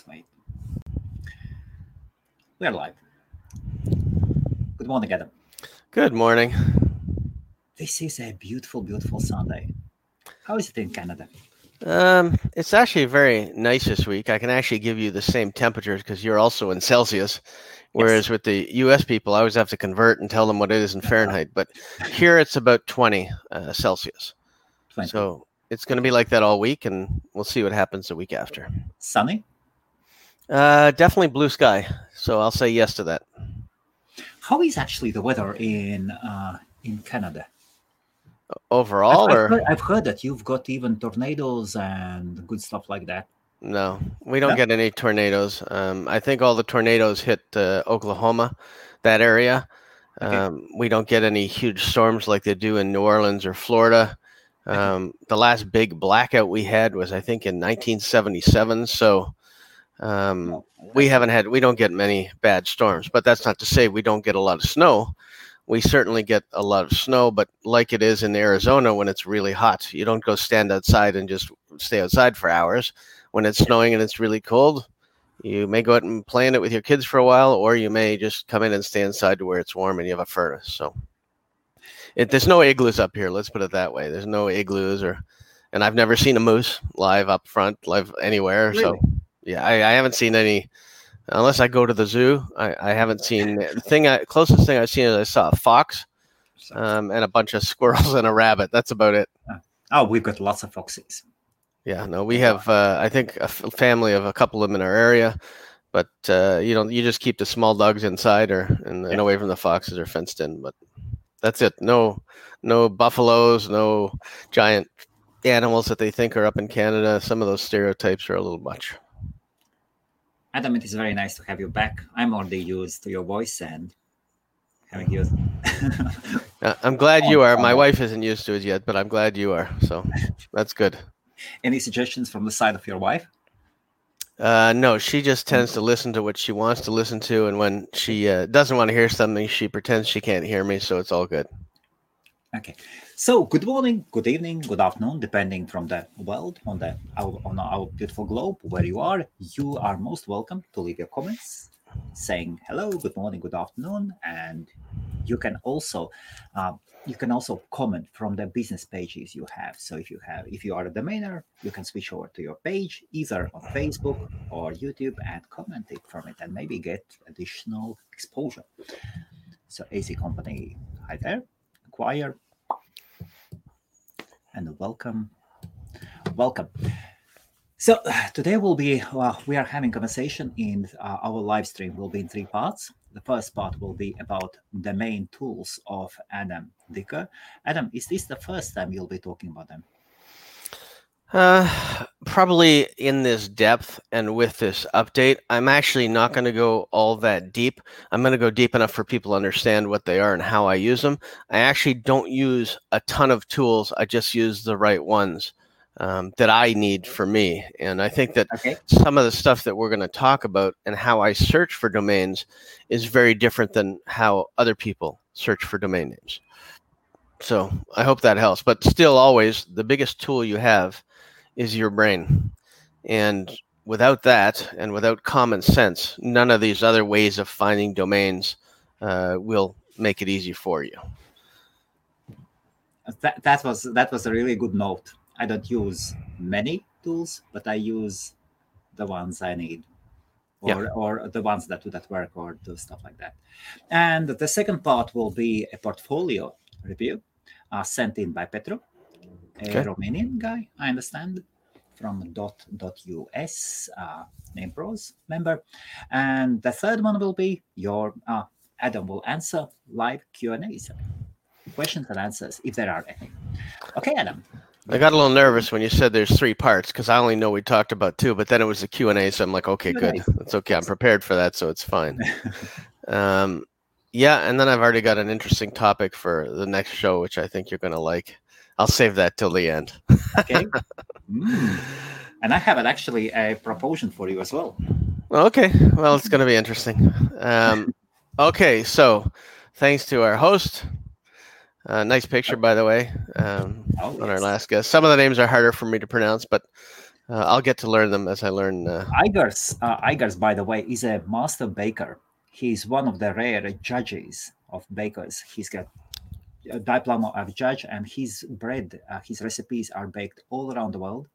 Wait. We're live. Good morning, Adam. Good morning. This is a beautiful, beautiful Sunday. How is it in Canada? Um, it's actually very nice this week. I can actually give you the same temperatures because you're also in Celsius. Whereas with the US people, I always have to convert and tell them what it is in Fahrenheit. But here it's about 20 uh, Celsius. 20. So it's going to be like that all week, and we'll see what happens the week after. Sunny? Uh, definitely blue sky. So I'll say yes to that. How is actually the weather in uh, in Canada? Overall, I've, or I've heard, I've heard that you've got even tornadoes and good stuff like that. no, we don't No? get any tornadoes. Um, I think all the tornadoes hit uh, Oklahoma, that area. Okay. Um, we don't get any huge storms like they do in New Orleans or Florida. Okay. Um, the last big blackout we had was, I think, in 1977. So um, we haven't had, we don't get many bad storms, but that's not to say we don't get a lot of snow. We certainly get a lot of snow, but like it is in Arizona when it's really hot, you don't go stand outside and just stay outside for hours. When it's snowing and it's really cold, you may go out and play in it with your kids for a while, or you may just come in and stay inside to where it's warm and you have a furnace. So it, there's no igloos up here. Let's put it that way. There's no igloos, or and I've never seen a moose live up front, live anywhere. So Really? Yeah, I, I haven't seen any unless I go to the zoo. I, I haven't seen the thing. I, closest thing I've seen is I saw a fox um, and a bunch of squirrels and a rabbit. That's about it. oh, we've got lots of foxes. Yeah, no, we have. Uh, I think a f- family of a couple of them in our area, but uh, you know, you just keep the small dogs inside or and, and Yeah. away from the foxes or fenced in. But that's it. No, no buffaloes, no giant animals that they think are up in Canada. Some of those stereotypes are a little much. Adam, it is very nice to have you back. I'm already used to your voice and having you. Uh, I'm glad you are. My wife isn't used to it yet, but I'm glad you are. So that's good. Any suggestions from the side of your wife? Uh, no, she just tends to listen to what she wants to listen to, and when she uh, doesn't want to hear something, she pretends she can't hear me. So it's all good. Okay. So, good morning, good evening, good afternoon, depending from the world on the our, on our beautiful globe where you are. You are most welcome to leave your comments, saying hello, good morning, good afternoon, and you can also uh, you can also comment from the business pages you have. So, if you have if you are a domainer, you can switch over to your page either on Facebook or YouTube and comment it from it, and maybe get additional exposure. So, AC Company, hi there, acquire and welcome welcome. So today well, we are having conversation in uh, our live stream will be in three parts. The first part will be about the main tools of adam dicker. Adam is this the first time you'll be talking about them Uh, probably in this depth and with this update, I'm actually not going to go all that deep. I'm going to go deep enough for people to understand what they are and how I use them. I actually don't use a ton of tools. I just use the right ones um, that I need for me. And I think that okay some of the stuff that we're going to talk about and how I search for domains is very different than how other people search for domain names. So I hope that helps. But still, always the biggest tool you have is your brain. And without that and without common sense, none of these other ways of finding domains uh, will make it easy for you. that, that was that was a really good note i don't use many tools but i use the ones i need or, Yeah. or the ones that do that work or do stuff like that and the second part will be a portfolio review uh, sent in by petro a Okay. romanian guy i understand from dot dot us uh, NamePros member and the third one will be your uh, adam will answer live q and a's questions and answers if there are any okay adam I got a little nervous when you said there's three parts because I only know we talked about two, but then it was a Q&A, so I'm like, okay, good. That's okay. I'm prepared for that, so it's fine. um, yeah, and then I've already got an interesting topic for the next show, which I think you're going to like. I'll save that till the end. okay Mm. and i have an, actually a proposition for you as well Okay, well, it's going to be interesting. Um, okay, so thanks to our host. Uh, nice picture, by the way, um, Oh, on our yes. last guest. Some of the names are harder for me to pronounce, but Uh, I'll get to learn them as I learn. Uh, Igers, uh, Igers, by the way, is a master baker. He's one of the rare judges of bakers. He's got diploma of judge, and his bread, uh, his recipes are baked all around the world.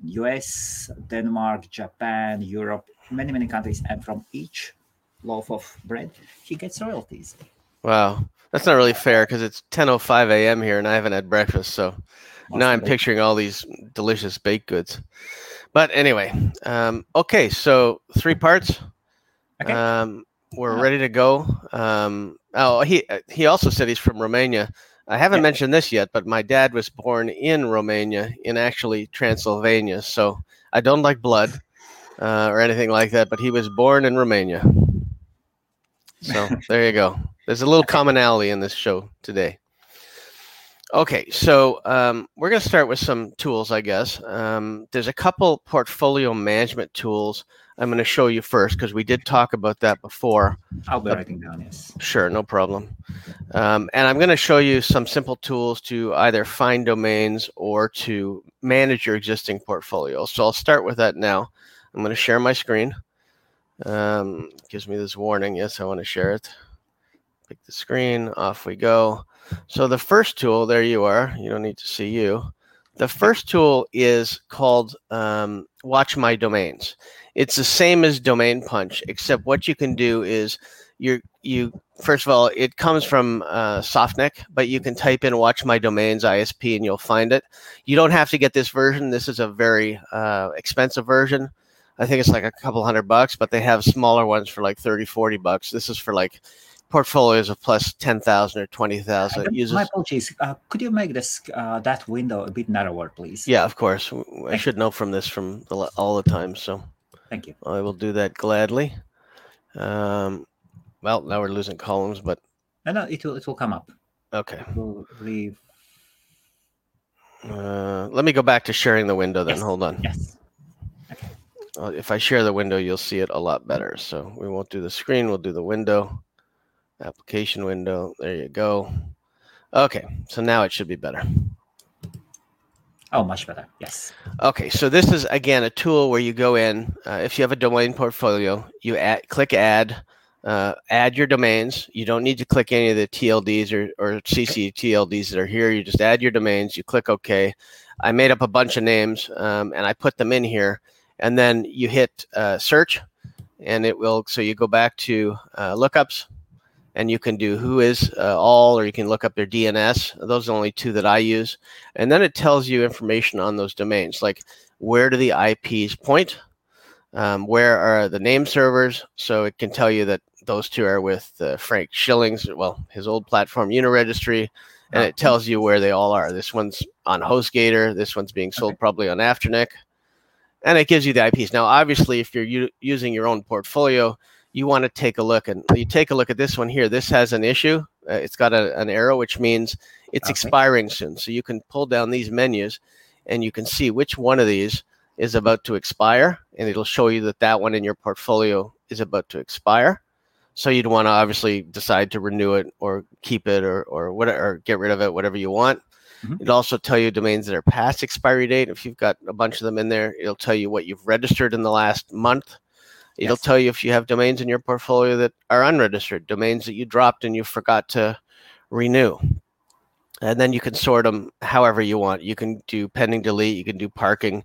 U.S., Denmark, Japan, Europe, many many countries, and from each loaf of bread, he gets royalties. wow, that's not really fair because it's 10:05 a.m. here and I haven't had breakfast. So now I'm picturing all these delicious baked goods. But anyway, um, okay, so three parts. Okay. Um, we're ready to go. Um, oh, he uh, he also said he's from Romania. I haven't Yeah. mentioned this yet, but my dad was born in Romania, in actually Transylvania. So I don't like blood uh, or anything like that, but he was born in Romania. So there you go. There's a little commonality in this show today. Okay, so um, we're going to start with some tools, I guess. Um, there's a couple portfolio management tools I'm going to show you first because we did talk about that before. I'll be writing down. Yes. Sure, no problem. Um, and I'm going to show you some simple tools to either find domains or to manage your existing portfolio. So I'll start with that now. I'm going to share my screen. Um, gives me this warning. Yes, I want to share it. Pick the screen. Off we go. So the first tool, there you are. You don't need to see you. The first tool is called um, Watch My Domains. It's the same as Domain Punch, except what you can do is you you first of all it comes from uh, Softnik, but you can type in Watch My Domains ISP and you'll find it. You don't have to get this version. This is a very uh, expensive version. I think it's like a couple hundred bucks, but they have smaller ones for like 30, 40 bucks. This is for like portfolios of plus 10,000 or 20,000. It uses My apologies. Uh, could you make this uh, that window a bit narrower, please? Yeah, of course. I should know from this from the, all the time, so Thank you. I will do that gladly. Um, well, now we're losing columns, but No, no, it will it will come up. okay. We'll leave. Uh, let me go back to sharing the window then. Yes. Hold on. Yes. Uh, if I share the window, you'll see it a lot better. So we won't do the screen, we'll do the window, application window. There you go. Okay, so now it should be better. Oh, much better. Yes. Okay, so this is again a tool where you go in. Uh, if you have a domain portfolio, you add, click add, uh, add your domains. You don't need to click any of the TLDs or, or CC TLDs that are here. You just add your domains. You click OK. I made up a bunch of names um, and I put them in here. And then you hit uh, search, and it will. So you go back to uh, lookups, and you can do WHOIS uh, all, or you can look up their DNS. Those are the only two that I use. And then it tells you information on those domains, like where do the IPs point, um, where are the name servers. So it can tell you that those two are with uh, Frank Schillings, well, his old platform Uniregistry, and it tells you where they all are. This one's on HostGator. This one's being sold Okay. probably on Afternic, and it gives you the IPs. Now, obviously, if you're u- using your own portfolio, you want to take a look and you take a look at this one here. This has an issue. Uh, it's got a, an arrow, which means it's Okay. expiring soon. So you can pull down these menus and you can see which one of these is about to expire, and it'll show you that that one in your portfolio is about to expire. So you'd want to obviously decide to renew it or keep it or or whatever, or get rid of it, whatever you want. Mhm. It'll also tell you domains that are past expiry date. If you've got a bunch of them in there, it'll tell you what you've registered in the last month. It'll Yes. tell you if you have domains in your portfolio that are unregistered, domains that you dropped and you forgot to renew. And then you can sort them however you want. You can do pending delete, you can do parking.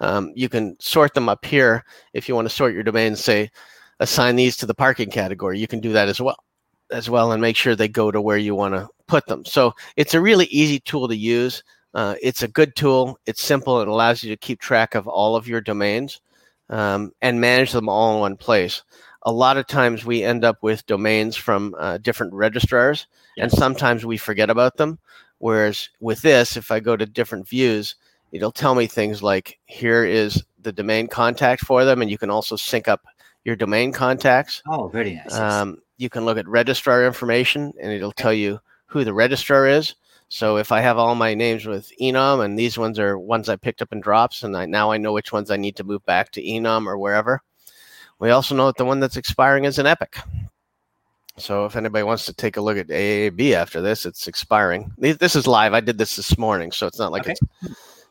Um, you can sort them up here if you want to sort your domains, say, assign these to the parking category. You can do that as well, as well, and make sure they go to where you want to put them. So it's a really easy tool to use. Uh, it's a good tool. It's simple. It allows you to keep track of all of your domains um, and manage them all in one place. A lot of times we end up with domains from uh, different registrars, and sometimes we forget about them. Whereas with this, if I go to different views, it'll tell me things like here is the domain contact for them, and you can also sync up your domain contacts. Oh, very nice. Um, you can look at registrar information, and it'll tell you who the registrar is. So if I have all my names with Enom, and these ones are ones I picked up in drops, and I, now I know which ones I need to move back to Enom or wherever. We also know that the one that's expiring is an Epik. So if anybody wants to take a look at AAB after this, it's expiring. This is live. I did this this morning, so it's not like Okay. it's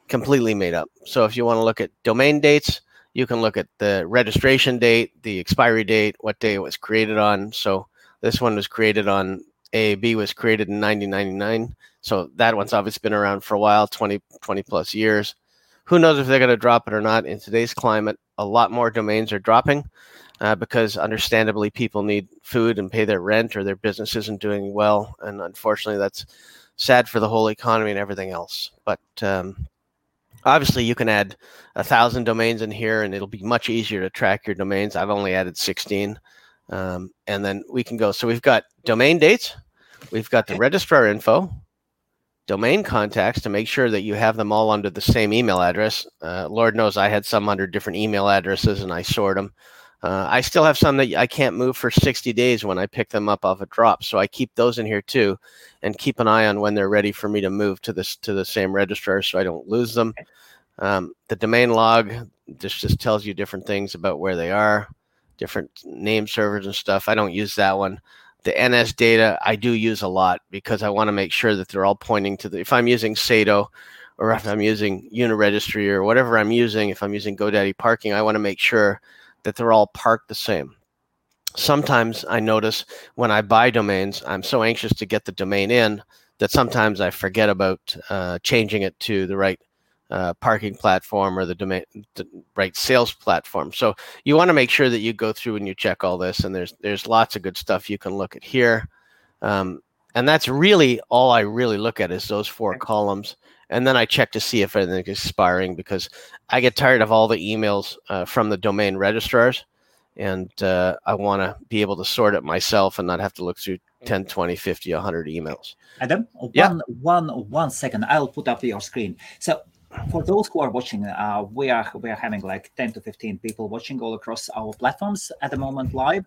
completely made up. So if you want to look at domain dates, you can look at the registration date, the expiry date, what day it was created on. So this one was created on AAB was created in 1999. So that one's obviously been around for a while, 20, 20 plus years. Who knows if they're going to drop it or not? In today's climate, a lot more domains are dropping uh, because understandably people need food and pay their rent or their business isn't doing well. And unfortunately, that's sad for the whole economy and everything else. But um, obviously, you can add a thousand domains in here and it'll be much easier to track your domains. I've only added 16. Um, and then we can go. So we've got domain dates, we've got the registrar info, domain contacts to make sure that you have them all under the same email address. Uh, Lord knows I had some under different email addresses and I sort them. Uh, I still have some that I can't move for 60 days when I pick them up off a drop, so I keep those in here too, and keep an eye on when they're ready for me to move to this to the same registrar, so I don't lose them. Um, the domain log just just tells you different things about where they are different name servers and stuff. I don't use that one. The NS data I do use a lot because I want to make sure that they're all pointing to the. If I'm using Sedo, or if I'm using Uniregistry or whatever I'm using, if I'm using GoDaddy parking, I want to make sure that they're all parked the same. Sometimes I notice when I buy domains, I'm so anxious to get the domain in that sometimes I forget about uh, changing it to the right uh, parking platform or the domain the right sales platform. So you want to make sure that you go through and you check all this. And there's there's lots of good stuff you can look at here. Um, and that's really all I really look at is those four columns. And then I check to see if anything is expiring because I get tired of all the emails uh, from the domain registrars. And uh, I want to be able to sort it myself and not have to look through 10, 20, 50, 100 emails. Adam, yeah. one, one, one second. I'll put up your screen. So for those who are watching, uh, we are we are having like 10 to 15 people watching all across our platforms at the moment live.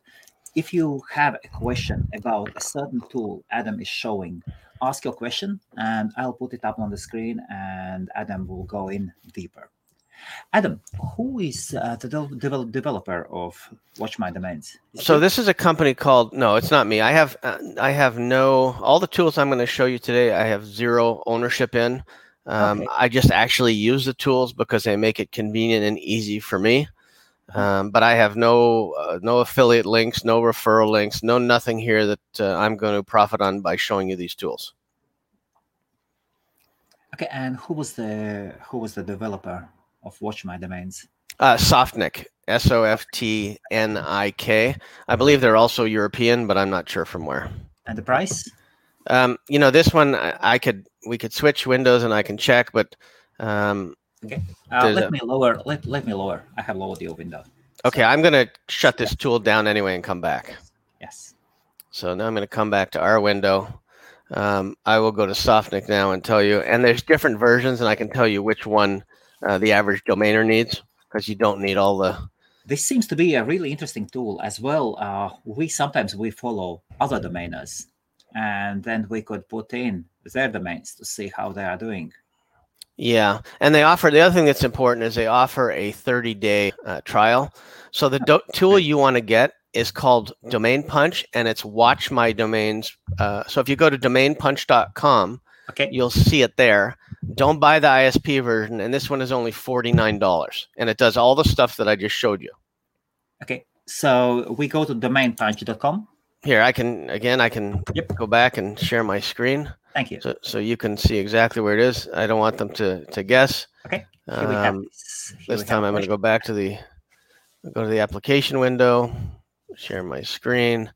If you have a question about a certain tool Adam is showing, ask your question and I'll put it up on the screen and Adam will go in deeper. Adam, who is uh, the de- developer of Watch My Domains? Is so it? this is a company called. No, it's not me. I have uh, I have no all the tools I'm going to show you today. I have zero ownership in. Um, okay. I just actually use the tools because they make it convenient and easy for me. Um, but I have no uh, no affiliate links, no referral links, no nothing here that uh, I'm going to profit on by showing you these tools. Okay, and who was the who was the developer of Watch My Domains? Uh, Softnik, S O F T N I K. I believe they're also European, but I'm not sure from where. And the price? Um, you know, this one I, I, could we could switch windows and I can check, but um, okay. Uh, let a, me lower. Let let me lower. I have lowered your window. Okay, so, I'm gonna shut this yeah. tool down anyway and come back. Yes. So now I'm gonna come back to our window. Um, I will go to Softnik now and tell you. And there's different versions, and I can tell you which one uh, the average domainer needs because you don't need all the. This seems to be a really interesting tool as well. Uh, we sometimes we follow other domainers and then we could put in their domains to see how they are doing. Yeah, and they offer the other thing that's important is they offer a 30 day uh, trial. So the do- tool you want to get is called Domain Punch, and it's Watch My Domains. Uh, so if you go to domainpunch.com, okay, you'll see it there. Don't buy the ISP version, and this one is only forty nine dollars, and it does all the stuff that I just showed you. Okay, so we go to domainpunch.com. Here, I can again. I can yep. go back and share my screen. Thank you. So, so you can see exactly where it is. I don't want them to to guess. Okay. Um, this, this time I'm going to go back to the go to the application window, share my screen,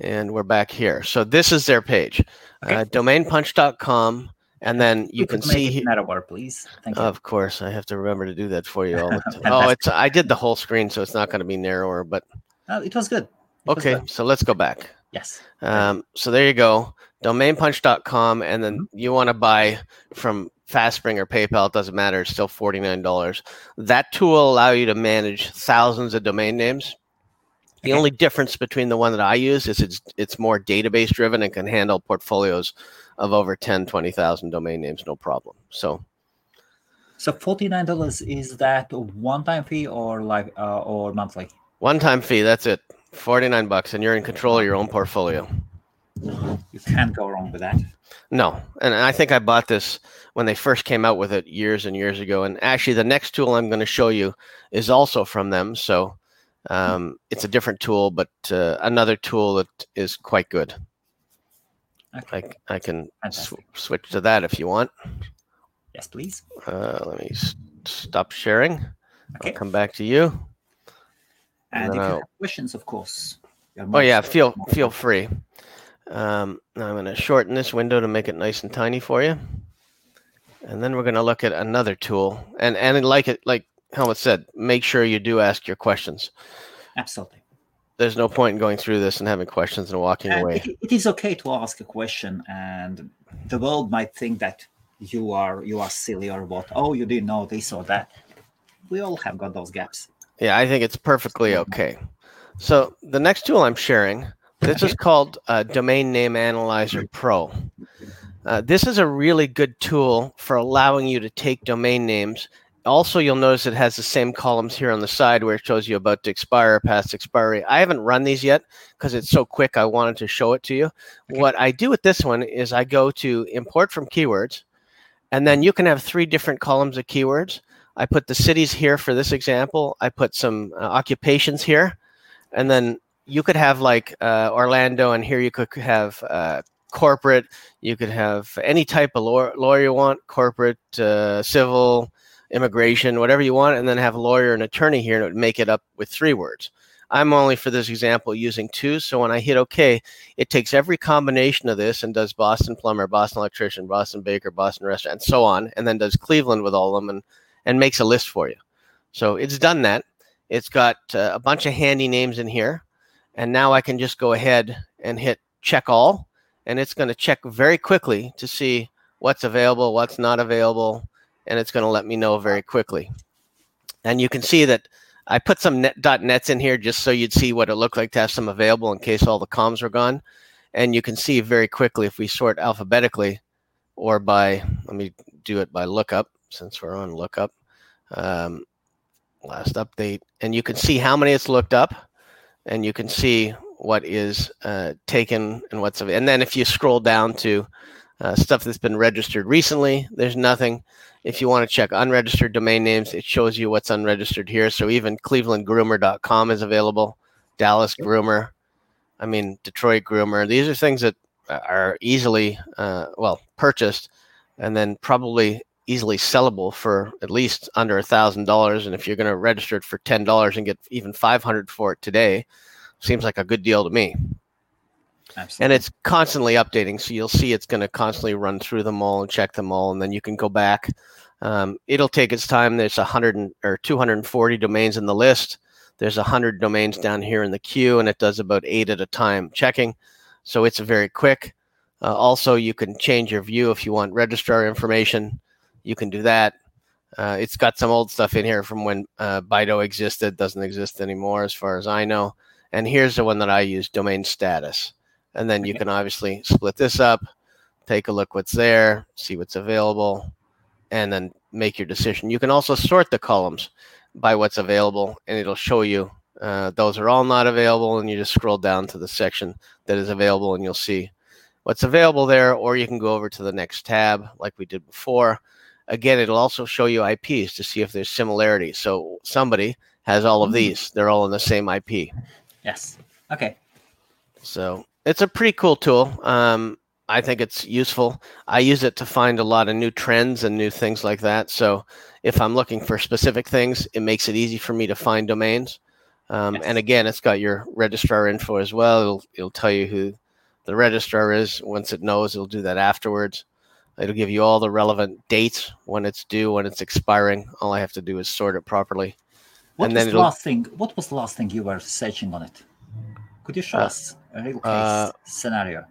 and we're back here. So this is their page, okay. uh, domainpunch.com. And then you can see Metaware, please. Thank you. Of course, I have to remember to do that for you all the time. oh, it's I did the whole screen, so it's not going to be narrower, but oh, it was good. Okay, so let's go back. Yes. Um, so there you go, domainpunch.com, and then mm-hmm. you want to buy from FastSpring or PayPal, it doesn't matter, it's still $49. That tool will allow you to manage thousands of domain names. The okay. only difference between the one that I use is it's it's more database driven and can handle portfolios of over 10, 20,000 domain names, no problem. So so $49 is that a one time fee or like uh, or monthly? One time fee, that's it. 49 bucks and you're in control of your own portfolio. You can't go wrong with that. No, and I think I bought this when they first came out with it years and years ago. And actually, the next tool I'm going to show you is also from them. So um, it's a different tool, but uh, another tool that is quite good. Okay. I, I can sw- switch to that if you want. Yes, please. Uh, let me s- stop sharing. Okay. I'll come back to you. And if you have questions, of course. Oh yeah, feel feel free. Um, now I'm going to shorten this window to make it nice and tiny for you, and then we're going to look at another tool. And and like it, like Helmut said, make sure you do ask your questions. Absolutely. There's no point in going through this and having questions and walking And away. it, it is okay to ask a question, and the world might think that you are you are silly or what. Oh, you didn't know this or that. We all have got those gaps. Yeah, I think it's perfectly okay. So the next tool I'm sharing, this is called uh, Domain Name Analyzer Pro. Uh, this is a really good tool for allowing you to take domain names. Also, you'll notice it has the same columns here on the side where it shows you about to expire, past expiry. I haven't run these yet because it's so quick. I wanted to show it to you. Okay. What I do with this one is I go to import from keywords, and then you can have three different columns of keywords. I put the cities here for this example. I put some uh, occupations here, and then you could have like uh, Orlando, and here you could have uh, corporate. You could have any type of law- lawyer you want, corporate, uh, civil, immigration, whatever you want, and then have a lawyer and attorney here, and it would make it up with three words. I'm only for this example using two, so when I hit OK, it takes every combination of this and does Boston plumber, Boston electrician, Boston baker, Boston restaurant, and so on, and then does Cleveland with all of them, and and makes a list for you. So it's done that. It's got uh, a bunch of handy names in here. And now I can just go ahead and hit check all. And it's going to check very quickly to see what's available, what's not available. And it's going to let me know very quickly. And you can see that I put some net, .nets in here just so you'd see what it looked like to have some available in case all the comms were gone. And you can see very quickly if we sort alphabetically or by, let me do it by lookup since we're on lookup. Um, last update, and you can see how many it's looked up, and you can see what is uh, taken and what's of. And then if you scroll down to uh, stuff that's been registered recently, there's nothing. If you want to check unregistered domain names, it shows you what's unregistered here. So even clevelandgroomer.com is available, Dallas Groomer, I mean Detroit Groomer. These are things that are easily, uh, well, purchased, and then probably easily sellable for at least under a thousand dollars. And if you're going to register it for ten dollars and get even five hundred for it today, seems like a good deal to me. Absolutely. And it's constantly updating, so you'll see it's going to constantly run through them all and check them all, and then you can go back. Um, it'll take its time. There's a hundred or 240 domains in the list. There's a hundred domains down here in the queue, and it does about eight at a time checking. So it's very quick. Uh, also, you can change your view if you want registrar information. You can do that. Uh, it's got some old stuff in here from when uh, Bido existed. Doesn't exist anymore, as far as I know. And here's the one that I use: domain status. And then you can obviously split this up, take a look what's there, see what's available, and then make your decision. You can also sort the columns by what's available, and it'll show you uh, those are all not available. And you just scroll down to the section that is available, and you'll see what's available there. Or you can go over to the next tab, like we did before. Again, it'll also show you IPs to see if there's similarities. So somebody has all of Mm. these; they're all in the same IP. yes. Okay. So it's a pretty cool tool. Um, I think it's useful. I use it to find a lot of new trends and new things like that. So if I'm looking for specific things, it makes it easy for me to find domains. Um, Yes. And again, it's got your registrar info as well. It'll, it'll tell you who the registrar is. Once it knows, it'll do that afterwards. It'll give you all the relevant dates when it's due, when it's expiring. All I have to do is sort it properly. What And was the last thing? What was the last thing you were searching on it? Could you show Uh, us a real case uh, scenario?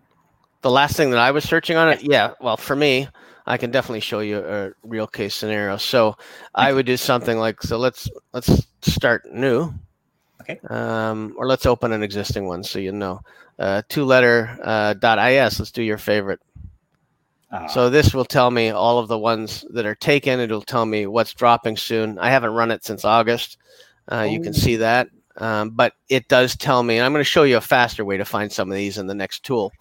the last thing that I was searching on it, yeah. Well, for me, I can definitely show you a real case scenario. So I would do something like so. Let's let's start new. Okay. Um, or let's open an existing one so you know. Uh, two letter uh, dot is. Let's do your favorite. Ah, So this will tell me all of the ones that are taken. It'll tell me what's dropping soon. I haven't run it since August. Uh, You can Oh. see that, um, but it does tell me. And I'm going to show you a faster way to find some of these in the next tool.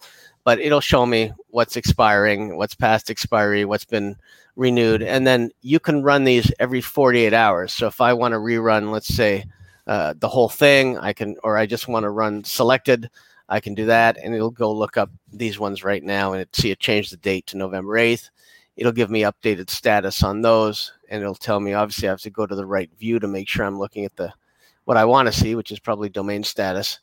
but it'll show me what's expiring, what's past expiry, what's been renewed, and then you can run these every 48 hours. So if I want to rerun, let's say uh, the whole thing, I can, or I just want to run selected, I can do that, and it'll go look up these ones right now and it, see it changed the date to November 8th. It'll give me updated status on those, and it'll tell me obviously I have to go to the right view to make sure I'm looking at the what I want to see, which is probably domain status.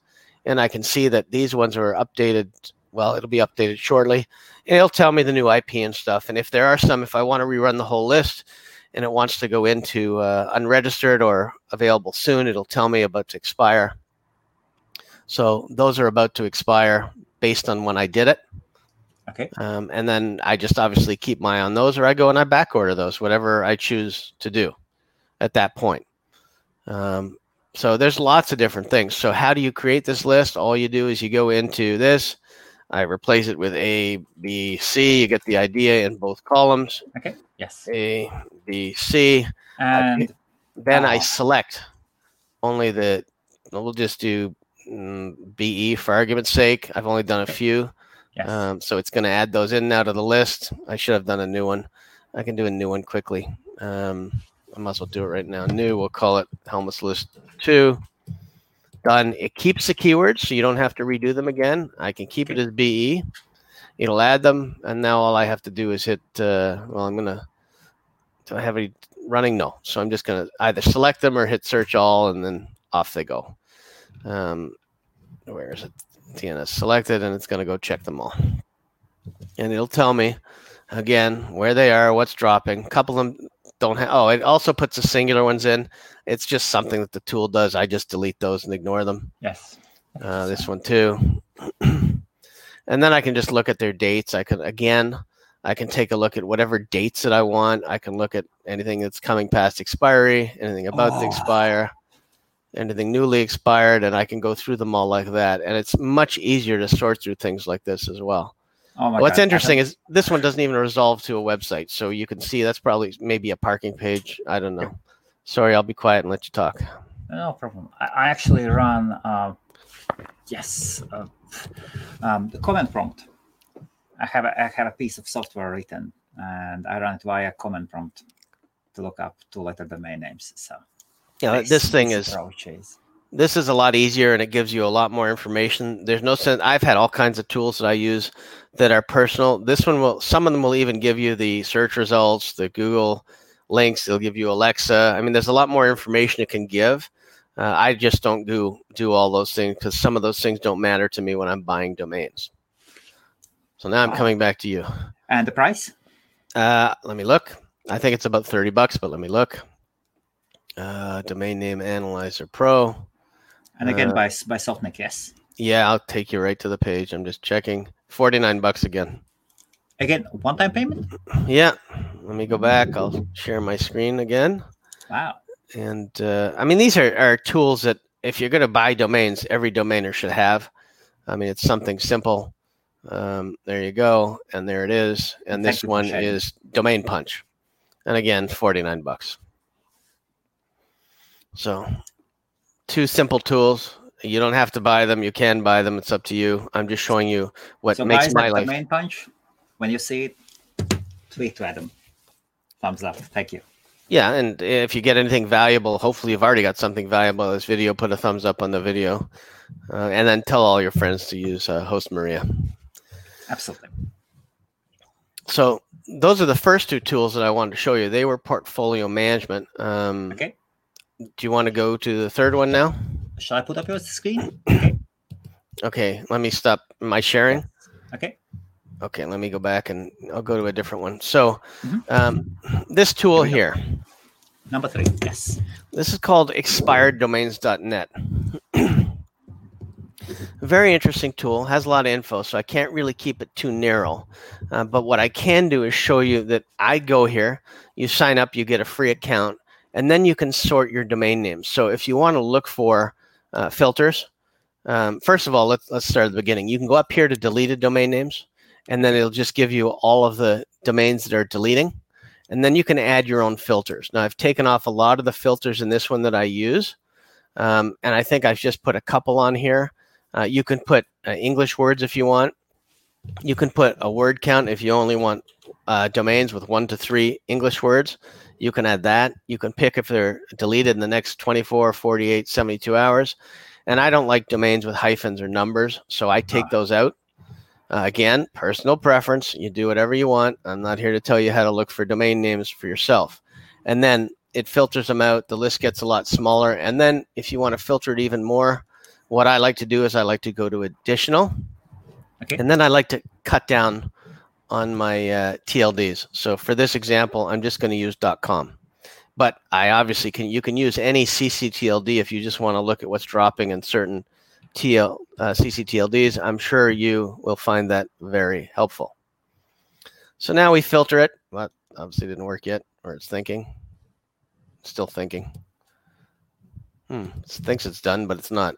And I can see that these ones are updated. Well, it'll be updated shortly, and it'll tell me the new IP and stuff. And if there are some, if I want to rerun the whole list, and it wants to go into uh, unregistered or available soon, it'll tell me about to expire. So those are about to expire based on when I did it. Okay. Um, and then I just obviously keep my eye on those, or I go and I back order those, whatever I choose to do at that point. Um, so there's lots of different things. So how do you create this list? All you do is you go into this. I replace it with A, B, C. You get the idea in both columns. Okay. Yes. A, B, C. And Then I Ah. select only the. We'll just do BE for argument's sake. I've only done a few. yes. Um, so it's going to add those in now to the list. I should have done a new one. I can do a new one quickly. Um, I might as well do it right now. New, we'll call it Helmut's List 2. Done. It keeps the keywords, so you don't have to redo them again. I can keep it as BE. It'll add them, and now all I have to do is hit. Uh, well, I'm going to. Do I have any running? No. So I'm just going to either select them or hit search all, and then off they go. Um, where is it? TNS selected, and it's going to go check them all. And it'll tell me again where they are, what's dropping. A couple of them don't have. Oh, it also puts the singular ones in. It's just something that the tool does. I just delete those and ignore them. yes. Uh, this one too. and then I can just look at their dates. I can again, I can take a look at whatever dates that I want. I can look at anything that's coming past expiry, anything about to Oh. expire, anything newly expired, and I can go through them all like that. And it's much easier to sort through things like this as well. Oh my What's God. Interesting is this one doesn't even resolve to a website, so you can see that's probably maybe a parking page. I don't know. Sorry, I'll be quiet and let you talk. No problem. I, actually run, uh, yes, uh, um, the command prompt. I have a, I have a piece of software written, and I run it via command prompt to look up two-letter domain names. So Yeah, nice- this thing is approaches. this is a lot easier and it gives you a lot more information. There's no sense. I've had all kinds of tools that I use that are personal. This one will. Some of them will even give you the search results, the Google links. They'll give you Alexa. I mean, there's a lot more information it can give. Uh, I just don't do do all those things because some of those things don't matter to me when I'm buying domains. So now I'm Wow. coming back to you. And the price? Uh, let me look. I think it's about 30 bucks, but let me look. Uh, domain name analyzer pro. And again, Uh, by by Softnik, yes. Yeah, I'll take you right to the page. I'm just checking. 49 bucks again. Again, one-time payment. Yeah. Let me go back. I'll share my screen again. Wow. And uh, I mean, these are, are tools that if you're going to buy domains, every domainer should have. I mean, it's something simple. Um, there you go. And there it is. And Thank this one is Domain Punch. And again, 49 bucks. So, two simple tools. You don't have to buy them. You can buy them. It's up to you. I'm just showing you what so makes my life. domain punch. When you see it, tweet to Adam. Thumbs up. Thank you. Yeah, and if you get anything valuable, hopefully you've already got something valuable this video. Put a thumbs up on the video, uh, and then tell all your friends to use uh, Host Maria. Absolutely. So those are the first two tools that I wanted to show you. They were portfolio management. Um, Okay. Do you want to go to the third one now? Shall I put up your screen? Okay, let me stop my sharing. Okay. Okay, let me go back and I'll go to a different one. So Mhm. um, this tool Here here, Number three. Yes. This is called expireddomains.net. Very interesting tool, has a lot of info, so I can't really keep it too narrow. Uh, but what I can do is show you that I go here, you sign up, you get a free account, and then you can sort your domain names. So if you want to look for uh, filters, um, first of all, let's, let's start at the beginning. You can go up here to deleted domain names, and then it'll just give you all of the domains that are deleting and then you can add your own filters. Now, I've taken off a lot of the filters in this one that I use, um, and I think I've just put a couple on here. Uh, you can put uh, English words if you want. You can put a word count if you only want uh, domains with one to three English words. You can add that. You can pick if they're deleted in the next 24, 48, 72 hours. And I don't like domains with hyphens or numbers, so I take those out. Uh, again, personal preference. You do whatever you want. I'm not here to tell you how to look for domain names for yourself. And then it filters them out. The list gets a lot smaller. And then if you want to filter it even more, what I like to do is I like to go to additional. Okay. And then I like to cut down on my uh, TLDs. So for this example, I'm just going to use .com. But I obviously can you can use any CCTLD if you just want to look at what's dropping in certain TL uh, CCTLDs. I'm sure you will find that very helpful. So now we filter it. Well, obviously didn't work yet, or it's thinking. Still thinking. Hmm. It thinks it's done, but it's not.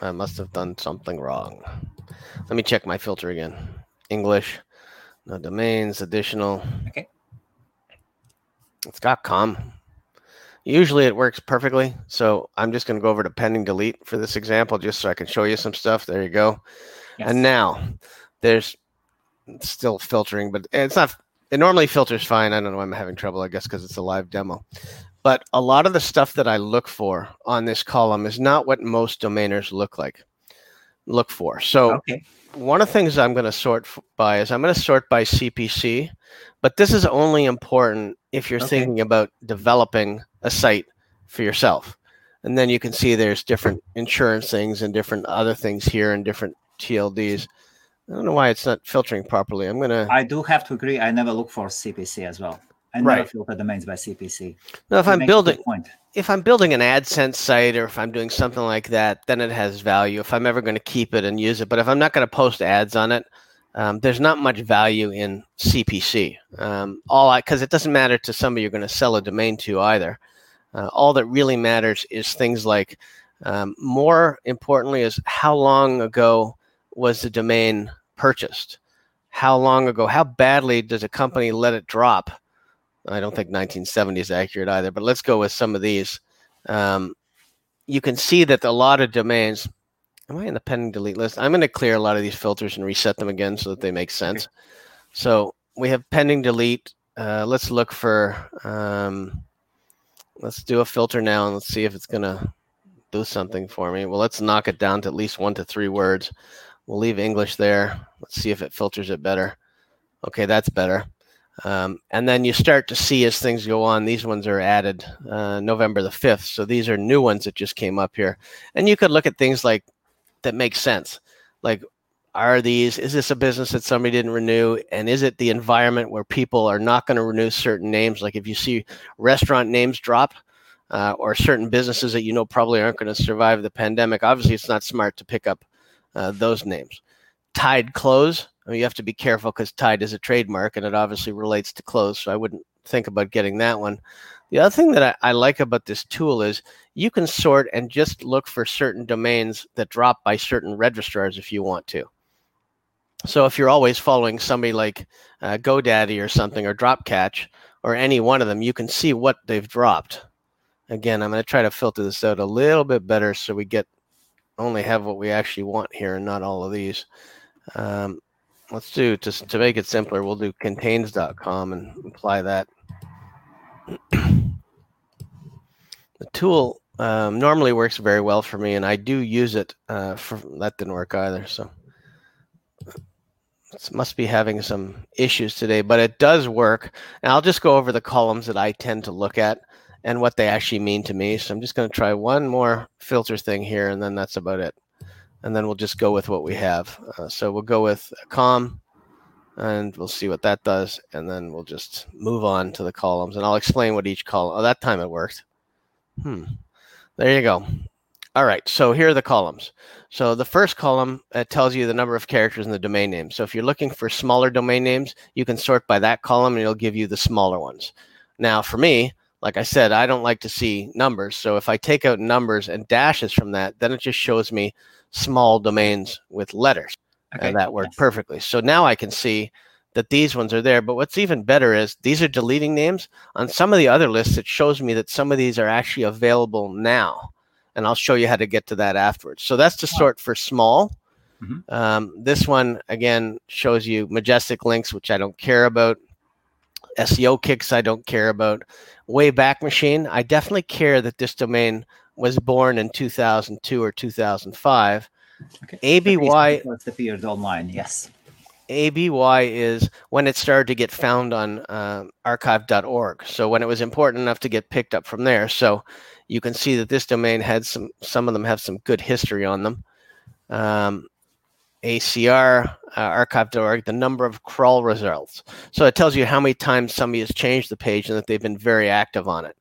I must have done something wrong. Let me check my filter again. English, no domains, additional. Okay. It's got com. Usually it works perfectly. So I'm just going to go over to pending delete for this example, just so I can show you some stuff. There you go. Yes. And now there's still filtering, but it's not. It normally filters fine. I don't know why I'm having trouble. I guess because it's a live demo. But a lot of the stuff that I look for on this column is not what most domainers look like. Look for. So okay. One of the things I'm going to sort by is I'm going to sort by CPC, but this is only important if you're Okay. thinking about developing a site for yourself. And then you can see there's different insurance things and different other things here and different TLDs. I don't know why it's not filtering properly. I'm going to I do have to agree. I never look for CPC as well. I never Right. filter domains by CPC. now if You I'm make a good building if I'm building an AdSense site or if I'm doing something like that, then it has value. If I'm ever going to keep it and use it, but if I'm not going to post ads on it, um, there's not much value in CPC. Um, all because it doesn't matter to somebody you're going to sell a domain to either. Uh, all that really matters is things like, um, more importantly, is how long ago was the domain purchased? How long ago? How badly does a company let it drop? I don't think 1970 is accurate either, but let's go with some of these. Um, you can see that a lot of domains. Am I in the pending delete list? I'm going to clear a lot of these filters and reset them again so that they make sense. So we have pending delete. Uh, let's look for. Um, let's do a filter now and let's see if it's going to do something for me. Well, let's knock it down to at least one to three words. We'll leave English there. Let's see if it filters it better. Okay, that's better. Um, and then you start to see as things go on, these ones are added uh, November the 5th. So these are new ones that just came up here. And you could look at things like that make sense. Like, are these, is this a business that somebody didn't renew? And is it the environment where people are not going to renew certain names? Like if you see restaurant names drop uh, or certain businesses that you know probably aren't going to survive the pandemic, obviously it's not smart to pick up uh, those names. Tide close. I mean, you have to be careful because Tide is a trademark and it obviously relates to clothes. So I wouldn't think about getting that one. The other thing that I, I like about this tool is you can sort and just look for certain domains that drop by certain registrars if you want to. So if you're always following somebody like uh, GoDaddy or something or Dropcatch or any one of them, you can see what they've dropped. Again, I'm going to try to filter this out a little bit better so we get only have what we actually want here and not all of these. Um, let's do just to make it simpler we'll do contains.com and apply that. The tool um, normally works very well for me and i do use it uh, for that didn't work either so. It must be having some issues today but it does work and i'll just go over the columns that i tend to look at and what they actually mean to me. So i'm just going to try one more filter thing here and then that's about it and then we'll just go with what we have. Uh, so we'll go with com, and we'll see what that does, and then we'll just move on to the columns, and I'll explain what each column. Oh, that time it worked. Hmm. There you go. All right. So here are the columns. So the first column uh, tells you the number of characters in the domain name. So if you're looking for smaller domain names, you can sort by that column, and it'll give you the smaller ones. Now, for me, like I said, I don't like to see numbers. So if I take out numbers and dashes from that, then it just shows me small domains with letters. Okay. And that worked yes. perfectly. So now I can see that these ones are there. But what's even better is these are deleting names. On some of the other lists, it shows me that some of these are actually available now. And I'll show you how to get to that afterwards. So that's to sort for small. Mm-hmm. Um, this one again shows you majestic links, which I don't care about. SEO kicks, I don't care about. Wayback Machine, I definitely care that this domain was born in 2002 or 2005. Okay. ABY the appeared online, yes. ABY is when it started to get found on uh, archive.org. So when it was important enough to get picked up from there. So you can see that this domain had some, some of them have some good history on them. Um, ACR, uh, archive.org, the number of crawl results. So it tells you how many times somebody has changed the page and that they've been very active on it.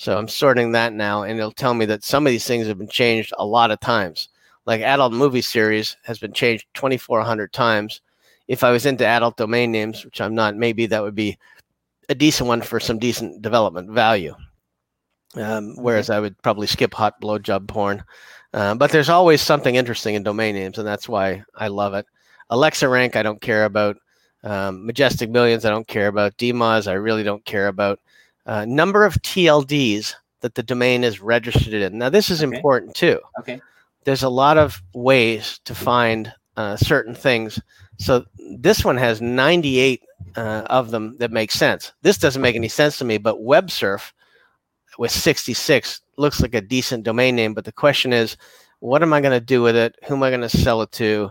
So I'm sorting that now, and it'll tell me that some of these things have been changed a lot of times. Like adult movie series has been changed 2,400 times. If I was into adult domain names, which I'm not, maybe that would be a decent one for some decent development value. Um, whereas I would probably skip hot blowjob porn. Uh, but there's always something interesting in domain names, and that's why I love it. Alexa rank, I don't care about. Um, Majestic Millions, I don't care about. DMOZ, I really don't care about uh, number of TLDs that the domain is registered in. Now, this is okay. important too. Okay. There's a lot of ways to find uh, certain things. So this one has 98 uh, of them that make sense. This doesn't make any sense to me, but WebSurf with 66 looks like a decent domain name. But the question is, what am I going to do with it? Who am I going to sell it to?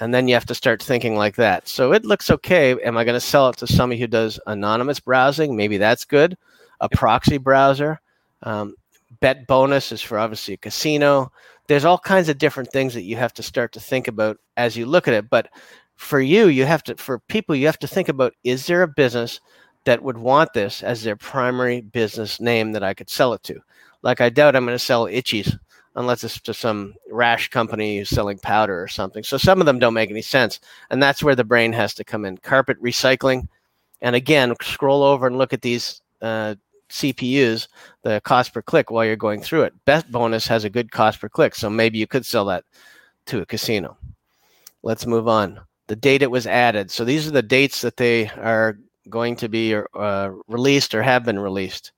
and then you have to start thinking like that. So it looks okay. Am I going to sell it to somebody who does anonymous browsing? Maybe that's good. A proxy browser. Um, bet bonus is for obviously a casino. There's all kinds of different things that you have to start to think about as you look at it. But for you, you have to, for people, you have to think about is there a business that would want this as their primary business name that I could sell it to? Like I doubt I'm going to sell Itchies unless it's to some rash company selling powder or something. So some of them don't make any sense. And that's where the brain has to come in. Carpet recycling. And again, scroll over and look at these uh, CPCs, the cost per click while you're going through it. Bet bonus has a good cost per click. So maybe you could sell that to a casino. Let's move on. The date it was added. So these are the dates that they are going to be uh, released or have been released.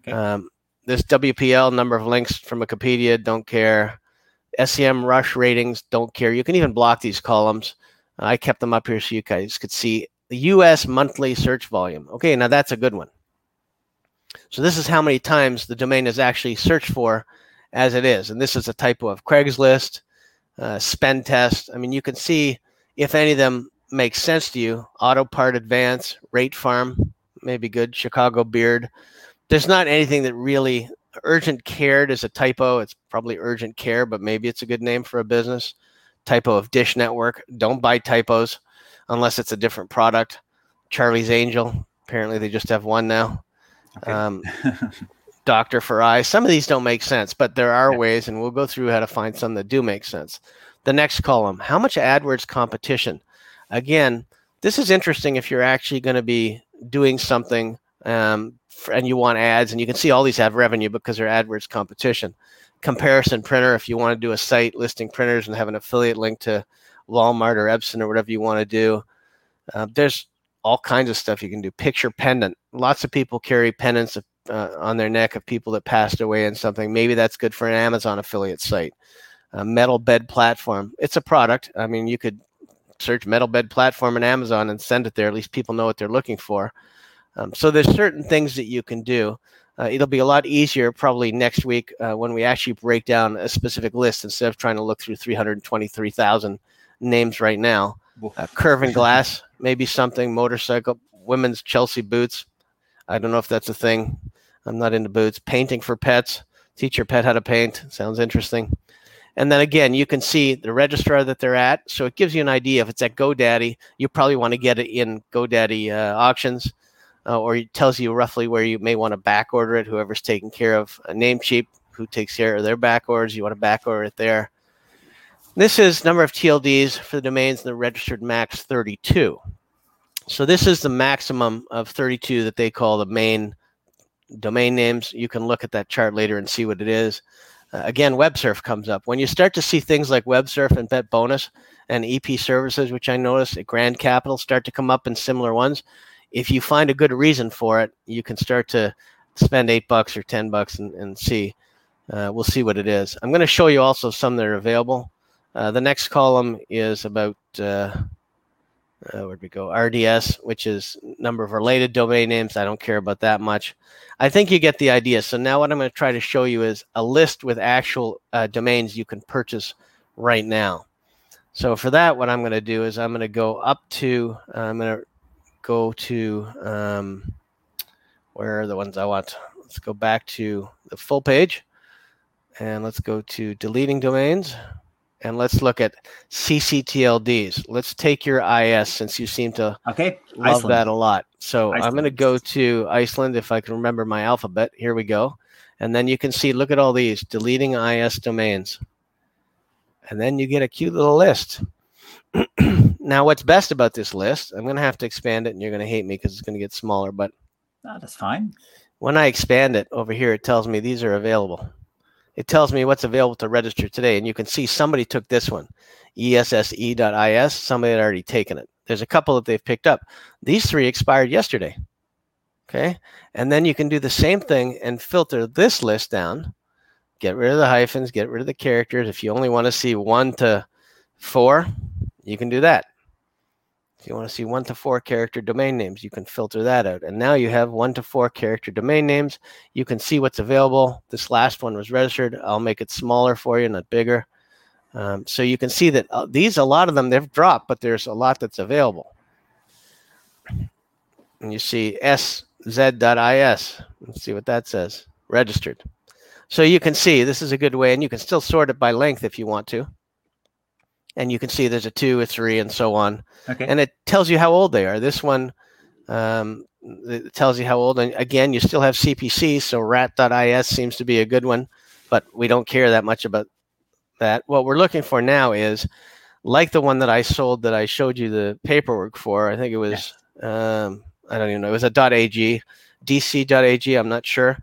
Okay. Um, this WPL number of links from Wikipedia, don't care. SEM rush ratings, don't care. You can even block these columns. I kept them up here so you guys could see the US monthly search volume. Okay, now that's a good one. So this is how many times the domain is actually searched for as it is. And this is a typo of Craigslist, uh, spend test. I mean, you can see if any of them make sense to you. Auto part advance, rate farm, maybe good. Chicago beard there's not anything that really urgent cared is a typo. It's probably urgent care, but maybe it's a good name for a business. Typo of Dish Network. Don't buy typos unless it's a different product. Charlie's Angel. Apparently, they just have one now. Okay. Um, Doctor for Eyes. Some of these don't make sense, but there are yeah. ways, and we'll go through how to find some that do make sense. The next column: How much AdWords competition? Again, this is interesting if you're actually going to be doing something um, and you want ads, and you can see all these have revenue because they're AdWords competition. Comparison printer, if you want to do a site listing printers and have an affiliate link to Walmart or Epson or whatever you want to do, uh, there's all kinds of stuff you can do. Picture pendant. Lots of people carry pendants of, uh, on their neck of people that passed away and something. Maybe that's good for an Amazon affiliate site. A metal bed platform. It's a product. I mean, you could search metal bed platform in Amazon and send it there. At least people know what they're looking for. Um, so there's certain things that you can do. Uh, it'll be a lot easier probably next week uh, when we actually break down a specific list instead of trying to look through 323,000 names right now. Uh, curving glass, maybe something, motorcycle, women's Chelsea boots. I don't know if that's a thing. I'm not into boots. Painting for pets. Teach your pet how to paint. Sounds interesting. And then again, you can see the registrar that they're at. So it gives you an idea. If it's at GoDaddy, you probably want to get it in GoDaddy uh, auctions uh, or it tells you roughly where you may want to back order it. Whoever's taking care of a Namecheap, who takes care of their back orders, you want to back order it there. This is number of TLDs for the domains in the registered max 32. So this is the maximum of 32 that they call the main domain names. You can look at that chart later and see what it is. Uh, again, WebSurf comes up. When you start to see things like WebSurf and Bet Bonus and EP services, which I noticed at Grand Capital start to come up in similar ones, if you find a good reason for it, you can start to spend eight bucks or ten bucks and, and see. Uh, we'll see what it is. I'm going to show you also some that are available. Uh, the next column is about uh, uh, where'd we go? RDS, which is number of related domain names. I don't care about that much. I think you get the idea. So now what I'm going to try to show you is a list with actual uh, domains you can purchase right now. So for that, what I'm going to do is I'm going to go up to, uh, I'm going to go to, um, where are the ones I want? Let's go back to the full page and let's go to deleting domains and let's look at CCTLDs. Let's take your IS since you seem to okay. love Iceland. that a lot. So Iceland. I'm going to go to Iceland if I can remember my alphabet. Here we go. And then you can see, look at all these deleting IS domains. And then you get a cute little list. now, what's best about this list, I'm going to have to expand it and you're going to hate me because it's going to get smaller, but that's fine. When I expand it over here, it tells me these are available it tells me what's available to register today. And you can see somebody took this one, esse.is. Somebody had already taken it. There's a couple that they've picked up. These three expired yesterday. Okay. And then you can do the same thing and filter this list down. Get rid of the hyphens, get rid of the characters. If you only want to see one to four, you can do that. If you want to see one to four character domain names, you can filter that out. And now you have one to four character domain names. You can see what's available. This last one was registered. I'll make it smaller for you, not bigger. Um, so you can see that uh, these, a lot of them, they've dropped, but there's a lot that's available. And you see sz.is. Let's see what that says. Registered. So you can see this is a good way, and you can still sort it by length if you want to and you can see there's a two, a three, and so on. Okay. And it tells you how old they are. This one um, it tells you how old. And again, you still have CPC, so rat.is seems to be a good one, but we don't care that much about that. What we're looking for now is like the one that I sold that I showed you the paperwork for. I think it was, um, I don't even know, it was a .ag, dc.ag, I'm not sure.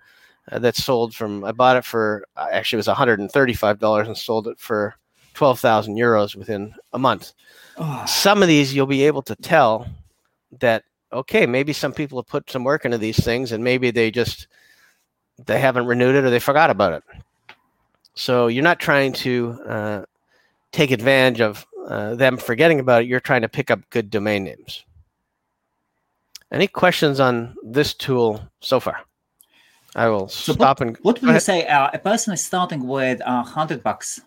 Uh, that sold from, I bought it for, actually it was $135 and sold it for 12,000 euros within a month. Oh. Some of these you'll be able to tell that okay, maybe some people have put some work into these things and maybe they just they haven't renewed it or they forgot about it. So you're not trying to uh, take advantage of uh, them forgetting about it. You're trying to pick up good domain names. Any questions on this tool so far? I will so stop what, and. What would you say? Uh, a person is starting with a hundred bucks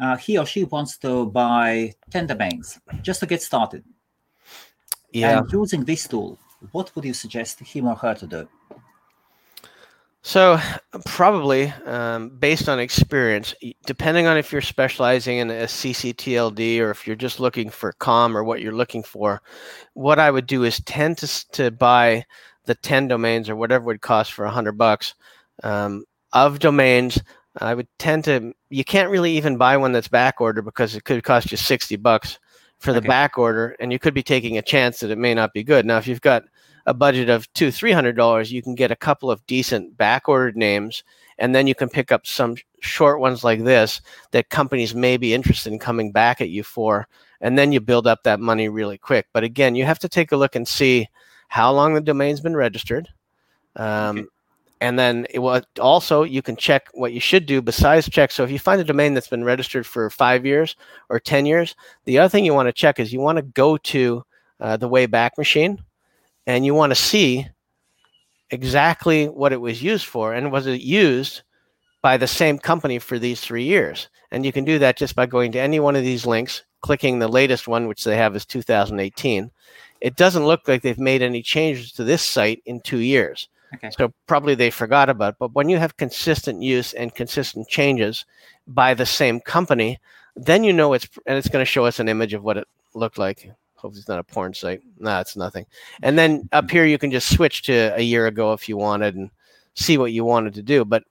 uh, he or she wants to buy 10 domains just to get started. Yeah. And using this tool, what would you suggest him or her to do? So, probably um, based on experience, depending on if you're specializing in a CCTLD or if you're just looking for COM or what you're looking for, what I would do is tend to, to buy the 10 domains or whatever would cost for 100 bucks um, of domains I would tend to. You can't really even buy one that's back order because it could cost you sixty bucks for the okay. back order, and you could be taking a chance that it may not be good. Now, if you've got a budget of two, three hundred dollars, you can get a couple of decent back ordered names, and then you can pick up some short ones like this that companies may be interested in coming back at you for, and then you build up that money really quick. But again, you have to take a look and see how long the domain's been registered. Um, okay and then it will also you can check what you should do besides check so if you find a domain that's been registered for five years or ten years the other thing you want to check is you want to go to uh, the wayback machine and you want to see exactly what it was used for and was it used by the same company for these three years. And you can do that just by going to any one of these links clicking the latest one which they have is 2018 it doesn't look like they've made any changes to this site in two years Okay. So probably they forgot about. It. But when you have consistent use and consistent changes by the same company, then you know it's and it's going to show us an image of what it looked like. Hopefully it's not a porn site. No, it's nothing. And then up here you can just switch to a year ago if you wanted and see what you wanted to do. But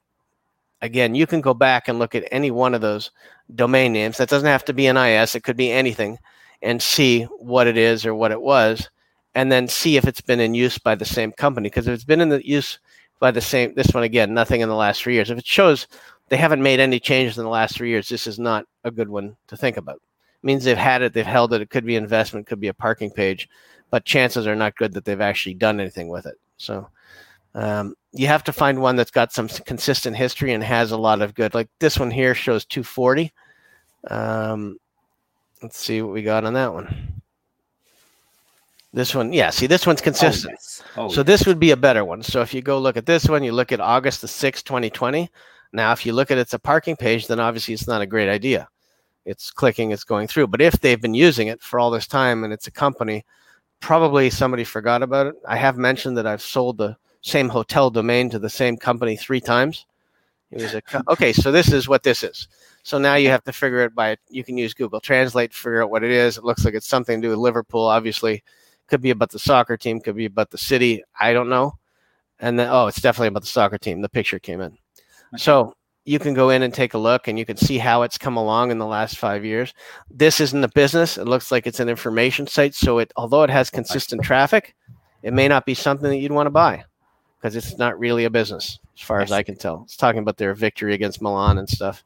again, you can go back and look at any one of those domain names. That doesn't have to be an IS. It could be anything, and see what it is or what it was and then see if it's been in use by the same company. Because if it's been in the use by the same, this one again, nothing in the last three years. If it shows they haven't made any changes in the last three years, this is not a good one to think about. It means they've had it, they've held it. It could be investment, could be a parking page, but chances are not good that they've actually done anything with it. So um, you have to find one that's got some consistent history and has a lot of good. Like this one here shows 240. Um, let's see what we got on that one. This one, yeah. See, this one's oh, consistent. Oh, yes. Oh, so this would be a better one. So if you go look at this one, you look at August the 6th, 2020. Now, if you look at it's a parking page, then obviously it's not a great idea. It's clicking, it's going through. But if they've been using it for all this time and it's a company, probably somebody forgot about it. I have mentioned that I've sold the same hotel domain to the same company three times. It was a co- okay. So this is what this is. So now you have to figure it by. You can use Google Translate, figure out what it is. It looks like it's something to do with Liverpool. Obviously, could be about the soccer team. Could be about the city. I don't know. And then oh, it's definitely about the soccer team. The picture came in. Okay. So you can go in and take a look and you can see how it's come along in the last five years. This isn't a business. It looks like it's an information site. So it although it has consistent traffic, it may not be something that you'd want to buy because it's not really a business as far as. I can tell. It's talking about their victory against Milan and stuff.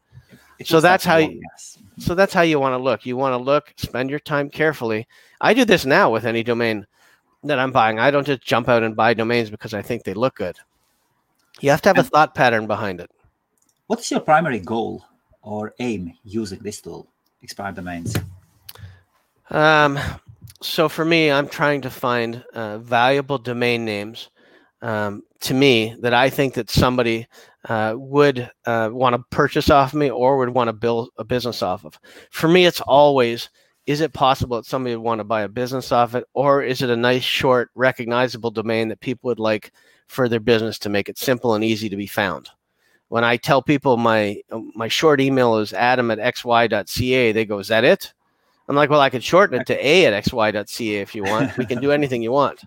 It so that's how you- So that's how you want to look. You want to look, spend your time carefully. I do this now with any domain that I'm buying. I don't just jump out and buy domains because I think they look good. You have to have a thought pattern behind it. What is your primary goal or aim using this tool, Expired Domains? Um, so for me, I'm trying to find uh, valuable domain names um, to me that I think that somebody uh, would uh, want to purchase off me or would want to build a business off of. For me, it's always is it possible that somebody would want to buy a business off it, or is it a nice, short, recognizable domain that people would like for their business to make it simple and easy to be found? When I tell people my my short email is adam at xy.ca, they go, "Is that it?" I'm like, well, I could shorten it to a at xy.ca if you want. We can do anything you want.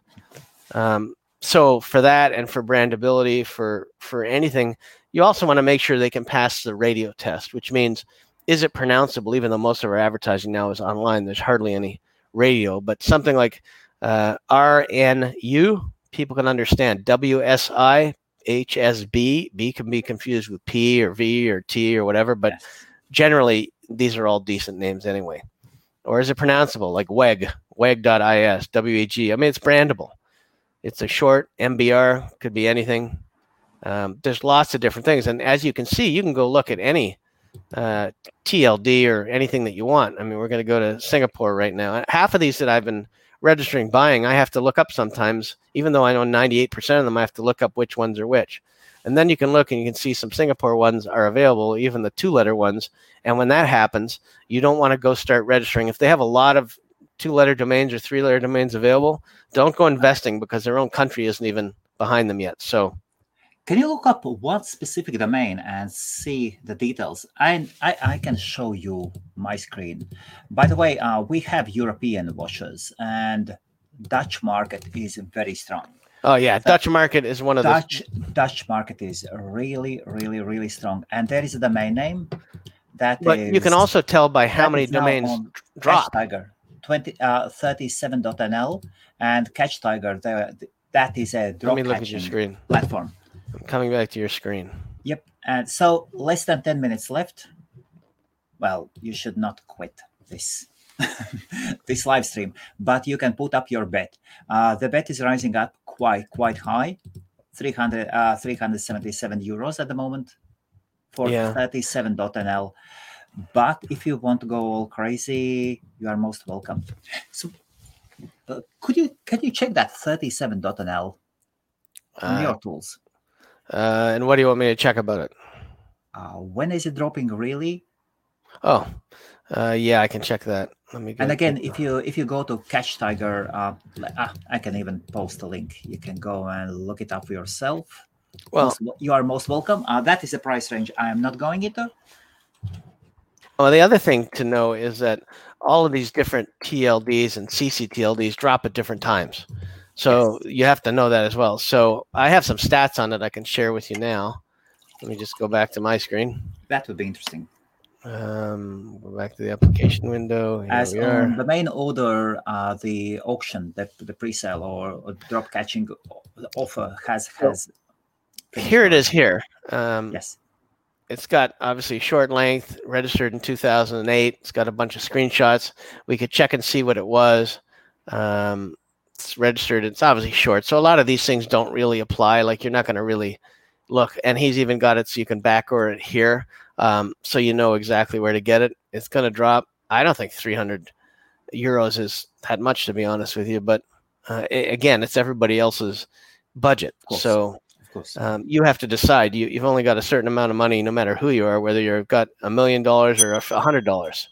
Um, so for that and for brandability, for for anything, you also want to make sure they can pass the radio test, which means is it pronounceable? Even though most of our advertising now is online, there's hardly any radio. But something like uh, RNU, people can understand. WSI, HSB, B can be confused with P or V or T or whatever, but Yes. generally these are all decent names anyway. Or is it pronounceable like WEG, WEG.is, WEG? I mean, it's brandable. It's a short MBR, could be anything. Um, there's lots of different things. And as you can see, you can go look at any uh, TLD or anything that you want. I mean, we're going to go to Singapore right now. Half of these that I've been registering buying, I have to look up sometimes, even though I know 98% of them, I have to look up which ones are which. And then you can look and you can see some Singapore ones are available, even the two letter ones. And when that happens, you don't want to go start registering. If they have a lot of two letter domains or three letter domains available, don't go investing because their own country isn't even behind them yet. So, Can you look up one specific domain and see the details? I, I, I can show you my screen. By the way, uh, we have European watchers and Dutch market is very strong. oh, yeah, Dutch market is one of the. Dutch Dutch market is really, really, really strong. And there is a domain name that But you can also tell by how many domains drop. Tiger 20 uh, 37.nl and Catch Tiger there that is a Let drop me look at your screen. platform. I'm coming back to your screen. Yep. And so less than 10 minutes left. Well, you should not quit this this live stream, but you can put up your bet. Uh, the bet is rising up quite quite high. 300 uh, 377 euros at the moment for Yeah. 37.nl. But if you want to go all crazy, you are most welcome. So uh, could you can you check that 37.nl on Uh, your tools? uh, and what do you want me to check about it? Uh, when is it dropping really? Oh, uh, yeah, I can check that. Let me. Go and again if you if you go to catch tiger uh, ah, i can even post a link you can go and look it up for yourself Well, Most you are most welcome uh, that is a price range i am not going into Well, the other thing to know is that all of these different TLDs and CCTLDs drop at different times. So you have to know that as well. So I have some stats on it I can share with you now. Let me just go back to my screen. that would be interesting Um, go back to the application window. Here as we are. on the main order uh, the auction the, the pre-sale or, or drop catching offer has has Here it is. Here. Um, yes it's got obviously short length, registered in 2008. It's got a bunch of screenshots. We could check and see what it was. Um, it's registered. It's obviously short. So a lot of these things don't really apply. Like you're not going to really look, and he's even got it so you can back order it here, um, so you know exactly where to get it. It's going to drop. I don't think 300 euros is that much, to be honest with you, but uh, a- again, it's everybody else's budget, so. Um, you have to decide. You, you've only got a certain amount of money, no matter who you are, whether you've got a million dollars or a hundred dollars.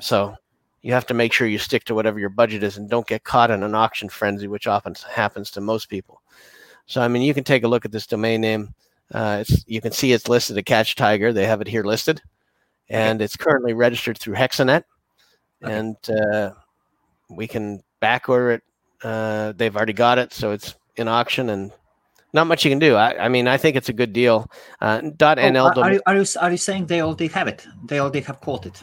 So you have to make sure you stick to whatever your budget is and don't get caught in an auction frenzy, which often happens to most people. So I mean, you can take a look at this domain name. Uh, it's, you can see it's listed at Catch Tiger. They have it here listed, and it's currently registered through Hexonet, Okay. and uh, we can back order it. Uh, they've already got it, so it's in auction, and not much you can do. I, I mean, I think it's a good deal. Uh, dot Oh, NL are, are you, are, you, are you saying they already have it? They already have caught it?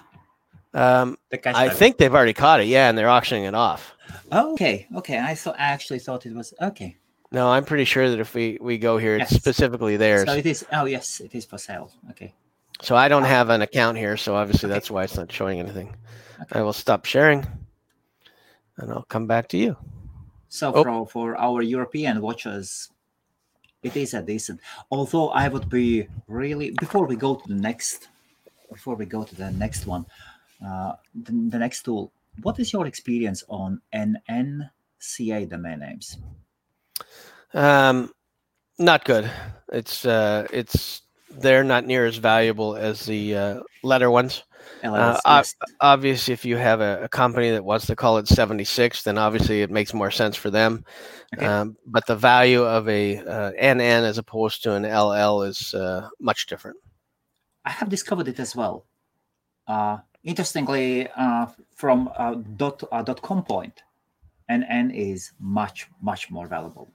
Um, I think they've already caught it. Yeah, and they're auctioning it off. Oh, okay, okay. I thought I actually thought it was okay. No, I'm pretty sure that if we we go here, it's specifically theirs. So it is. Oh, yes, it is for sale. Okay. So I don't have an account here, so obviously Okay. that's why it's not showing anything. Okay. I will stop sharing, and I'll come back to you. So Oh. for for our European watchers, it is a decent. Although I would be really before we go to the next, before we go to the next one, uh, the, the next tool. What is your experience on NNCA domain names? Um, not good. It's uh, it's they're not near as valuable as the uh, letter ones. List. Obviously, if you have a, a company that wants to call it 76, then obviously it makes more sense for them. Okay. Um, but the value of a uh, NN as opposed to an LL is uh, much different. I have discovered it as well. Uh, interestingly, uh, from a dot uh, dot com point, NN is much much more valuable.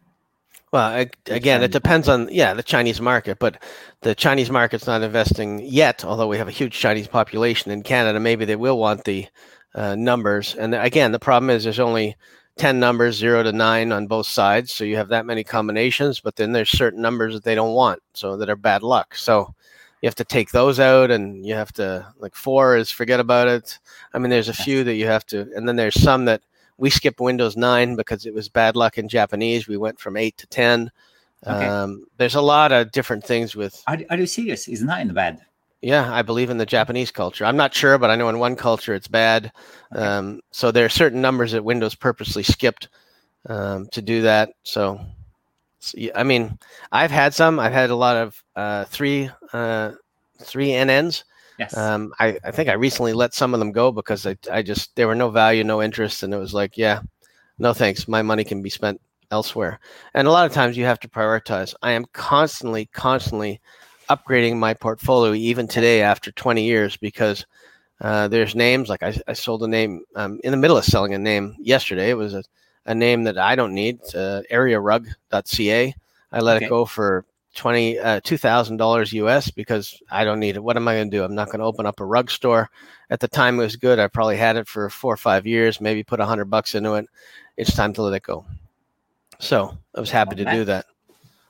Well, The again, it depends on yeah the Chinese market, but the Chinese market's not investing yet. Although we have a huge Chinese population in Canada, maybe they will want the uh, numbers. And again, the problem is there's only ten numbers, zero to nine, on both sides. So you have that many combinations, but then there's certain numbers that they don't want, so that are bad luck. So you have to take those out, and you have to like four is forget about it. I mean, there's a few that you have to, and then there's some that we skipped Windows 9 because it was bad luck in Japanese. We went from 8 to 10. Okay. Um, there's a lot of different things with, Are, are you serious? Is nine bad? yeah, I believe in the Japanese culture. I'm not sure, but I know in one culture it's bad. Okay. Um, so there are certain numbers that Windows purposely skipped um, to do that. So, so, I mean, I've had some. I've had a lot of uh, three, uh, three NNs. Yes. Um, I, I think I recently let some of them go because I, I just there were no value, no interest, and it was like, yeah, no thanks. My money can be spent elsewhere. And a lot of times you have to prioritize. I am constantly, constantly upgrading my portfolio, even today after 20 years, because uh, there's names like I, I sold a name um, in the middle of selling a name yesterday. It was a, a name that I don't need, uh, arearug.ca. I let Okay. it go for twenty uh, two thousand dollars US because I don't need it. What am I going to do? I'm not going to open up a rug store. At the time, it was good. I probably had it for four or five years. Maybe put a hundred bucks into it. It's time to let it go. So I was happy to do that.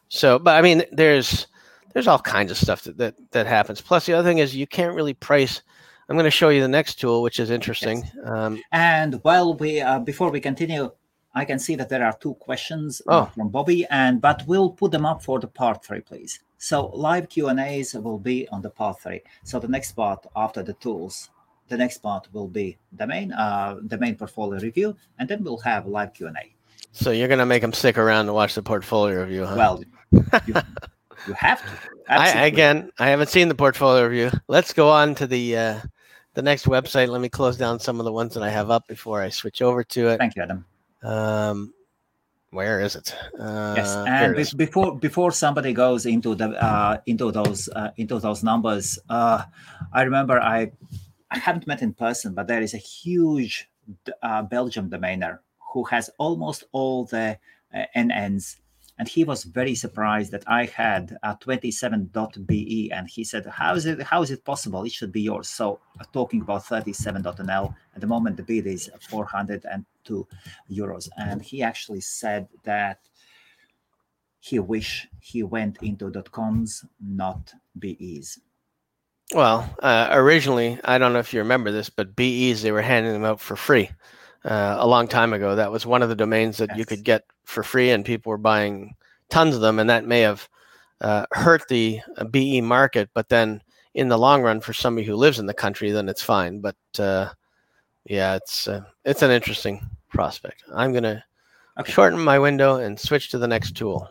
So, but I mean, there's there's all kinds of stuff that that, that happens. Plus, the other thing is you can't really price. I'm going to show you the next tool, which is interesting. Um, And while we uh, before we continue, I can see that there are two questions uh, Oh. from Bobby, and but we'll put them up for the part three, please. So live Q and A's will be on the part three. So the next part after the tools, the next part will be the main uh, the main portfolio review, and then we'll have live Q and A. so you're going to make them stick around to watch the portfolio review, huh? Well, you, you have to. I, again, I haven't seen the portfolio review. Let's go on to the uh, the next website. Let me close down some of the ones that I have up before I switch over to it. Thank you, Adam. Um, where is it? Uh, Yes, and it be- before before somebody goes into the uh, into those uh, into those numbers, uh, I remember I I haven't met in person, but there is a huge uh, Belgium domainer who has almost all the uh, NNs, and he was very surprised that I had a 27.be, and he said, "How is it? How is it possible? It should be yours." So, uh, talking about 37.nl at the moment, the bid is 402 euros, and he actually said that he wish he went into .coms, not BEs. Well, uh, originally, I don't know if you remember this, but BEs they were handing them out for free uh, a long time ago. That was one of the domains that you could get for free, and people were buying tons of them, and that may have uh, hurt the uh, BE market, but then in the long run, for somebody who lives in the country, then it's fine. But uh, yeah, it's uh, it's an interesting prospect. I'm gonna Okay. shorten my window and switch to the next tool.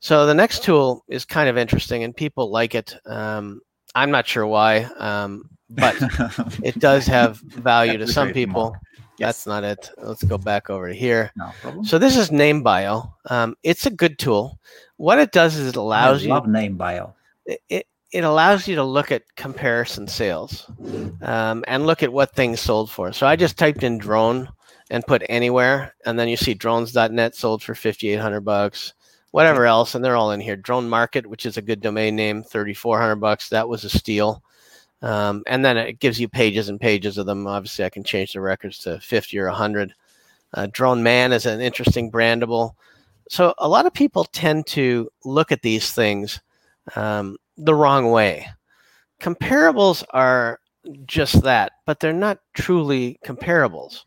So the next tool is kind of interesting, and people like it. Um, I'm not sure why, um, but it does have value to some people. more. Yes. That's not it. Let's go back over here. no problem. So this is Name Bio. Um, it's a good tool. What it does is it allows I you love name bio. it- it, it allows you to look at comparison sales um, and look at what things sold for. So I just typed in drone and put anywhere, and then you see drones.net sold for 5,800 bucks, whatever else, and they're all in here. Drone Market, which is a good domain name, 3,400 bucks. That was a steal. Um, and then it gives you pages and pages of them. Obviously, I can change the records to 50 or 100. Uh, Drone Man is an interesting brandable. So a lot of people tend to look at these things um, the wrong way. Comparables are just that, but they're not truly comparables.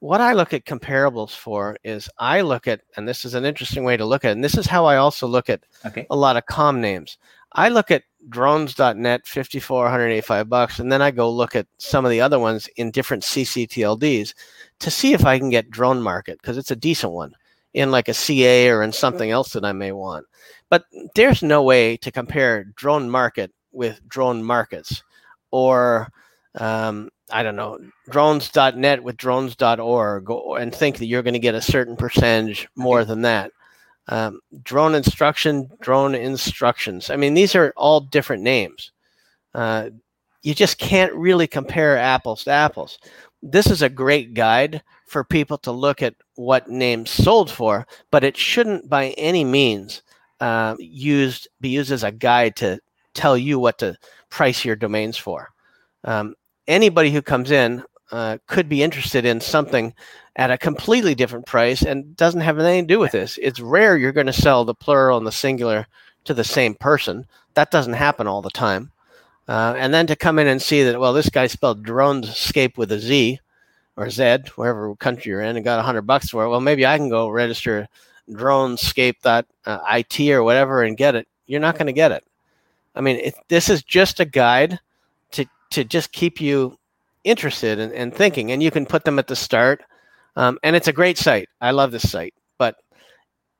What I look at comparables for is I look at, and this is an interesting way to look at it, and this is how I also look at Okay. a lot of com names. I look at drones.net, 5,485 bucks, and then I go look at some of the other ones in different CCTLDs to see if I can get drone market because it's a decent one in like a CA or in something else that I may want. But there's no way to compare drone market with drone markets or um, I don't know, drones.net with drones.org and think that you're going to get a certain percentage more than that. Um, drone instruction, drone instructions. I mean, these are all different names. Uh, you just can't really compare apples to apples. This is a great guide for people to look at what names sold for, but it shouldn't by any means uh, used be used as a guide to tell you what to price your domains for. Um, anybody who comes in uh, could be interested in something at a completely different price and doesn't have anything to do with this. It's rare you're going to sell the plural and the singular to the same person. That doesn't happen all the time. Uh, and then to come in and see that, well, this guy spelled dronescape with a Z or Z, wherever country you're in, and got hundred bucks for it. Well, maybe I can go register dronescape.it or whatever and get it. You're not going to get it. I mean, it, this is just a guide to, to just keep you interested and, and thinking, and you can put them at the start. Um, and it's a great site. I love this site, but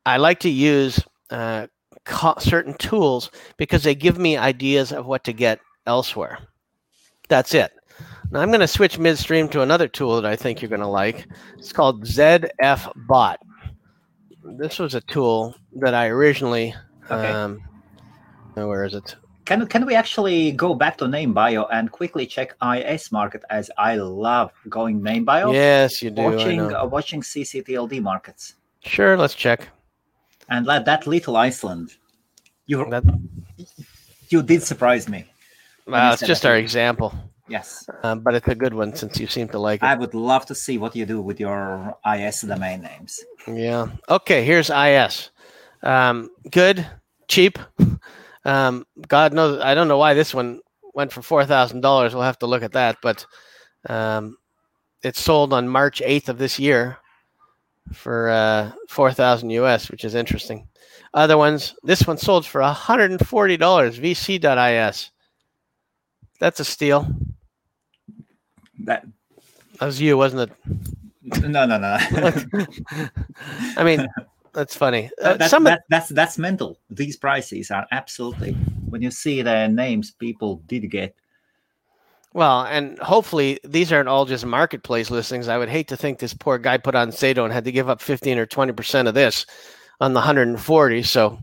I like to use uh, co- certain tools because they give me ideas of what to get elsewhere. That's it. Now I'm going to switch midstream to another tool that I think you're going to like. It's called ZF Bot. This was a tool that I originally. Okay. Um, where is it? Can can we actually go back to name bio and quickly check IS market as I love going name bio, Yes, you do. Watching uh, watching CCTLD markets Sure, let's check. and like that little Iceland. You That, you did surprise me. well, it's just that. our example, Yes, um, but it's a good one since you seem to like it. I would love to see what you do with your IS domain names. Yeah. Okay. Here's IS. Um, good, cheap. Um, God knows. I don't know why this one went for four thousand dollars. We'll have to look at that. But um, it sold on March eighth of this year for uh, four thousand US, which is interesting. Other ones. This one sold for hundred and forty dollars. VC.is. That's a steal. That That was you, wasn't it? no no no. I mean, that's funny. Uh, That- of that- that's that's mental. These prices are absolutely. When you see their names, people did get. Well, and hopefully these aren't all just marketplace listings. I would hate to think this poor guy put on Sedo and had to give up 15 or 20% of this on the 140. So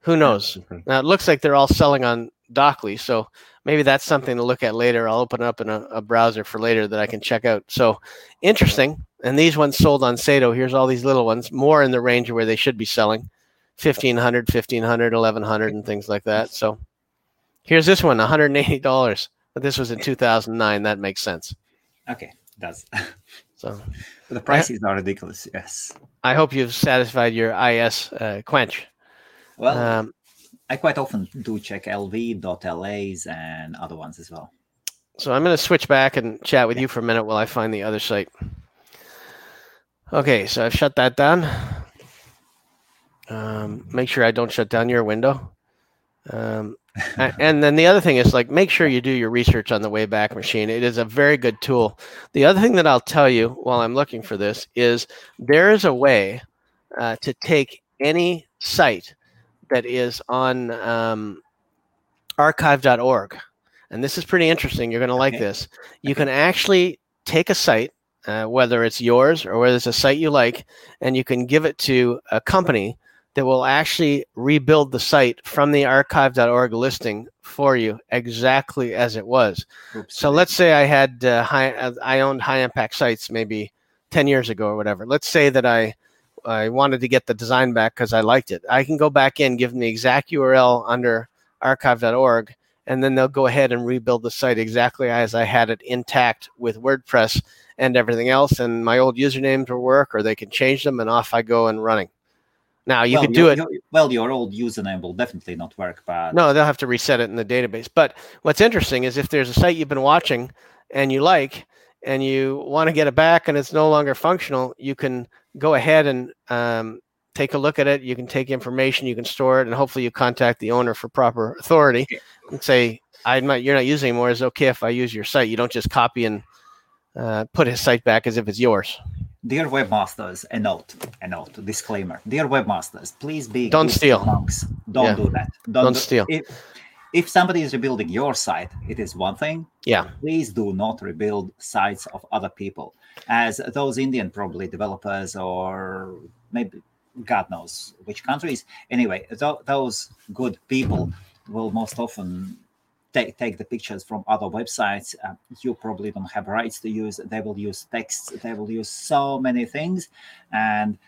who knows? Now it looks like they're all selling on Dockley. So maybe that's something to look at later. I'll open up in a, a browser for later that I can check out. So interesting. And these ones sold on Sedo. Here's all these little ones, more in the range of where they should be selling 1500, 1500, 1100, and things like that. So here's this one $180. But this was in 2009. That makes sense. Okay, does. So the prices are ridiculous. Yes. I hope you've satisfied your IS uh, quench. Well, Um, I quite often do check lv.las and other ones as well. so I'm going to switch back and chat with you for a minute while I find the other site. Okay, so I've shut that down. Um, make sure I don't shut down your window. Um, and then the other thing is like make sure you do your research on the Wayback Machine. It is a very good tool. The other thing that I'll tell you while I'm looking for this is there is a way uh, to take any site that is on um, archive.org, and this is pretty interesting. You're going to like Okay. this. You can actually take a site, uh, whether it's yours or whether it's a site you like, and you can give it to a company that will actually rebuild the site from the archive.org listing for you exactly as it was. Oops. So let's say I had uh, high, uh, I owned high impact sites maybe 10 years ago or whatever. Let's say that I I wanted to get the design back because I liked it. I can go back in, give them the exact URL under archive.org, and then they'll go ahead and rebuild the site exactly as I had it intact with WordPress and everything else. And my old usernames will work, or they can change them, and off I go and running. Now you well, could do it. well, your old username will definitely not work, but No, they'll have to reset it in the database. But what's interesting is if there's a site you've been watching and you like, and you want to get it back and it's no longer functional, you can go ahead and um, take a look at it. You can take information, you can store it, and hopefully you contact the owner for proper authority and say, "I'm not. You're not using anymore. Is it okay if I use your site? You don't just copy and uh, put his site back as if it's yours. Dear webmasters, a note, a note, disclaimer. Dear webmasters, please be Don't steal. monks. Don't Yeah. do that. Don't do- steal. If, if somebody is rebuilding your site, it is one thing. Yeah. Please do not rebuild sites of other people, as those Indian probably developers or maybe God knows which countries. Anyway, tho- those good people will most often take take the pictures from other websites. Uh, you probably don't have rights to use. They will use texts. They will use so many things, and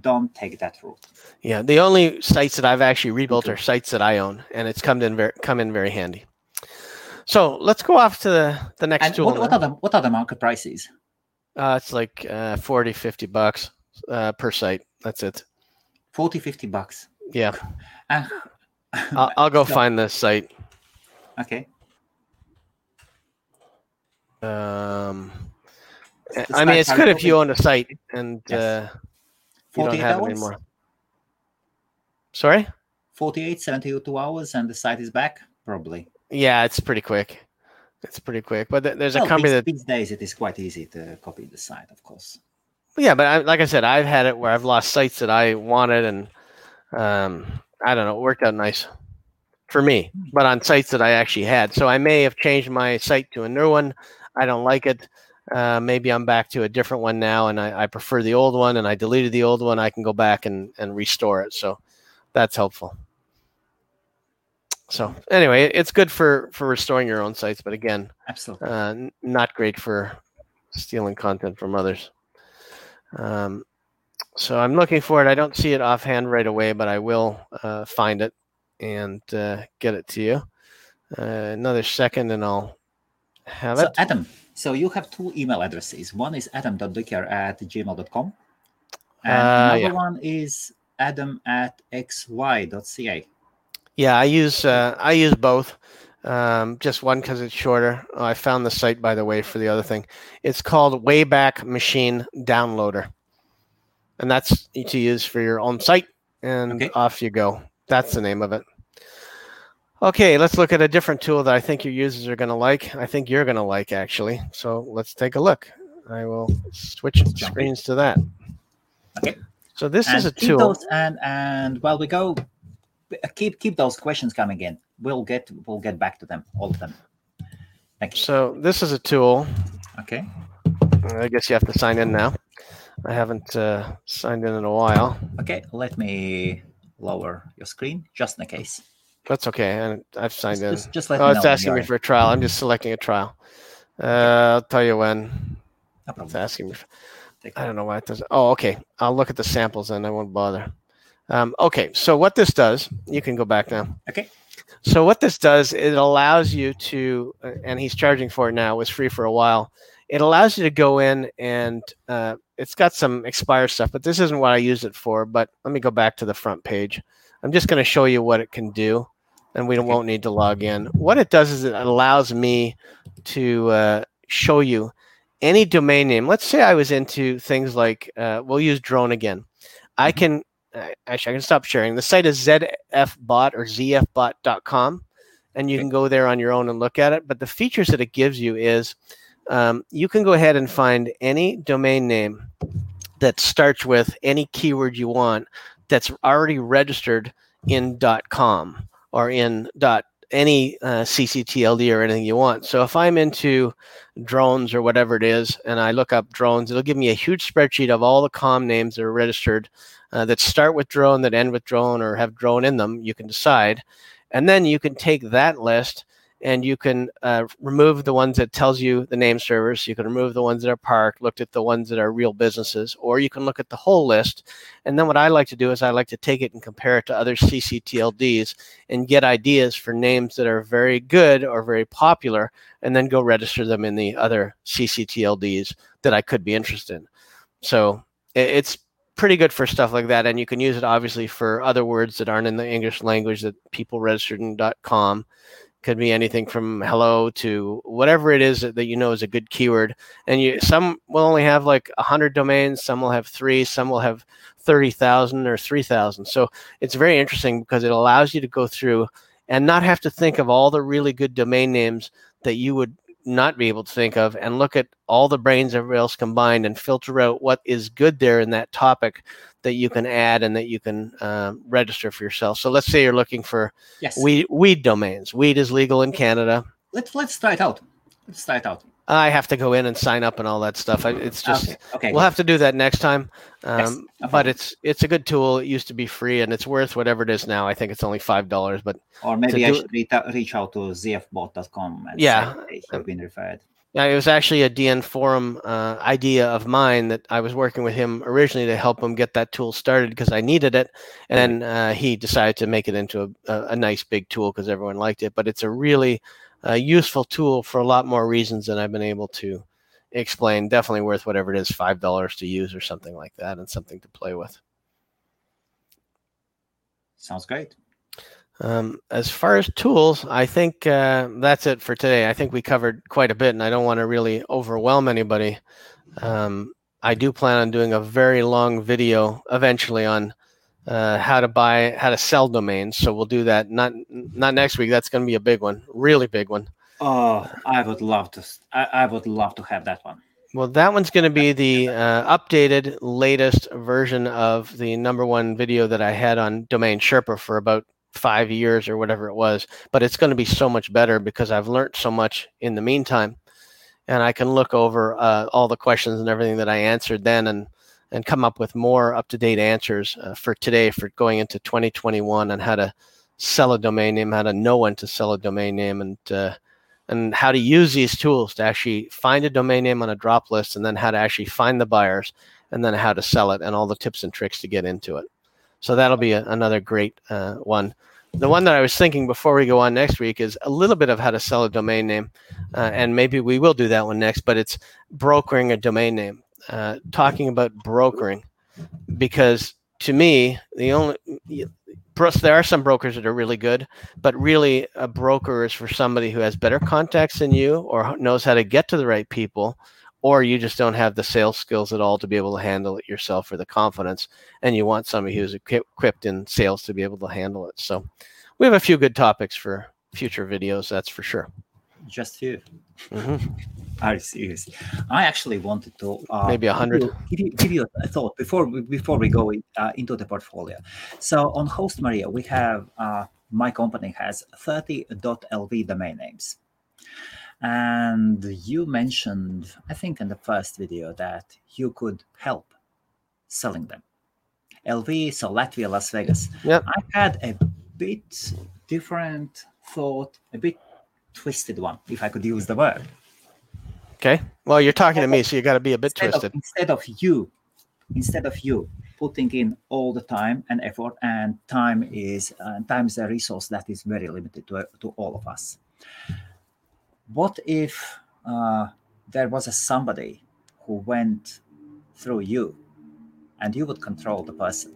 don't take that route. Yeah, the only sites that I've actually rebuilt are sites that I own, and it's come in very come in very handy. So let's go off to the, the next And tool. what, what are the what are the market prices? Uh, it's like uh, 40, 50 bucks uh, per site. That's it. 40, 50 bucks. Yeah, Uh, I'll, I'll go So- find the site. Okay. Um, I mean, it's good if you own a site and Yes. uh, you don't 48 have it anymore. Sorry? 48, 72 hours, and the site is back. Probably. Yeah, it's pretty quick. It's pretty quick. But th- there's a company these, that these days it is quite easy to copy the site, of course. Yeah, but I, like I said, I've had it where I've lost sites that I wanted, and um, I don't know, it worked out nice for me. But on sites that I actually had, so I may have changed my site to a new one. I don't like it. Uh, maybe I'm back to a different one now, and I, I prefer the old one. And I deleted the old one. I can go back and and restore it. So that's helpful. So anyway, it's good for for restoring your own sites, but again, Absolutely. uh, not great for stealing content from others. Um, so I'm looking for it. I don't see it offhand right away, but I will uh, find it and uh, get it to you. Uh, another second, and I'll have so, it. Adam, so you have two email addresses. One is adam.dicker at gmail.com, and Uh, another yeah. one is adam at xy.ca. Yeah, I use uh, I use both. Um, just one because it's shorter. Oh, I found the site by the way for the other thing. It's called Wayback Machine Downloader, and that's to use for your own site. And Okay. off you go. That's the name of it. Okay, let's look at a different tool that I think your users are going to like. I think you're going to like actually. So let's take a look. I will switch screens to that. Okay. So this and is a tool. and and while we go keep keep those questions coming in we'll get we'll get back to them all of them thank you So this is a tool okay I guess you have to sign in now. I haven't uh, signed in in a while. okay let me lower your screen just in case That's okay. And I've signed just, in. just, just let Oh, it's asking me for a trial. I'm just selecting a trial. Uh, I'll tell you when. no It's asking me. Take I don't know why it does. Oh, okay. I'll look at the samples and I won't bother. Um, okay. So what this does, you can go back now. Okay. So what this does, it allows you to, uh, and he's charging for it now. It was free for a while. It allows you to go in and uh, it's got some expire stuff, but this isn't what I used it for. But let me go back to the front page. I'm just going to show you what it can do, and we won't need to log in. What it does is it allows me to uh, show you any domain name. Let's say I was into things like, uh, we'll use drone again. I Mhm. can uh, actually, I can stop sharing. The site is zfbot or zfbot.com, and you can go there on your own and look at it. But the features that it gives you is um, you can go ahead and find any domain name that starts with any keyword you want that's already registered in .com or in dot any uh, cctld or anything you want. So if i'm into drones or whatever it is and i look up drones it'll give me a huge spreadsheet of all the com names that are registered uh, that start with drone that end with drone or have drone in them you can decide. And then you can take that list and you can uh, remove the ones that tells you the name servers you can remove the ones that are parked looked at the ones that are real businesses or you can look at the whole list. And then what i like to do is i like to take it and compare it to other cctlds and get ideas for names that are very good or very popular and then go register them in the other cctlds that i could be interested in. So it's pretty good for stuff like that and you can use it obviously for other words that aren't in the english language that people registered in com could be anything from hello to whatever it is that, you know is a good keyword. And you some will only have like 100 domains some will have three some will have 30000 or 3000 so it's very interesting because it allows you to go through and not have to think of all the really good domain names that you would not be able to think of and look at all the brains of else combined and filter out what is good there in that topic that you can add and that you can uh, register for yourself so let's say you're looking for Yes. weed weed domains. Weed is legal in Canada. let's let's try it out. Let's try it out. I have to go in and sign up and all that stuff. I, it's just okay. Okay. we'll have to do that next time. Um, Yes, no but it's it's a good tool. It used to be free and it's worth whatever it is now. I think it's only five dollars. But or maybe I should reach out, reach out to zfbot.com and Yeah. have been referred. yeah, it was actually a DN forum uh, idea of mine that I was working with him originally to help him get that tool started because I needed it, and then uh, he decided to make it into a, a, a nice big tool because everyone liked it. But it's a really uh, useful tool for a lot more reasons than I've been able to explain. Definitely worth whatever it is, five dollars to use or something like that, and something to play with. Sounds great. Um, as far as tools, I think uh, that's it for today. I think we covered quite a bit, and I don't want to really overwhelm anybody. Um, I do plan on doing a very long video eventually on uh, how to buy, how to sell domains. So we'll do that not not next week. That's going to be a big one, really big one. Oh, I would love to. I, I would love to have that one. Well, that one's going to be the uh, updated, latest version of the number one video that I had on Domain Sherpa for about five years or whatever it was. But it's going to be so much better because I've learned so much in the meantime, and I can look over uh, all the questions and everything that I answered then and and come up with more up to date answers uh, for today for going into 2021 on how to sell a domain name, how to know when to sell a domain name, and uh, and how to use these tools to actually find a domain name on a drop list and then how to actually find the buyers and then how to sell it and all the tips and tricks to get into it. So that'll be a, another great uh, one. The one that I was thinking before we go on next week is a little bit of how to sell a domain name, uh, and maybe we will do that one next. But it's brokering a domain name, uh, talking about brokering, because to me the only there are some brokers that are really good, but really a broker is for somebody who has better contacts than you or knows how to get to the right people or you just don't have the sales skills at all to be able to handle it yourself or the confidence and you want somebody who's equipped in sales to be able to handle it. So we have a few good topics for future videos that's for sure. Just few. hmm Are you serious? I actually wanted to uh, Maybe a hundred. Give you, a thought before we, before we go in, uh, into the portfolio. So on Host Maria, we have uh, my company has 30.lv domain names, and you mentioned, I think, in the first video that you could help selling them. LV, so Latvia, Las Vegas. Yep. I had a bit different thought, a bit twisted one, if I could use the word. Okay well you're talking to me so you got to be a bit instead twisted Of, instead of you, instead of you putting in all the time and effort, and time is uh, time is a resource that is very limited to to all of us. What if uh, there was a somebody who went through you, and you would control the person?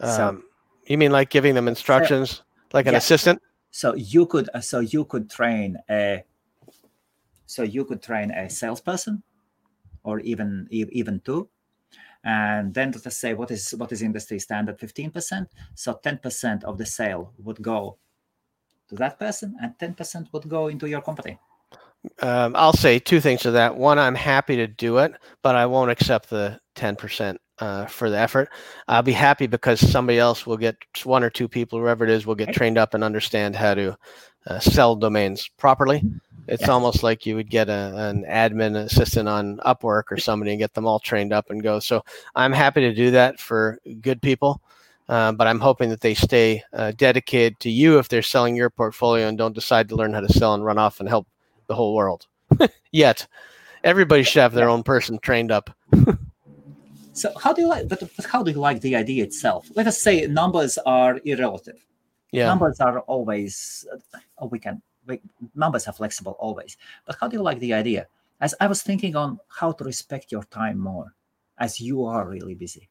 So- um, you mean like giving them instructions like an Yeah. assistant so you could uh, so you could train a so you could train a salesperson or even even two. And then let's say what is what is industry standard? 15% so 10% of the sale would go to that person and 10% would go into your company. Um, i'll say two things to that. One i'm happy to do it but i won't accept the 10% uh, for the effort i'll be happy because somebody else will get one or two people whoever it is will get trained up and understand how to uh, sell domains properly it's yeah. almost like you would get a, an admin assistant on Upwork or somebody and get them all trained up and go. So I'm happy to do that for good people, uh, but I'm hoping that they stay uh, dedicated to you if they're selling your portfolio and don't decide to learn how to sell and run off and help the whole world. Yet, everybody should have their own person trained up. so how do you like? But how do you like the idea itself? Let us say numbers are irrelative. Yeah. Numbers are always. Oh, we can We, numbers are flexible always. But how do you like the idea? As I was thinking on how to respect your time more, as you are really busy.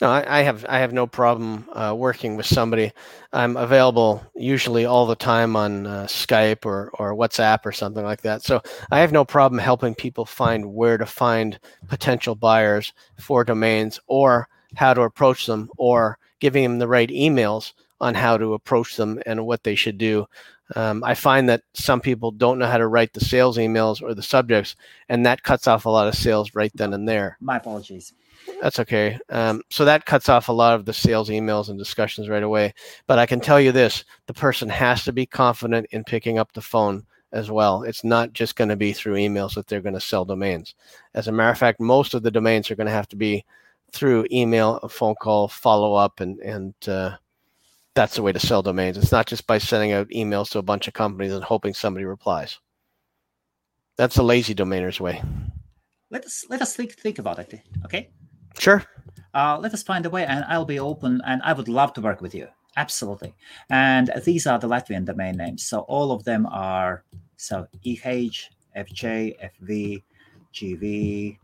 No, I, I have I have no problem uh, working with somebody. I'm available usually all the time on uh, Skype or or WhatsApp or something like that. So I have no problem helping people find where to find potential buyers for domains or how to approach them or giving them the right emails on how to approach them and what they should do um, I find that some people don't know how to write the sales emails or the subjects, and that cuts off a lot of sales right then and there. My apologies. That's okay. Um, so that cuts off a lot of the sales emails and discussions right away. But I can tell you this the person has to be confident in picking up the phone as well. It's not just going to be through emails that they're going to sell domains. As a matter of fact, most of the domains are going to have to be through email, a phone call, follow up, and, and, uh, that's the way to sell domains. It's not just by sending out emails to a bunch of companies and hoping somebody replies. That's the lazy domainer's way. Let us let us think think about it. Okay. Sure. Uh, let us find a way, and I'll be open, and I would love to work with you. Absolutely. And these are the Latvian domain names. So all of them are so EH, FJ, FV, GV,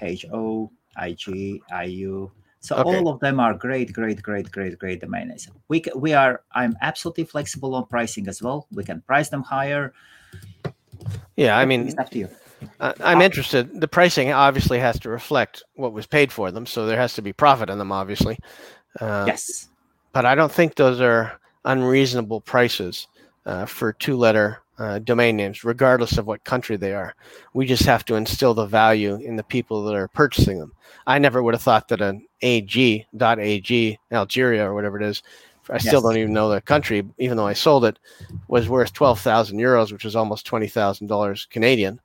HO, IG, IU, so okay. all of them are great, great, great, great, great domain names. We we are. I'm absolutely flexible on pricing as well. We can price them higher. Yeah, I mean, it's up to you. I'm interested. The pricing obviously has to reflect what was paid for them, so there has to be profit in them, obviously. Uh, yes. But I don't think those are unreasonable prices uh, for two-letter uh, domain names, regardless of what country they are. We just have to instill the value in the people that are purchasing them. I never would have thought that an AG, .ag, Algeria or whatever it is, I yes. still don't even know the country, even though I sold it, was worth 12,000 euros, which is almost $20,000 Canadian.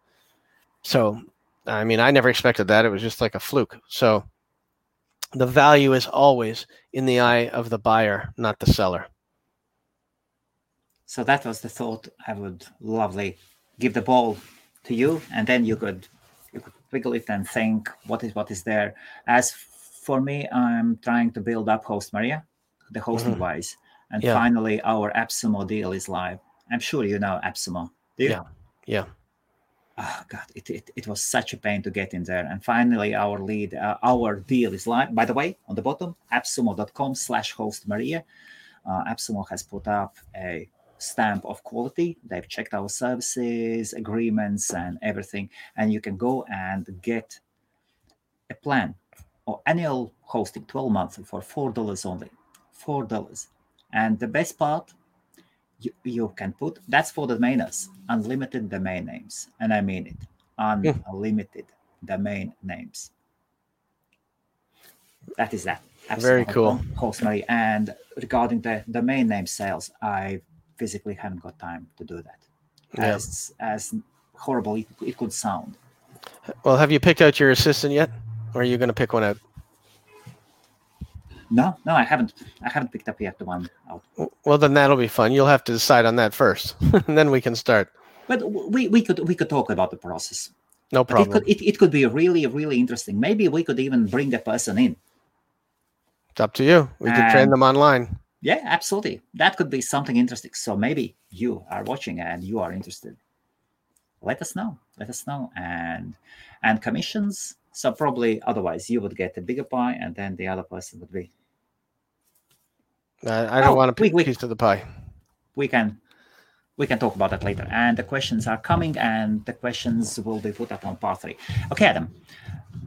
So, I mean, I never expected that. It was just like a fluke. So, the value is always in the eye of the buyer, not the seller. So that was the thought. I would lovely give the ball to you, and then you could you could wiggle it and think what is what is there. As for me, I'm trying to build up Host Maria, the hosting mm-hmm. wise, and yeah. finally our AppSumo deal is live. I'm sure you know AppSumo. Do you? Yeah. Yeah. Oh God, it, it, it was such a pain to get in there. And finally, our lead, uh, our deal is live. By the way, on the bottom, appsumo.com slash host Maria. Uh, AppSumo has put up a stamp of quality. They've checked our services, agreements, and everything. And you can go and get a plan or annual hosting 12 months for $4 only. $4. And the best part, you, you can put that's for the domainers, unlimited domain names. And I mean it unlimited domain names. That is that. Absolutely. Very cool. Mary. And regarding the domain name sales, I've physically haven't got time to do that. Yeah. As as horrible it, it could sound. Well, have you picked out your assistant yet, or are you going to pick one out? No, no, I haven't. I haven't picked up yet the one out. Well, then that'll be fun. You'll have to decide on that first, and then we can start. But we, we could we could talk about the process. No problem. But it could it, it could be really really interesting. Maybe we could even bring the person in. It's up to you. We could train them online. Yeah, absolutely. That could be something interesting. So maybe you are watching and you are interested. Let us know. Let us know. And and commissions. So probably otherwise you would get a bigger pie, and then the other person would be. Uh, I don't oh, want a piece we, of the pie. We can we can talk about that later. And the questions are coming, and the questions will be put up on part three. Okay, Adam.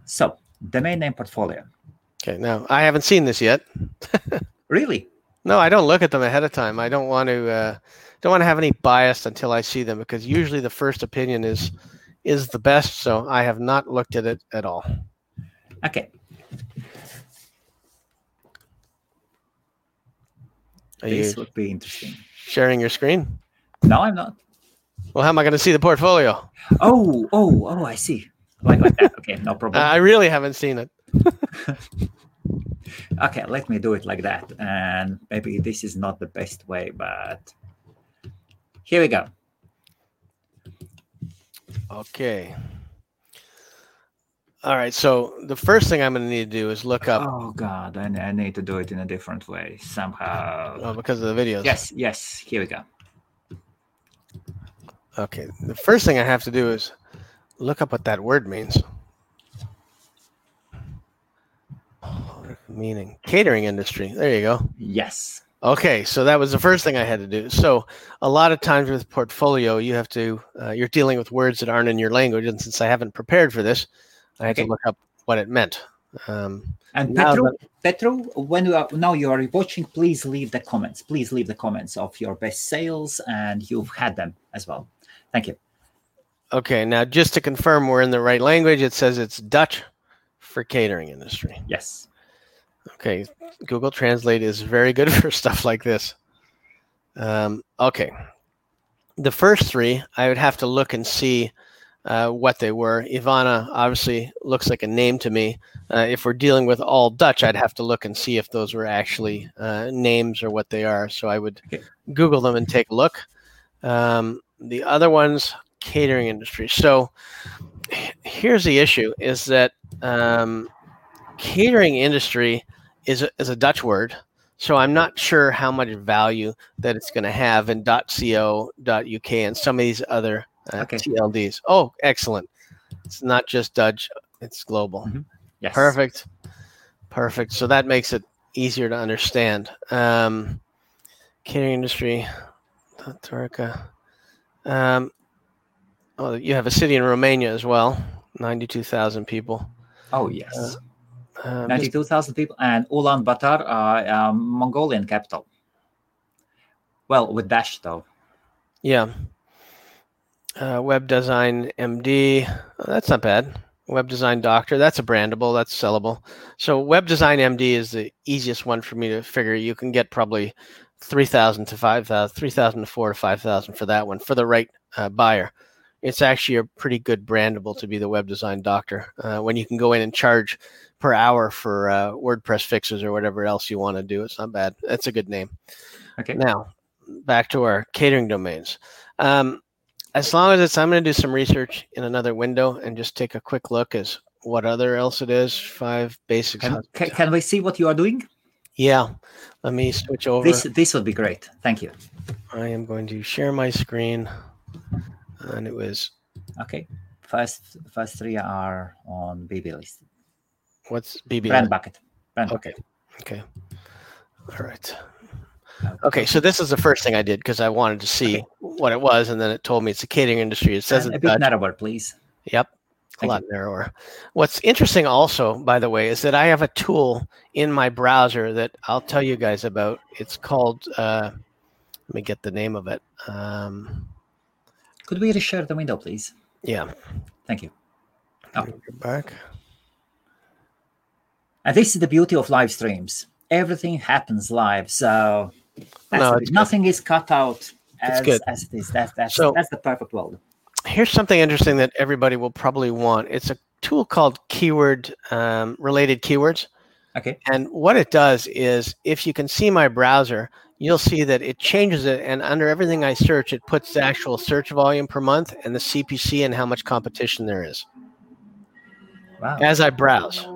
So domain name portfolio. Okay, now I haven't seen this yet. Really? No, I don't look at them ahead of time. I don't want to uh, don't want to have any bias until I see them because usually the first opinion is is the best. So I have not looked at it at all. Okay. Are this would be interesting. sharing your screen? No, I'm not. Well, how am I going to see the portfolio? Oh, oh, oh, I see. Like, like that. Okay, no problem. I really haven't seen it. okay, let me do it like that. And maybe this is not the best way, but here we go. Okay. All right. So the first thing I'm going to need to do is look up Oh God, I, I need to do it in a different way somehow. oh, because of the videos. Yes, yes. Here we go. Okay. The first thing I have to do is look up what that word means. Meaning catering industry. There you go. Yes. Okay, so that was the first thing I had to do. So a lot of times with portfolio, you have to uh, you're dealing with words that aren't in your language, and since I haven't prepared for this, I had Okay. to look up what it meant. Um, And Petro, Petro, when you are now you are watching, please leave the comments. Please leave the comments of your best sales, and you've had them as well. Thank you. okay, now just to confirm we're in the right language, it says it's Dutch for catering industry. Yes. Okay, Google Translate is very good for stuff like this. Um, okay, the first three I would have to look and see uh, what they were. Ivana obviously looks like a name to me. Uh, if we're dealing with all Dutch, I'd have to look and see if those were actually uh, names or what they are. So I would Okay. Google them and take a look. Um, the other ones, catering industry. So here's the issue: is that um, catering industry is a, is a Dutch word, so I'm not sure how much value that it's going to have in .co.uk and some of these other uh, Okay. TLDs. Oh, excellent! It's not just Dutch; it's global. Mhm. Yes. Perfect, perfect. So that makes it easier to understand. Um, catering industry. Um, oh, you have a city in Romania as well, ninety-two thousand people. Oh yes. Um, just- Ninety-two thousand people, and Ulaanbaatar, uh, um, Mongolian capital. Well, with dash though. Yeah. Uh, web design MD. Oh, that's not bad. Web design doctor. That's a brandable. That's sellable. So web design MD is the easiest one for me to figure. You can get probably three thousand to five thousand, three thousand to four to five thousand for that one for the right uh, buyer. It's actually a pretty good brandable to be the web design doctor uh, when you can go in and charge per hour for uh, WordPress fixes or whatever else you want to do. It's not bad. That's a good name. Okay. Now, back to our catering domains. Um, as long as it's, I'm going to do some research in another window and just take a quick look as what other else it is. Five basics. Can, can, can we see what you are doing? yeah. Let me switch over. This this would be great. Thank you. I am going to share my screen. And it was, Okay. First first three are on BB list. what's BB? Brand bucket. Brand Okay. bucket. Okay. All right. Okay, so this is the first thing I did because I wanted to see Okay. what it was, and then it told me it's a catering industry. It says And a bit narrower, please. Yep. A Thank lot narrower. What's interesting also, by the way, is that I have a tool in my browser that I'll tell you guys about. It's called, uh, let me get the name of it. Um, Could we reshare the window, please? yeah. Thank you. Oh. Let back. And this is the beauty of live streams. Everything happens live, so No, the- it's good. nothing is cut out as, good. as it is. That's that's So- that's the perfect world. Here's something interesting that everybody will probably want. It's a tool called keyword um, related keywords. Okay. And what it does is, if you can see my browser, you'll see that it changes it. And under everything I search, it puts the actual search volume per month and the CPC and how much competition there is Wow. as I browse.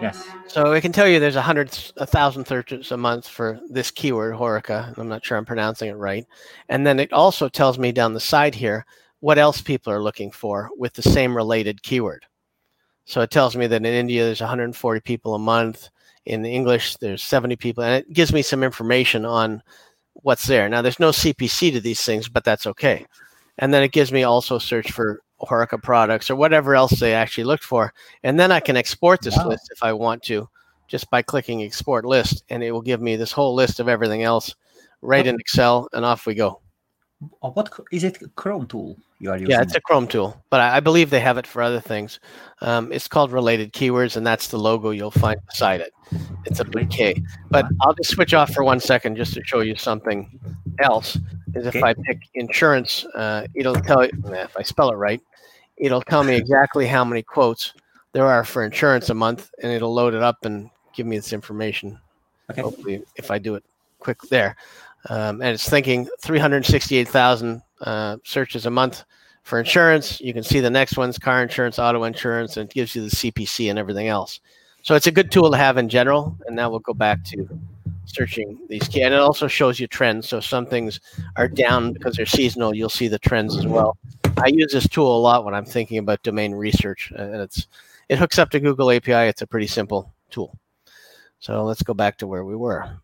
Yes. So it can tell you there's a hundred, a thousand searches a month for this keyword, Horeca. I'm not sure I'm pronouncing it right. And then it also tells me down the side here what else people are looking for with the same related keyword. So it tells me that in India there's 140 people a month. In English there's 70 people, and it gives me some information on what's there. Now there's no CPC to these things, but that's okay. And then it gives me also search for Horeca products or whatever else they actually looked for. And then I can export this Wow. list if I want to, just by clicking export list, and it will give me this whole list of everything else right in Excel, and off we go. What is it? Chrome tool you are using? Yeah, it's a Chrome tool, but I, I believe they have it for other things. Um, it's called related keywords, and that's the logo you'll find beside it. It's a K. But I'll just switch off for one second just to show you something else. Is if Okay. I pick insurance, uh, it'll tell you if I spell it right, it'll tell me exactly how many quotes there are for insurance a month, and it'll load it up and give me this information. okay. Hopefully, if I do it quick there, um, and it's thinking 368,000 uh, searches a month for insurance. You can see the next one's car insurance, auto insurance, and it gives you the CPC and everything else. So it's a good tool to have in general. And now we'll go back to searching these key, and it also shows you trends. So some things are down because they're seasonal. You'll see the trends as well. I use this tool a lot when I'm thinking about domain research, and it's it hooks up to Google API. It's a pretty simple tool. So let's go back to where we were.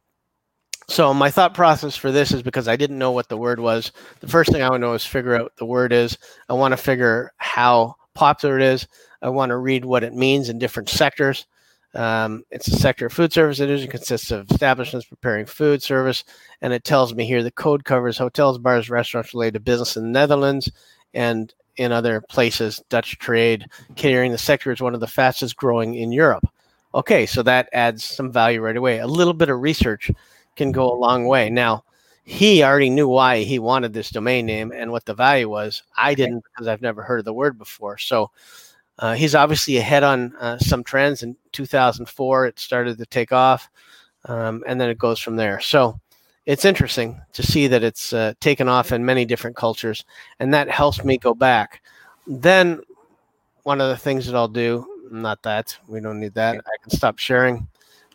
So my thought process for this is because I didn't know what the word was. The first thing I want to know is figure out the word is. I want to figure how popular it is. I want to read what it means in different sectors. Um, it's a sector of food service. It usually consists of establishments preparing food service, and it tells me here the code covers hotels, bars, restaurants related to business in the Netherlands and in other places. Dutch trade, catering. The sector is one of the fastest growing in Europe. Okay, so that adds some value right away. A little bit of research can go a long way. Now, he already knew why he wanted this domain name and what the value was. I didn't because I've never heard of the word before. So uh, he's obviously ahead on uh, some trends. In 2004, it started to take off, um, and then it goes from there. So it's interesting to see that it's uh, taken off in many different cultures, and that helps me go back. Then one of the things that I'll do, not that we don't need that, I can stop sharing,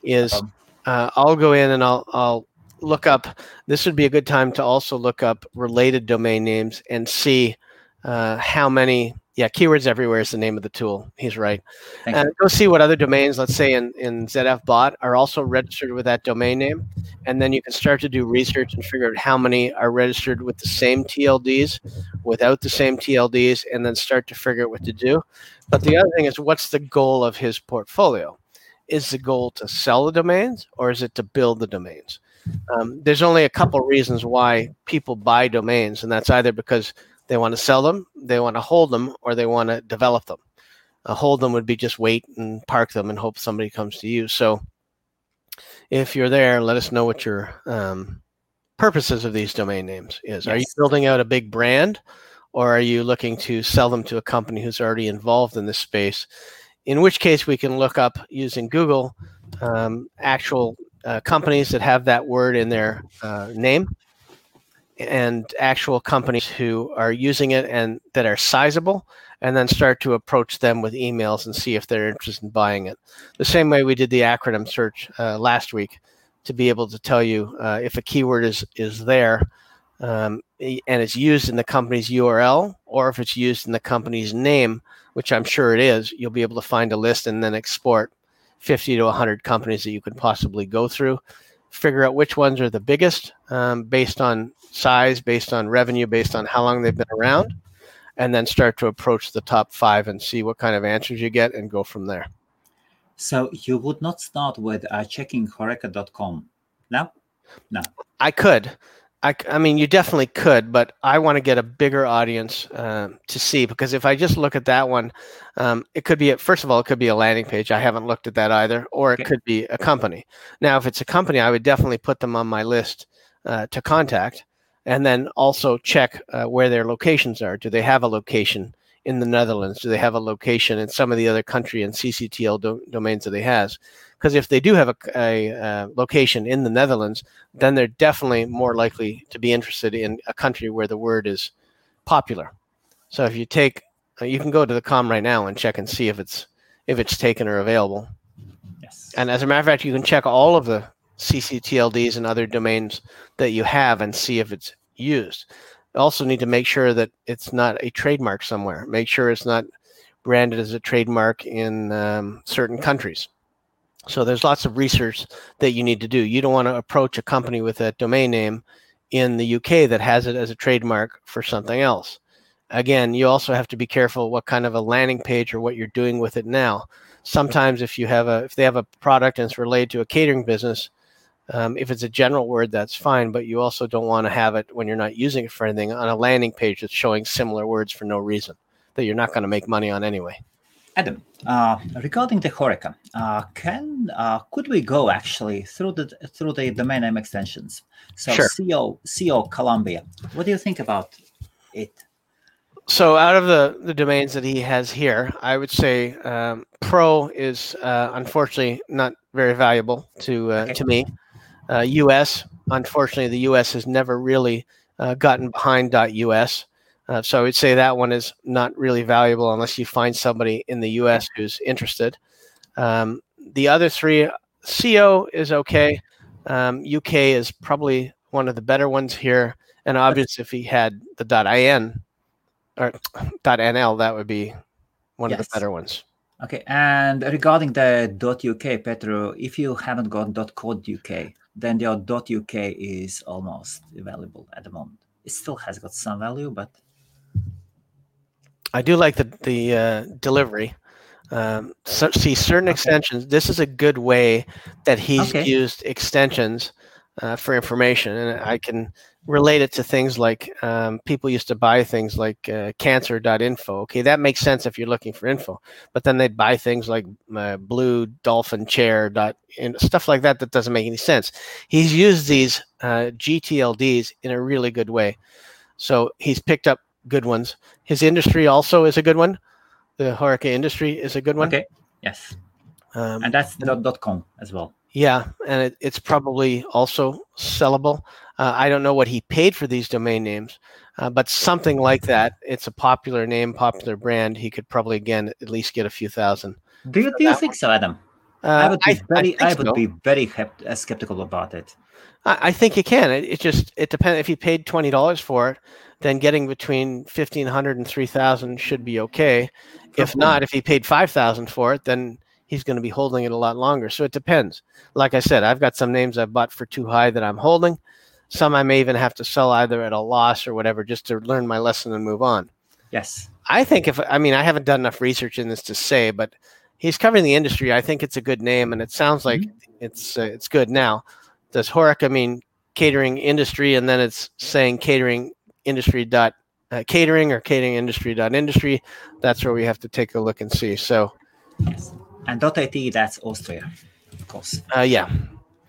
is Um, uh, I'll go in and I'll I'll look up. This would be a good time to also look up related domain names and see uh, how many. Yeah, keywords everywhere is the name of the tool. He's right. And go see what other domains, let's say in in ZF Bot, are also registered with that domain name, and then you can start to do research and figure out how many are registered with the same TLDs, without the same TLDs, and then start to figure out what to do. But the other thing is, what's the goal of his portfolio? Is the goal to sell the domains or is it to build the domains? Um, there's only a couple reasons why people buy domains, and that's either because they want to sell them, they want to hold them, or they want to develop them. Uh, hold them would be just wait and park them and hope somebody comes to you. So if you're there, let us know what your um, purposes of these domain names is. Are you building out a big brand, or are you looking to sell them to a company who's already involved in this space? In which case, we can look up using Google um, actual uh, companies that have that word in their uh, name and actual companies who are using it and that are sizable and then start to approach them with emails and see if they're interested in buying it. The same way we did the acronym search uh, last week to be able to tell you uh, if a keyword is is there um, and it's used in the company's url or if it's used in the company's name which i'm sure it is you'll be able to find a list and then export 50 to 100 companies that you could possibly go through figure out which ones are the biggest um, based on size, based on revenue, based on how long they've been around, and then start to approach the top five and see what kind of answers you get and go from there. So you would not start with uh, checking Horeca.com. No, no. I could. I, I mean, you definitely could, but I want to get a bigger audience um, to see because if I just look at that one, um, it could be, a, first of all, it could be a landing page. I haven't looked at that either, or it Okay. could be a company. Now, if it's a company, I would definitely put them on my list uh, to contact and then also check uh, where their locations are. Do they have a location in the Netherlands? Do they have a location in some of the other country and CCTL do- domains that they has? Because if they do have a, a uh, location in the Netherlands, then they're definitely more likely to be interested in a country where the word is popular. So if you take, uh, you can go to the com right now and check and see if it's if it's taken or available. Yes. And as a matter of fact, you can check all of the CCTLDs and other domains that you have and see if it's used. Also need to make sure that it's not a trademark somewhere. Make sure it's not branded as a trademark in um, certain countries. So there's lots of research that you need to do. You don't want to approach a company with a domain name in the UK that has it as a trademark for something else. again, you also have to be careful what kind of a landing page or what you're doing with it now. Sometimes, if you have a if they have a product and it's related to a catering business, um, if it's a general word, that's fine. But you also don't want to have it when you're not using it for anything on a landing page that's showing similar words for no reason that you're not going to make money on anyway. Adam, uh, regarding the Horeca, uh, can uh, could we go actually through the through the domain name extensions? So Sure. CO CO Colombia. What do you think about it? So out of the, the domains that he has here, I would say um, Pro is uh, unfortunately not very valuable to uh, Okay. to me. Uh, US, unfortunately, the US has never really uh, gotten behind .us. Uh, so I would say that one is not really valuable unless you find somebody in the US who's interested. Um, the other three, CO is okay. Um, UK is probably one of the better ones here. And obviously, if he had the .in or .nl, that would be one of the better ones. Okay, and regarding the .uk, Petro, if you haven't got .co.uk, then your .uk is almost available at the moment. It still has got some value, but I do like the the uh, delivery. Um, so, see certain Okay. extensions. This is a good way that he's Okay. used extensions uh, for information, and I can relate it to things like um, people used to buy things like uh, cancer.info. Okay, that makes sense if you're looking for info, but then they'd buy things like uh, blue dolphin chair dot and stuff like that that doesn't make any sense. He's used these uh, GTLDs in a really good way, so he's picked up good ones. His industry also is a good one. The Horeca industry is a good one. okay, yes, Um, and that's dot .com as well. Yeah, and it, it's probably also sellable. Uh, I don't know what he paid for these domain names, uh, but something like that. It's a popular name, popular brand. He could probably again at least get a few thousand. Do you do you think so, Adam? Uh, I would be I- I very, I, think would so. be very hep- uh, skeptical about it. I, I think you can. It, it just it depends. If you paid twenty dollars for it, then getting between fifteen hundred and three thousand should be okay. If For not, if he paid five thousand for it, then he's going to be holding it a lot longer. So it depends. Like I said, I've got some names I bought for too high that I'm holding. Some I may even have to sell either at a loss or whatever, just to learn my lesson and move on. Yes, I think if I mean I haven't done enough research in this to say, but he's covering the industry. I think it's a good name, and it sounds like it's uh, it's good. Now, does Horeca mean catering industry, and then it's saying catering industry dot uh, catering or catering industry dot industry? That's where we have to take a look and see. So, yes, and .it, that's Austria, of course. uh, yeah,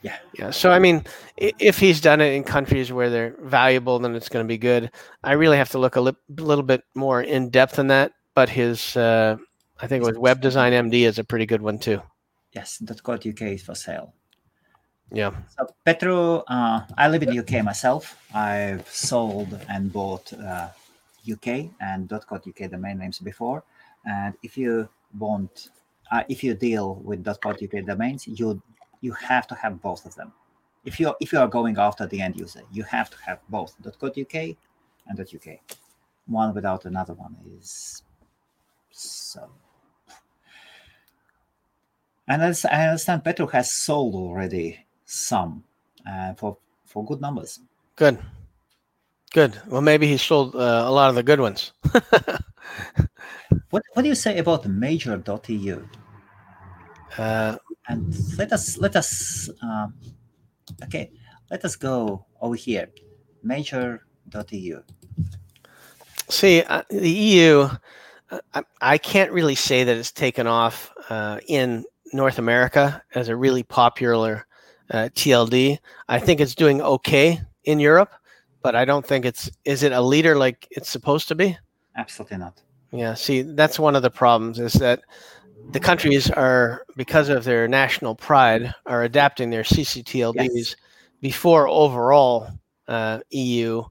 Yeah. yeah. So I mean, if he's done it in countries where they're valuable, then it's going to be good. I really have to look a li- little bit more in depth in that. But his, uh, I think it was Web Design MD is a pretty good one too. Yes, .co.uk is for sale. Yeah. So Petro, uh, I live in the UK myself. I've sold and bought uh, UK and .co.uk domain names before. And if you want, uh, if you deal with .co.uk domains, you you have to have both of them. If you if you are going after the end user, you have to have both .co.uk and .uk. One without another one is so. And as I understand, Petro has sold already some uh, for for good numbers. Good. Good. Well, maybe he sold uh, a lot of the good ones. What what do you say about major.eu? Uh, And let us let us um, okay, let us go over here. Major.eu. see, uh, the EU, uh, I, I can't really say that it's taken off uh, in North America as a really popular uh, TLD. I think it's doing okay in Europe, but I don't think it's. Is it a leader like it's supposed to be? Absolutely not. Yeah, see, that's one of the problems is that the countries are, because of their national pride, are adapting their CCTLDs Yes. before overall uh, EU,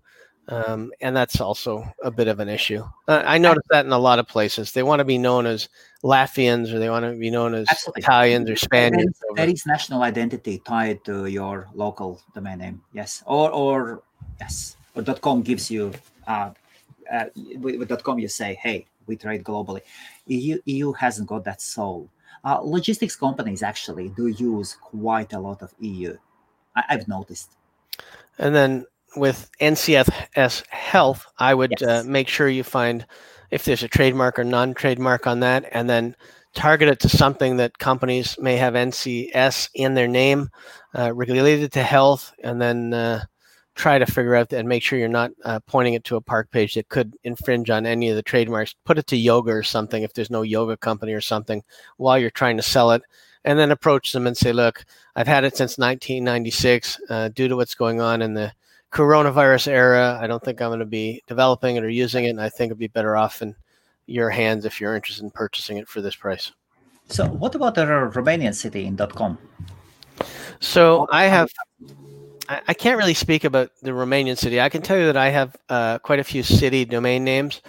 um, and that's also a bit of an issue. Uh, I noticed that in a lot of places. They want to be known as Latvians or they want to be known as Absolutely. Italians or There Spaniards. is, there is national identity tied to your local domain name. Yes, or or yes, or dot .com gives you uh, uh, with, with .com you say, hey, we trade globally. EU EU hasn't got that soul. Uh, logistics companies actually do use quite a lot of EU. I, I've noticed. And then with NCS Health, I would uh, make sure you find if there's a trademark or non-trademark on that, and then target it to something that companies may have NCS in their name, uh, related to health, and then uh, try to figure out and make sure you're not uh, pointing it to a park page that could infringe on any of the trademarks. Put it to yoga or something if there's no yoga company or something while you're trying to sell it, and then approach them and say, "Look, I've had it since 1996. Uh, due to what's going on in the coronavirus era, I don't think I'm going to be developing it or using it, and I think it'd be better off in your hands if you're interested in purchasing it for this price." So, what about the Romanian city in .com? So I have. I I can't really speak about the Romanian city. I can tell you that I have uh, quite a few city domain names,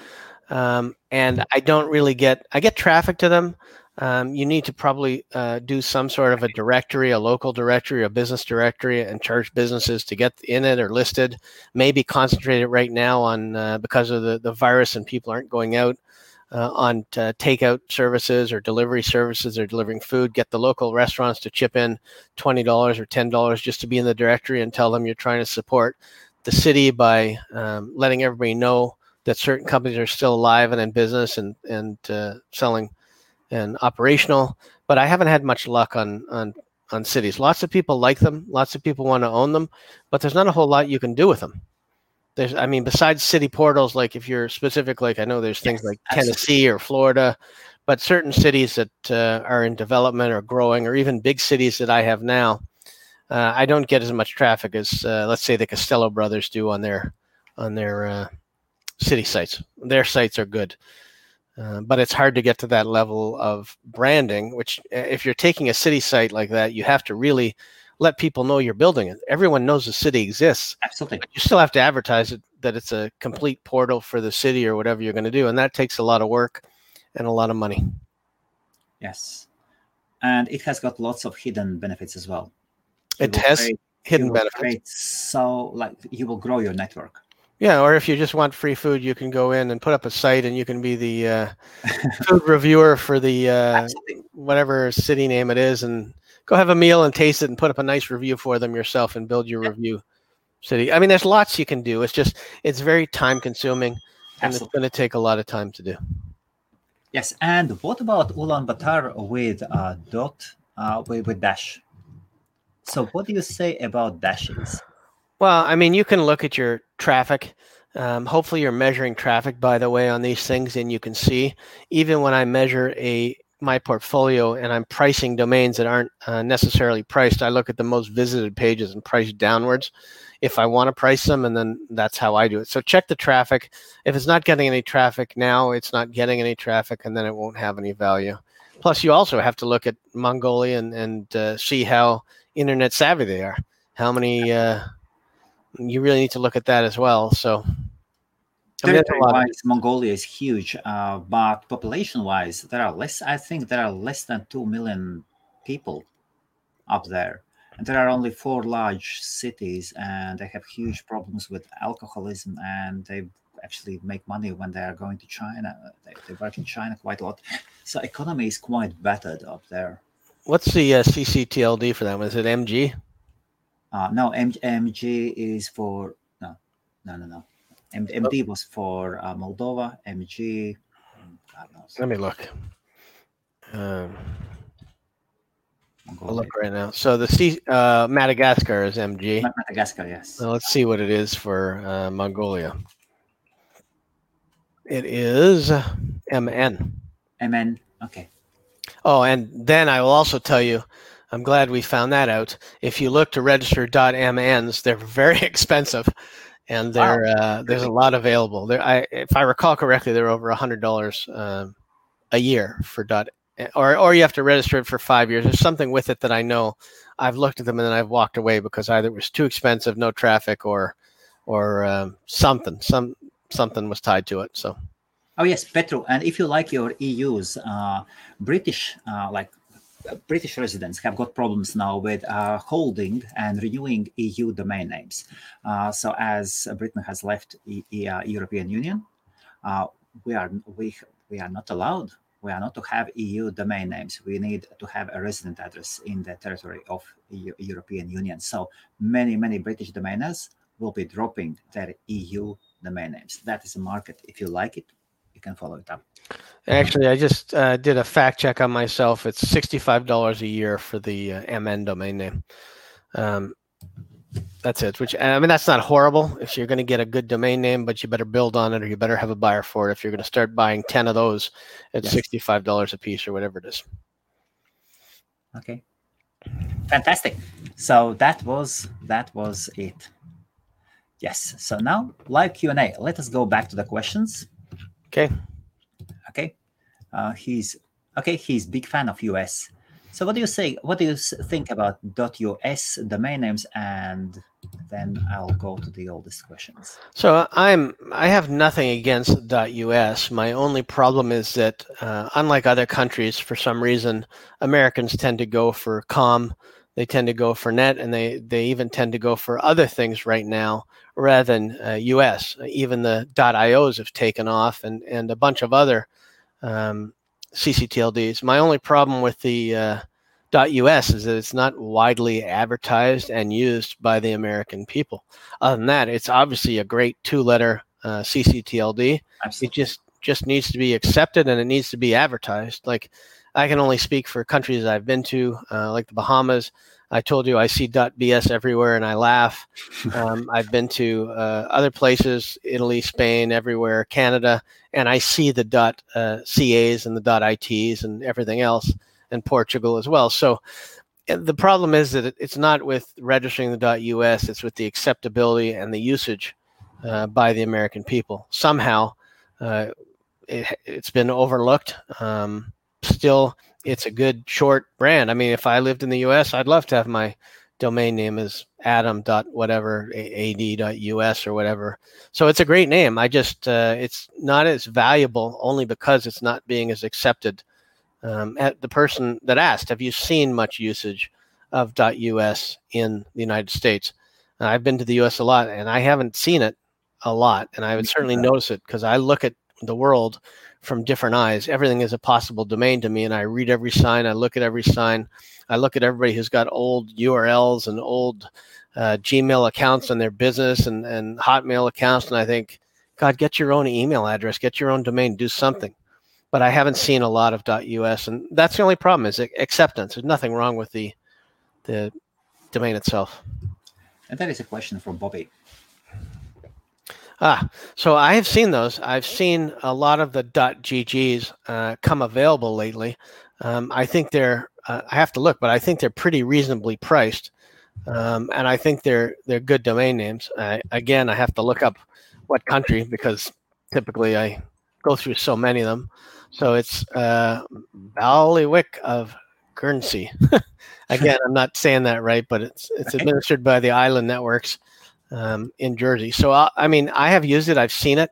um, and I don't really get. I get traffic to them. Um, you need to probably uh, do some sort of a directory, a local directory, a business directory, and charge businesses to get in it or listed. Maybe concentrate it right now on uh, because of the, the virus and people aren't going out uh, on uh, takeout services or delivery services or delivering food. Get the local restaurants to chip in twenty dollars or ten dollars just to be in the directory and tell them you're trying to support the city by um, letting everybody know that certain companies are still alive and in business and and uh, selling and operational. But I haven't had much luck on on on cities. Lots of people like them. Lots of people want to own them, but there's not a whole lot you can do with them. There's, I mean, besides city portals, like if you're specific, like I know there's things Yes, like absolutely. Tennessee or Florida, but certain cities that uh, are in development or growing, or even big cities that I have now, uh, I don't get as much traffic as uh, let's say the Castello brothers do on their on their uh, city sites. Their sites are good, uh, but it's hard to get to that level of branding. Which, uh, if you're taking a city site like that, you have to really let people know you're building it. Everyone knows the city exists Absolutely. you still have to advertise it that it's a complete portal for the city or whatever you're going to do and that takes a lot of work and a lot of money Yes. And it has got lots of hidden benefits as well. You it has create- hidden benefits so like you will grow your network. yeah or if you just want free food you can go in and put up a site and you can be the uh, food reviewer for the uh, whatever city name it is and go have a meal and taste it and put up a nice review for them yourself and build your Yeah. review city i mean there's lots you can do it's just it's very time consuming and it's going to take a lot of time to do Yes. And what about Ulaanbaatar with uh, dot uh, with, with dash? So what do you say about dashes? Well, I mean, you can look at your traffic. Um, hopefully, you're measuring traffic, by the way, on these things, and you can see even when I measure a my portfolio and I'm pricing domains that aren't uh, necessarily priced, I look at the most visited pages and price downwards if I want to price them, and then that's how I do it. So check the traffic. If it's not getting any traffic now, it's not getting any traffic, and then it won't have any value. Plus, you also have to look at Mongolia and, and uh, see how internet savvy they are. How many uh, you really need to look at that as well. So, I mean, there's a lot of- Territory-wise, Mongolia is huge, uh, but population-wise, there are less. I think there are less than two million people up there, and there are only four large cities, and they have huge problems with alcoholism, and they actually make money when they are going to China. They, they work in China quite a lot, so economy is quite battered up there. what's the uh, CCTLD for that one? Is it MG? Uh, no, M- MG is for no, no, no, no. M- MD was for uh, Moldova. MG. Let me look. Um, I'll look right now. So the C, uh, Madagascar is MG. Madagascar, yes. Well, let's see what it is for uh, Mongolia. It is MN. MN. Okay. Oh, and then I will also tell you, I'm glad we found that out. If you look to register .mns, they're very expensive, and there uh, there's a lot available. There, I, if I recall correctly, they're over a hundred dollars um, a year for dot, or or you have to register it for five years. There's something with it that I know. I've looked at them and then I've walked away because either it was too expensive, no traffic, or or um, something, some something was tied to it. So Oh yes, Petro. And if you like your EU's, uh, British, uh, like British residents have got problems now with uh, holding and renewing EU domain names. Uh, so as Britain has left e- e- uh, European Union, uh, we are we we are not allowed. We are not to have EU domain names. We need to have a resident address in the territory of EU, European Union. So many many British domainers will be dropping their EU domain names. That is a market. If you like it, you can follow it up. Actually, I just uh, did a fact check on myself. It's sixty-five dollars a year for the uh, MN domain name. Um, that's it. Which I mean, that's not horrible if you're going to get a good domain name, but you better build on it, or you better have a buyer for it. If you're going to start buying ten of those at Yes. sixty-five dollars a piece or whatever it is. Okay. Fantastic. So that was that was it. Yes. So now live Q&A. Let us go back to the questions. Okay. Uh, he's okay. He's big fan of US. So what do you say? What do you think about .us domain names? And then I'll go to the oldest questions. So I'm I have nothing against .us. My only problem is that uh, unlike other countries, for some reason, Americans tend to go for com. They tend to go for net, and they they even tend to go for other things right now rather than uh, US. Even the .ios have taken off, and and a bunch of other um, CCTLDs. My only problem with the uh, .us is that it's not widely advertised and used by the American people. Other than that, it's obviously a great two-letter uh, CCTLD. It just just needs to be accepted and it needs to be advertised. Like I can only speak for countries I've been to, uh, like the Bahamas. I told you I see .bs everywhere and I laugh. Um, I've been to uh, other places, Italy, Spain, everywhere, Canada, and I see the dot uh, .cas and the dot .its and everything else, and Portugal as well. So uh, the problem is that it's not with registering the .us; it's with the acceptability and the usage uh, by the American people. Somehow, uh, it, it's been overlooked. Um, still, it's a good short brand. I mean, if I lived in the U.S., I'd love to have my domain name as Adam dot whatever ad dot us or whatever. So it's a great name. I just uh, it's not as valuable only because it's not being as accepted. Um, at the person that asked, have you seen much usage of .us in the United States? And I've been to the U.S. a lot, and I haven't seen it a lot, and I would certainly notice it because I look at the world from different eyes. Everything is a possible domain to me, and I read every sign. I look at every sign. I look at everybody who's got old URLs and old uh, Gmail accounts on their business and, and Hotmail accounts, and I think, God, get your own email address, get your own domain, do something. But I haven't seen a lot of .us, and that's the only problem is acceptance. There's nothing wrong with the the domain itself. And that is a question from Bobby. Ah, so I have seen those. I've seen a lot of the .ggs uh, come available lately. Um, I think they're. Uh, I have to look, but I think they're pretty reasonably priced, um, and I think they're they're good domain names. I, again, I have to look up what country because typically I go through so many of them. So it's uh, Bailiwick of Guernsey. again, I'm not saying that right, but it's it's administered by the Island Networks um, in Jersey. So I, I mean, I have used it. I've seen it.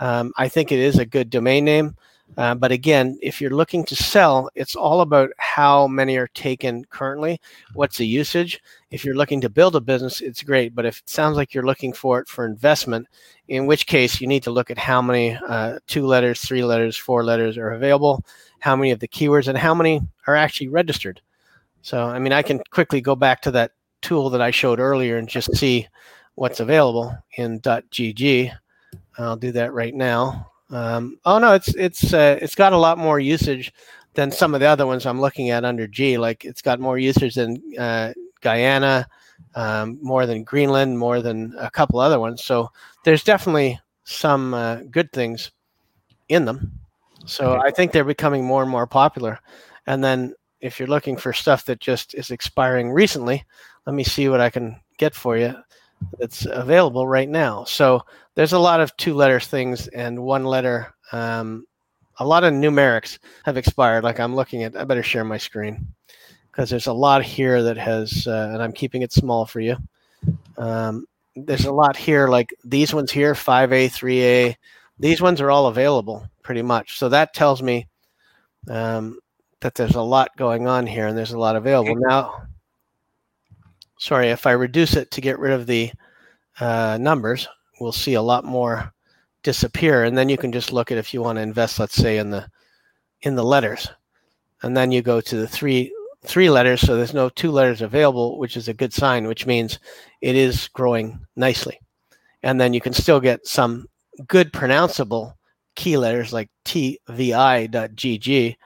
Um, I think it is a good domain name. Uh, but again, if you're looking to sell, it's all about how many are taken currently. What's the usage? If you're looking to build a business, it's great. But if it sounds like you're looking for it for investment, in which case you need to look at how many uh, two letters, three letters, four letters are available, how many of the keywords, and how many are actually registered. So, I mean, I can quickly go back to that tool that I showed earlier and just see what's available in .gg. I'll do that right now. Um, oh no, it's it's uh, it's got a lot more usage than some of the other ones I'm looking at under G. Like it's got more usage than uh, Guyana, um, more than Greenland, more than a couple other ones. So there's definitely some uh, good things in them. So I think they're becoming more and more popular. And then if you're looking for stuff that just is expiring recently, let me see what I can get for you that's available right now. So there's a lot of two letter things and one letter. Um, a lot of numerics have expired. Like I'm looking at, I better share my screen because there's a lot here that has, uh, and I'm keeping it small for you. Um, there's a lot here, like these ones here, 5A, 3A. These ones are all available pretty much. So that tells me um, that there's a lot going on here and there's a lot available. Now, sorry, if I reduce it to get rid of the uh, numbers, we'll see a lot more disappear. And then you can just look at if you want to invest, let's say, in the in the letters. And then you go to the three three letters, so there's no two letters available, which is a good sign, which means it is growing nicely. And then you can still get some good pronounceable key letters like tvi.gg.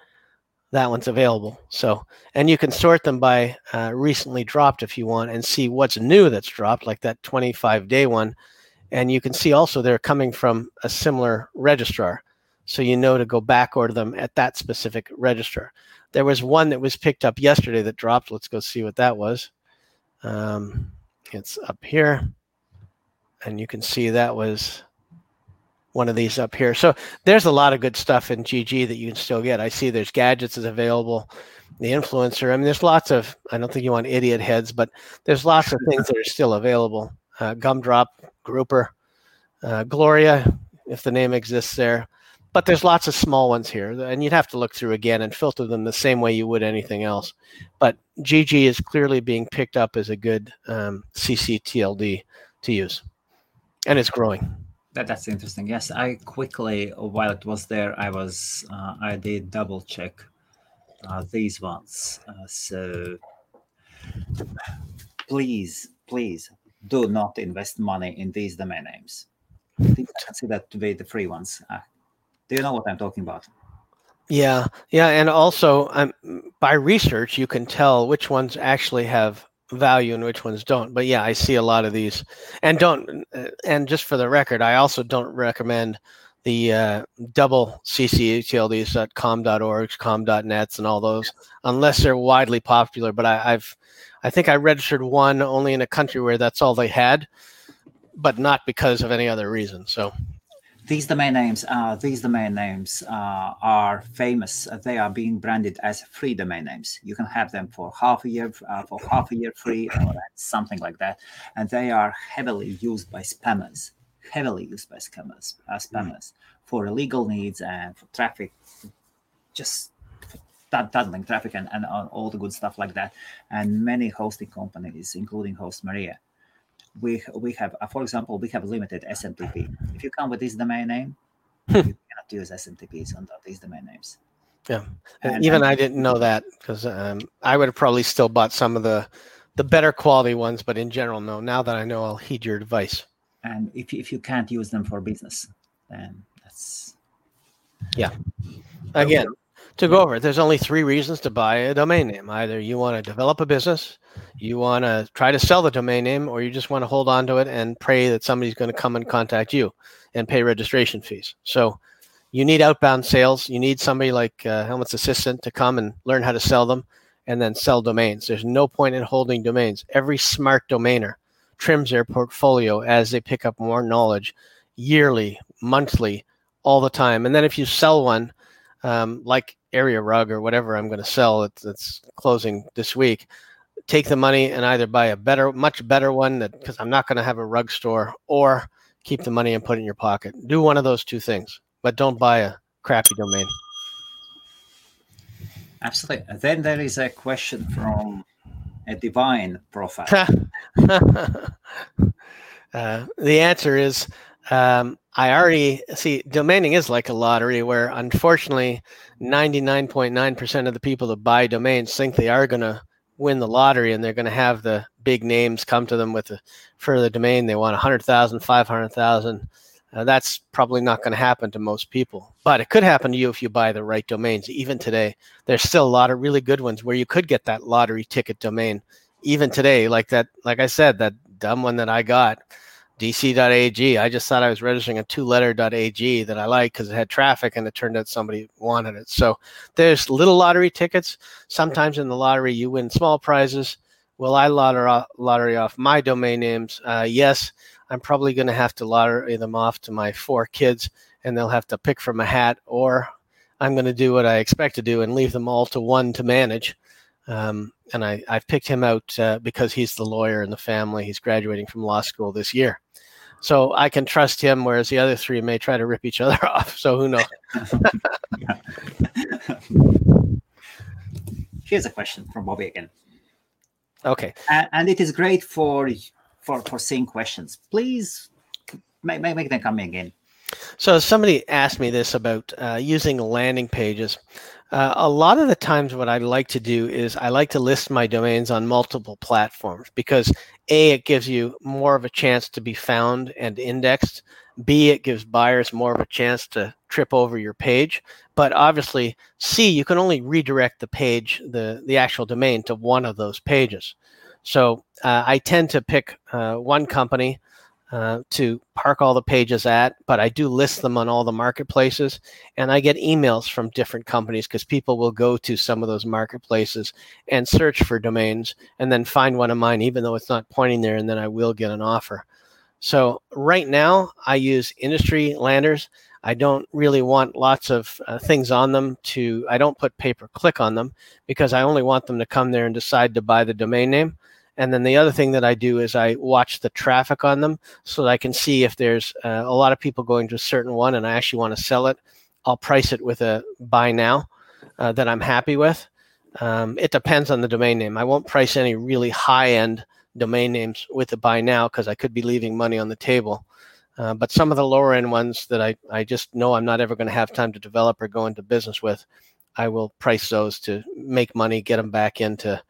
That one's available. So, and you can sort them by uh, recently dropped if you want and see what's new that's dropped, like that 25 day one. And you can see also they're coming from a similar registrar. So you know to go back order them at that specific register. There was one that was picked up yesterday that dropped. Let's go see what that was. Um, it's up here. And you can see that was one of these up here. So there's a lot of good stuff in GG that you can still get. I see there's gadgets is available, the influencer. I mean, there's lots of. I don't think you want idiot heads, but there's lots of things that are still available. Uh, Gumdrop, Grouper, uh, Gloria, if the name exists there. But there's lots of small ones here, and you'd have to look through again and filter them the same way you would anything else. But GG is clearly being picked up as a good um, CCTLD to use, and it's growing. That, that's interesting. Yes, I quickly while it was there, I was uh, I did double check uh, these ones. Uh, so please, please do not invest money in these domain names. Please consider to be the free ones. Uh, do you know what I'm talking about? Yeah, yeah, and also um, by research you can tell which ones actually have value and which ones don't. But yeah, I see a lot of these, and don't. And just for the record, I also don't recommend the uh, double CCTLDs com.org, com.nets, and all those unless they're widely popular. But I, I've, I think I registered one only in a country where that's all they had, but not because of any other reason. So these domain names uh, these domain names uh, are famous. They are being branded as free domain names. You can have them for half a year uh, for half a year free or something like that. And they are heavily used by spammers heavily used by scammers uh, spammers mm. for illegal needs and for traffic just tunneling traffic and, and all the good stuff like that. And many hosting companies including host maria we we have, uh, for example, we have limited SMTP. If you come with this domain name, hmm. you cannot use SMTPs on these domain names. Yeah, and, even and, I didn't know that because um, I would have probably still bought some of the the better quality ones, but in general, no. Now that I know, I'll heed your advice. And if if you can't use them for business, then that's yeah. Again, to go over it, there's only three reasons to buy a domain name. Either you want to develop a business, you want to try to sell the domain name, or you just want to hold on to it and pray that somebody's going to come and contact you and pay registration fees. So you need outbound sales. You need somebody like uh, Helmut's assistant to come and learn how to sell them and then sell domains. There's no point in holding domains. Every smart domainer trims their portfolio as they pick up more knowledge yearly, monthly, all the time. And then if you sell one, um, like area rug or whatever I'm going to sell it's closing this week take the money and either buy a better much better one that because i'm not going to have a rug store or keep the money and put it in your pocket. Do one of those two things but don't buy a crappy domain. Absolutely. Then there is a question from a divine profile. Uh, the answer is um, I already see domaining is like a lottery where unfortunately 99.9% of the people that buy domains think they are going to win the lottery and they're going to have the big names come to them with for the domain. They want 100,000 500,000 uh, that's probably not going to happen to most people. But it could happen to you if you buy the right domains. Even today there's still a lot of really good ones where you could get that lottery ticket domain. Even today like that like I said that dumb one that I got dc.ag. I just thought I was registering a two letter.ag that I like because it had traffic and it turned out somebody wanted it. So there's little lottery tickets. Sometimes in the lottery, you win small prizes. Will I lottery off my domain names? Uh, yes, I'm probably going to have to lottery them off to my four kids and they'll have to pick from a hat or I'm going to do what I expect to do and leave them all to one to manage. Um, and I, I've picked him out uh, because he's the lawyer in the family. He's graduating from law school this year. So I can trust him, whereas the other three may try to rip each other off. So who knows? Here's a question from Bobby again. Okay. And, and it is great for for for seeing questions. Please make, make, make them come again. So somebody asked me this about uh, using landing pages. Uh, a lot of the times, what I like to do is I like to list my domains on multiple platforms because A, it gives you more of a chance to be found and indexed. B, it gives buyers more of a chance to trip over your page. But obviously, C, you can only redirect the page, the, the actual domain, to one of those pages. So uh, I tend to pick uh, one company uh, to park all the pages at, but I do list them on all the marketplaces. And I get emails from different companies because people will go to some of those marketplaces and search for domains and then find one of mine, even though it's not pointing there, and then I will get an offer. So right now, I use industry landers. I don't really want lots of uh, things on them to, I don't put pay per click on them because I only want them to come there and decide to buy the domain name. And then the other thing that I do is I watch the traffic on them so that I can see if there's uh, a lot of people going to a certain one and I actually want to sell it. I'll price it with a buy now uh, that I'm happy with. Um, it depends on the domain name. I won't price any really high end domain names with a buy now because I could be leaving money on the table. Uh, but some of the lower end ones that I, I just know I'm not ever going to have time to develop or go into business with, I will price those to make money, get them back into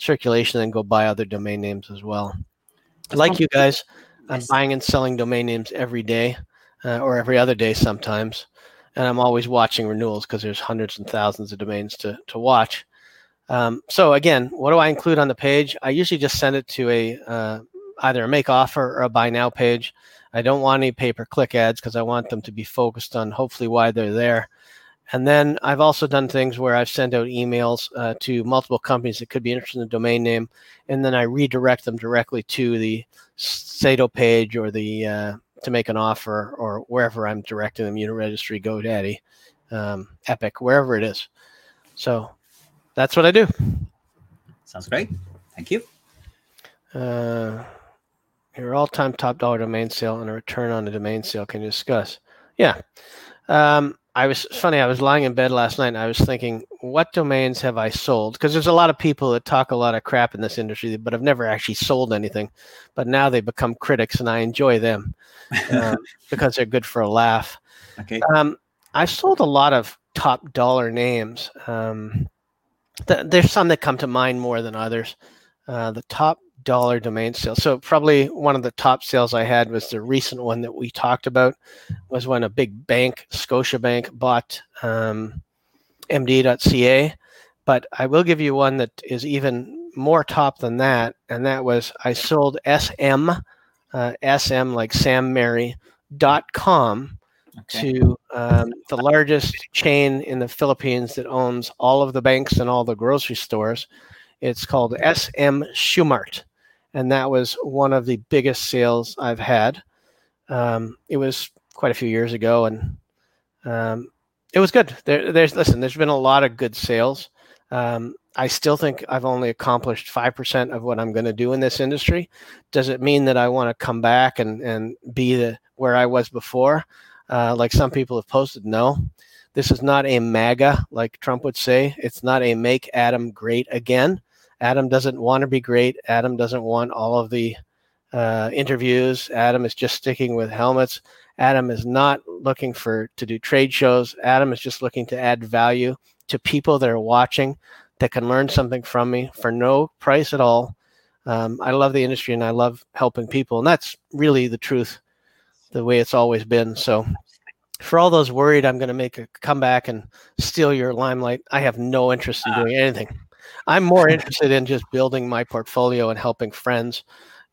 circulation and go buy other domain names as well. Like you guys, I'm buying and selling domain names every day uh, or every other day sometimes. And I'm always watching renewals because there's hundreds and thousands of domains to, to watch. Um, so again, what do I include on the page? I usually just send it to a uh, either a make offer or a buy now page. I don't want any pay per click ads because I want them to be focused on hopefully why they're there. And then I've also done things where I've sent out emails uh, to multiple companies that could be interested in the domain name, and then I redirect them directly to the Sedo page or the uh, to make an offer or wherever I'm directing them, Uniregistry, GoDaddy, um, Epik, wherever it is. So that's what I do. Sounds great. Thank you. Uh, your all-time top dollar domain sale and a return on the domain sale. Can you discuss? Yeah. Um, I was funny. I was lying in bed last night and I was thinking, what domains have I sold? Because there's a lot of people that talk a lot of crap in this industry, but have never actually sold anything. But now they become critics, and I enjoy them uh, because they're good for a laugh. Okay. Um, I've sold a lot of top dollar names. Um, th- there's some that come to mind more than others. Uh, the top dollar domain sale. So probably one of the top sales I had was the recent one that we talked about was when a big bank, Scotiabank, bought um, MD.ca. But I will give you one that is even more top than that, and that was I sold SM, uh, SM like Sam Mary dot com okay. to um, the largest chain in the Philippines that owns all of the banks and all the grocery stores. It's called SM Shoemart and that was one of the biggest sales I've had. Um, it was quite a few years ago, and um, it was good. There, there's listen. There's been a lot of good sales. Um, I still think I've only accomplished five percent of what I'm going to do in this industry. Does it mean that I want to come back and and be the where I was before? Uh, like some people have posted, no. This is not a MAGA, like Trump would say. It's not a make Adam great again. Adam doesn't want to be great. Adam doesn't want all of the uh, interviews. Adam is just sticking with Helmut's. Adam is not looking for to do trade shows. Adam is just looking to add value to people that are watching that can learn something from me for no price at all. Um, I love the industry and I love helping people, and that's really the truth, the way it's always been. So, for all those worried, I'm going to make a comeback and steal your limelight. I have no interest in doing anything. I'm more interested in just building my portfolio and helping friends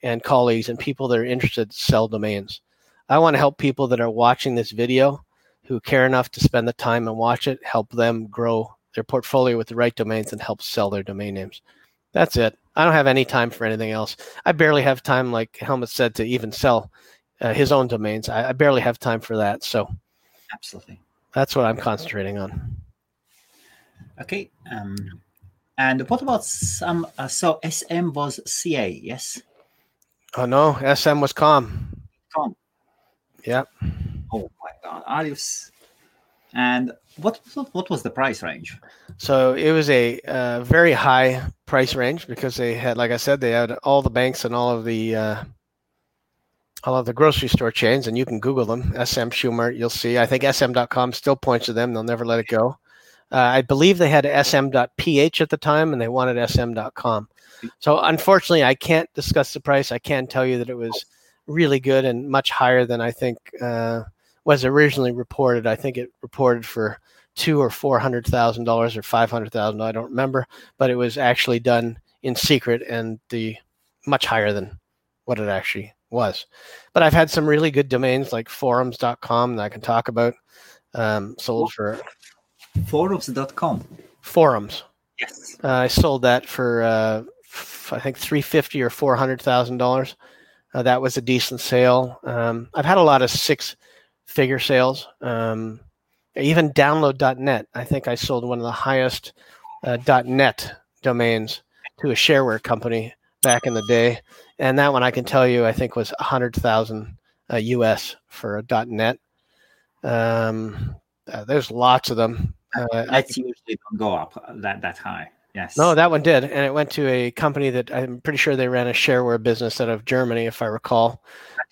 and colleagues and people that are interested to sell domains. I want to help people that are watching this video who care enough to spend the time and watch it, help them grow their portfolio with the right domains and help sell their domain names. That's it. I don't have any time for anything else. I barely have time, like Helmut said, to even sell uh, his own domains. I, I barely have time for that. So, absolutely, that's what I'm concentrating on. Okay. Um, and what about some? Uh, so SM was CA, yes? Oh no, SM was COM. COM. Yeah. Oh my God, Arius. And what what was the price range? So it was a uh, very high price range because they had, like I said, they had all the banks and all of the uh, all of the grocery store chains, and you can Google them. SM Shoemart, you'll see. I think SM.com still points to them. They'll never let it go. Uh, I believe they had SM.ph at the time, and they wanted SM.com. So unfortunately, I can't discuss the price. I can tell you that it was really good and much higher than I think uh, was originally reported. I think it reported for two or four hundred thousand dollars or five hundred thousand. I don't remember, but it was actually done in secret and the much higher than what it actually was. But I've had some really good domains like forums.com that I can talk about. Um, sold for forums.com. Forums. Yes. Uh, I sold that for uh, f- I think three fifty or four hundred thousand uh, dollars. That was a decent sale. Um, I've had a lot of six figure sales. Um, even download.net. I think I sold one of the highest uh, .net domains to a shareware company back in the day, and that one I can tell you I think was a hundred thousand uh, US for a .net. Um, uh, there's lots of them. Uh, That's usually don't go up that that high. Yes. No, that one did, and it went to a company that I'm pretty sure they ran a shareware business out of Germany, if I recall.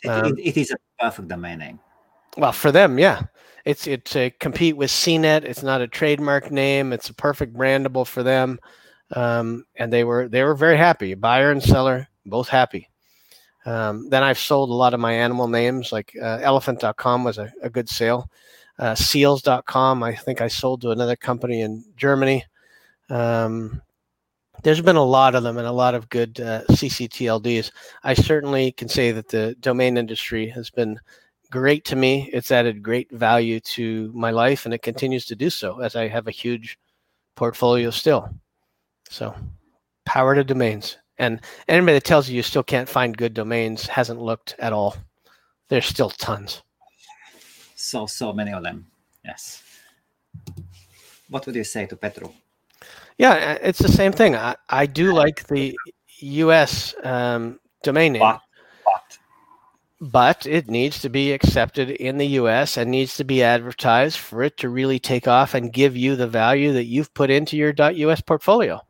It, um, it, it is a perfect domain name. Well, for them, yeah, it's it's a compete with CNET. It's not a trademark name. It's a perfect brandable for them, um, and they were they were very happy. Buyer and seller both happy. Um, then I've sold a lot of my animal names, like uh, Elephant.com was a, a good sale. Uh, seals.com, I think I sold to another company in Germany. Um, there's been a lot of them and a lot of good uh, CCTLDs. I certainly can say that the domain industry has been great to me. It's added great value to my life, and it continues to do so as I have a huge portfolio still. So, power to domains. And anybody that tells you you still can't find good domains hasn't looked at all. There's still tons. So, so many of them. Yes. What would you say to Petro? Yeah, it's the same thing. I, I do like the U.S. Um, domain name, but, but. but it needs to be accepted in the U.S. and needs to be advertised for it to really take off and give you the value that you've put into your .us portfolio.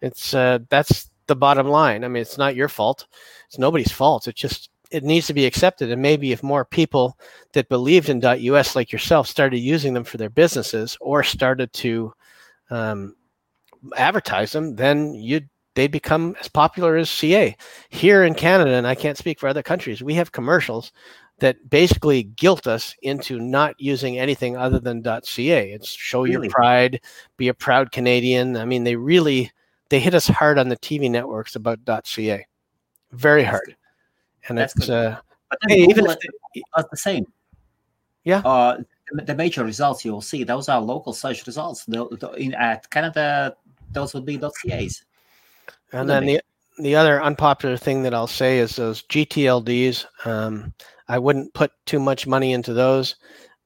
It's uh, that's the bottom line. I mean, it's not your fault. It's nobody's fault. It's just it needs to be accepted. And maybe if more people that believed in .us like yourself started using them for their businesses or started to um, advertise them, then you they become as popular as CA. Here in Canada, and I can't speak for other countries, we have commercials that basically guilt us into not using anything other than .ca. It's show really? your pride, be a proud Canadian. I mean, they really they hit us hard on the TV networks about .ca, very hard. And That's it's uh, hey, even if they, the same. Yeah. Uh, the major results you'll see those are local search results. The, the, in, at Canada those would be .cas. And then the the other unpopular thing that I'll say is those GTLDs. Um, I wouldn't put too much money into those.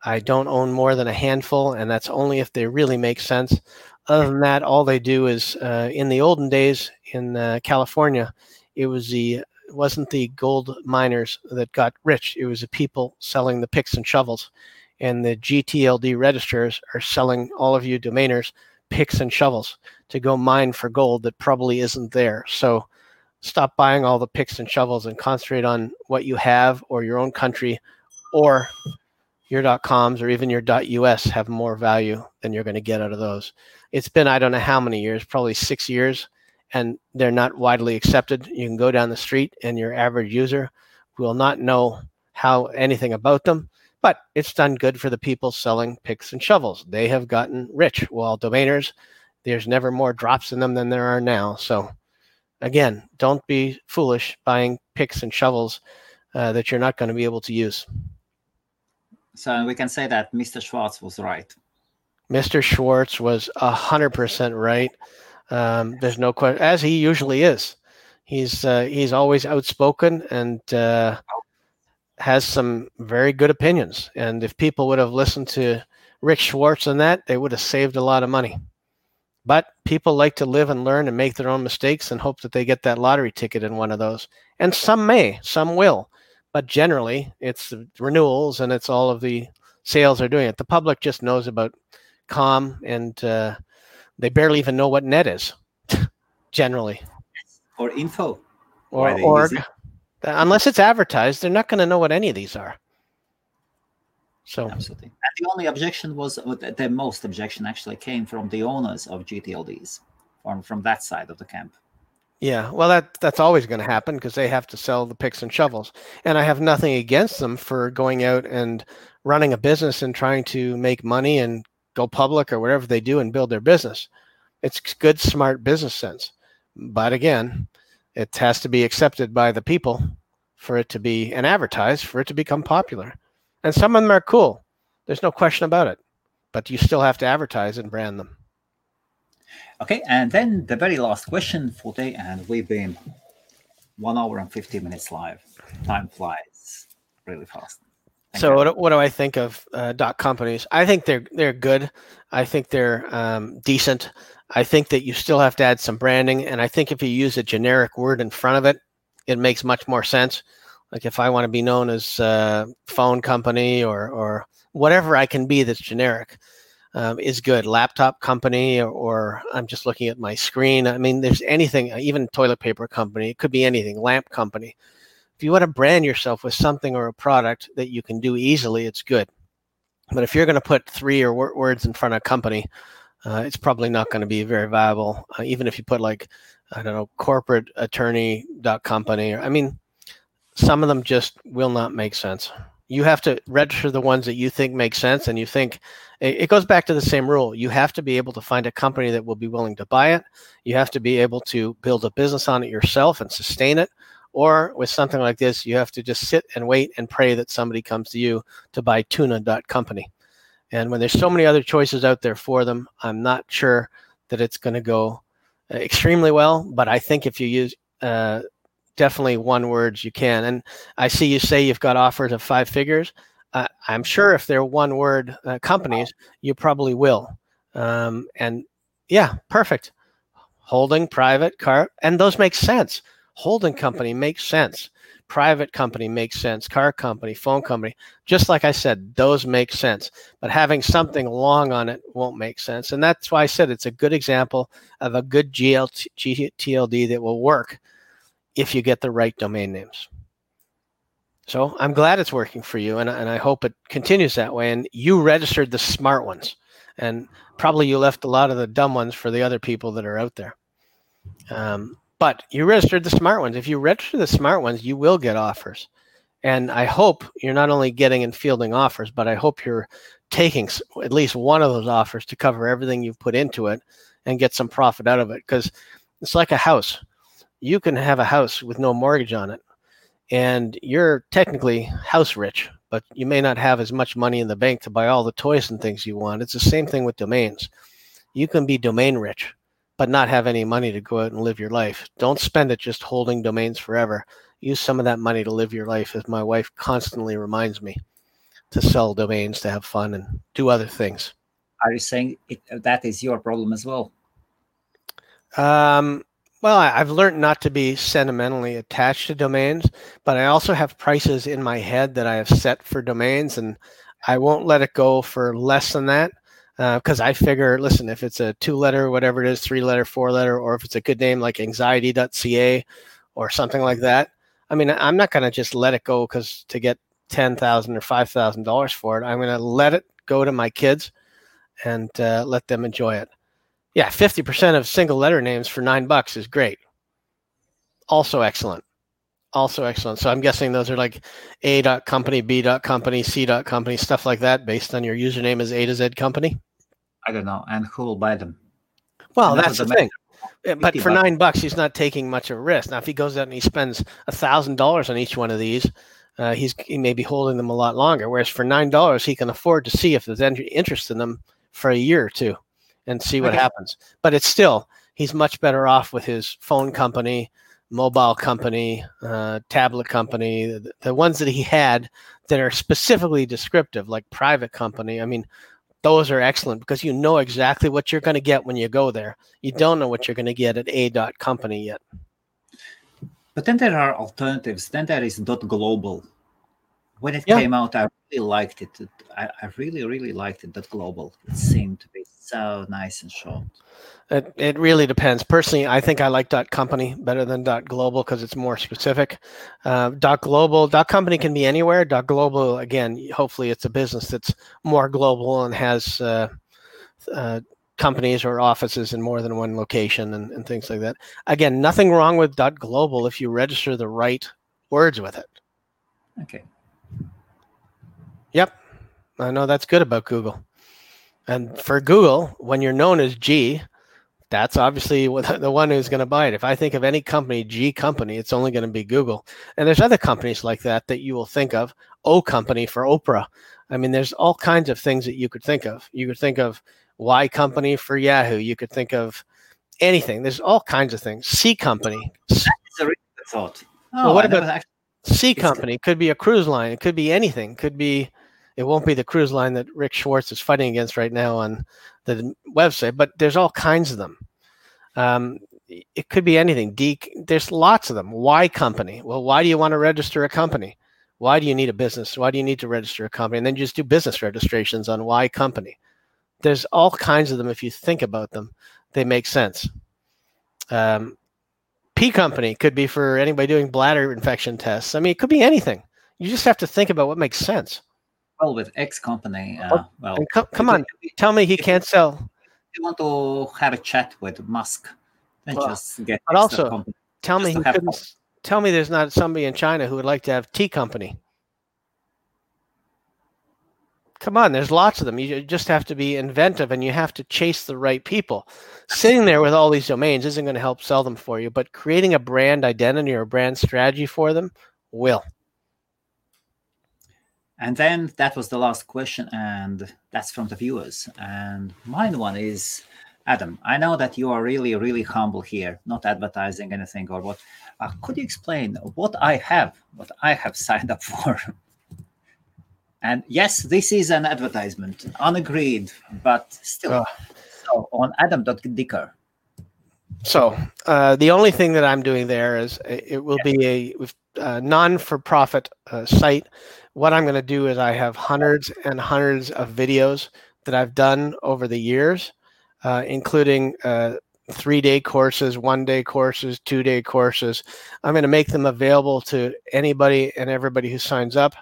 I don't own more than a handful, and that's only if they really make sense. Other than that, all they do is uh, in the olden days in uh, California, it was the wasn't the gold miners that got rich. It was the people selling the picks and shovels, and the GTLD registrars are selling all of you domainers picks and shovels to go mine for gold that probably isn't there. So stop buying all the picks and shovels and concentrate on what you have or your own country or your .coms or even your .us have more value than you're going to get out of those. It's been I don't know how many years, probably 6 years and they're not widely accepted. You can go down the street and your average user will not know how anything about them but it's done good for the people selling picks and shovels. They have gotten rich. While domainers, there's never more drops in them than there are now. So, again, don't be foolish buying picks and shovels uh, that you're not going to be able to use. So we can say that Mr. Schwartz was right. Mr. Schwartz was hundred percent right. Um, there's no question, as he usually is. He's uh, he's always outspoken and uh, has some very good opinions. And if people would have listened to Rick Schwartz on that, they would have saved a lot of money. But people like to live and learn and make their own mistakes and hope that they get that lottery ticket in one of those. And some may, some will. But generally, it's renewals and it's all of the sales are doing it. The public just knows about com and uh, they barely even know what net is generally. Or info. Or org. Unless it's advertised, they're not going to know what any of these are. So absolutely. And the only objection was the most objection actually came from the owners of GTLDs, from from that side of the camp. Yeah, well, that that's always going to happen because they have to sell the picks and shovels, and I have nothing against them for going out and running a business and trying to make money and go public or whatever they do and build their business. It's good, smart business sense. But again, it has to be accepted by the people for it to be and advertised for it to become popular. And some of them are cool. There's no question about it. But you still have to advertise and brand them. Okay, and then the very last question for today, and we've been one hour and 50 minutes live. Time flies really fast. So what, what do I think of uh, dot companies? I think they're they're good. I think they're um, decent. I think that you still have to add some branding, and I think if you use a generic word in front of it, it makes much more sense. Like if I want to be known as a uh, phone company or or whatever I can be that's generic um, is good. Laptop company or, or, I'm just looking at my screen. I mean, there's anything, even toilet paper company. It could be anything. Lamp company if you want to brand yourself with something or a product that you can do easily, it's good. But if you're going to put three or w- words in front of a company, uh, it's probably not going to be very viable. Uh, even if you put like, I don't know, corporate attorney dot company. I mean, some of them just will not make sense. You have to register the ones that you think make sense, and you think it goes back to the same rule. You have to be able to find a company that will be willing to buy it. You have to be able to build a business on it yourself and sustain it or with something like this, you have to just sit and wait and pray that somebody comes to you to buy tuna.company. And when there's so many other choices out there for them, I'm not sure that it's going to go uh, extremely well. But I think if you use uh, definitely one words, you can. And I see you say you've got offers of five figures. Uh, I'm sure if they're one word uh, companies, you probably will. Um, and yeah, perfect. Holding, private, car, and those make sense Holding company makes sense. Private company makes sense. Car company, phone company. Just like I said, those make sense. But having something long on it won't make sense. And that's why I said it's a good example of a good GLT, GTLD that will work if you get the right domain names. So I'm glad it's working for you, and, and I hope it continues that way. And you registered the smart ones, and probably you left a lot of the dumb ones for the other people that are out there. Um, but you registered the smart ones. If you register the smart ones, you will get offers. And I hope you're not only getting and fielding offers, but I hope you're taking at least one of those offers to cover everything you've put into it and get some profit out of it. Because it's like a house. You can have a house with no mortgage on it, and you're technically house rich, but you may not have as much money in the bank to buy all the toys and things you want. It's the same thing with domains. You can be domain rich but not have any money to go out and live your life. Don't spend it just holding domains forever. Use some of that money to live your life, as my wife constantly reminds me to sell domains to have fun and do other things. Are you saying it, that is your problem as well? Um, well, I, have learned not to be sentimentally attached to domains, but I also have prices in my head that I have set for domains, and I won't let it go for less than that because uh, I figure, listen, if it's a two letter, whatever it is, three letter, four letter, or if it's a good name like anxiety.ca or something like that, I mean, I'm not going to just let it go because to get ten thousand or five thousand dollars for it, I'm going to let it go to my kids and uh, let them enjoy it. Yeah, fifty percent of single letter names for nine bucks is great. Also excellent. Also excellent. So I'm guessing those are like A dot company, B dot company, C dot company, stuff like that, based on your username as A to Z company. I don't know, and who will buy them? Well, that's the thing. But for nine bucks, he's not taking much of a risk. Now, if he goes out and he spends a thousand dollars on each one of these, uh, he's he may be holding them a lot longer. Whereas for nine dollars, he can afford to see if there's any interest in them for a year or two, and see what okay. happens. But it's still he's much better off with his phone company, mobile company, uh, tablet company, the, the ones that he had that are specifically descriptive, like private company. I mean, those are excellent because you know exactly what you're going to get when you go there. You don't know what you're going to get at a dot company yet. But then there are alternatives. Then there is dot global. When it yeah. came out, I really liked it. I, I really, really liked it. Dot global. It seemed so nice and short. It, it really depends. Personally, I think I like dot company better than dot global because it's more specific. Uh, dot global, dot company can be anywhere. Dot global, again, hopefully it's a business that's more global and has uh, uh, companies or offices in more than one location and, and things like that. Again, nothing wrong with dot global if you register the right words with it. Okay. Yep. I know that's good about Google. And for Google, when you're known as G, that's obviously the one who's going to buy it. If I think of any company, G company, it's only going to be Google. And there's other companies like that that you will think of. O company for Oprah. I mean, there's all kinds of things that you could think of. You could think of Y company for Yahoo. You could think of anything. There's all kinds of things. C company. That's a really good thought. Oh, Well, what I about- actually- C company could be a cruise line. It could be anything. Could be. It won't be the cruise line that Rick Schwartz is fighting against right now on the website, but there's all kinds of them. Um, it could be anything. D. There's lots of them. Y company. Well, why do you want to register a company? Why do you need a business? Why do you need to register a company? And then just do business registrations on Y company. There's all kinds of them. If you think about them, they make sense. Um, P company could be for anybody doing bladder infection tests. I mean, it could be anything. You just have to think about what makes sense. With X company, uh, well, And co- come on, tell me he can't sell. you want to have a chat with Musk, then Well, just get but also- company. Tell me he couldn't. Tell me there's not somebody in China who would like to have T company. Come on, there's lots of them. You just have to be inventive and you have to chase the right people. Sitting there with all these domains isn't going to help sell them for you, but creating a brand identity or a brand strategy for them will. And then that was the last question, and that's from the viewers. And mine one is Adam. I know that you are really, really humble here, not advertising anything or what. Uh, could you explain what I have, what I have signed up for? and yes, this is an advertisement, unagreed, but still. Ugh. So on Adam.dicker. So uh, the only thing that I'm doing there is uh, it will be a uh, non-for-profit uh, site. What I'm going to do is I have hundreds and hundreds of videos that I've done over the years, uh, including uh, three-day courses, one-day courses, two-day courses. I'm going to make them available to anybody and everybody who signs up.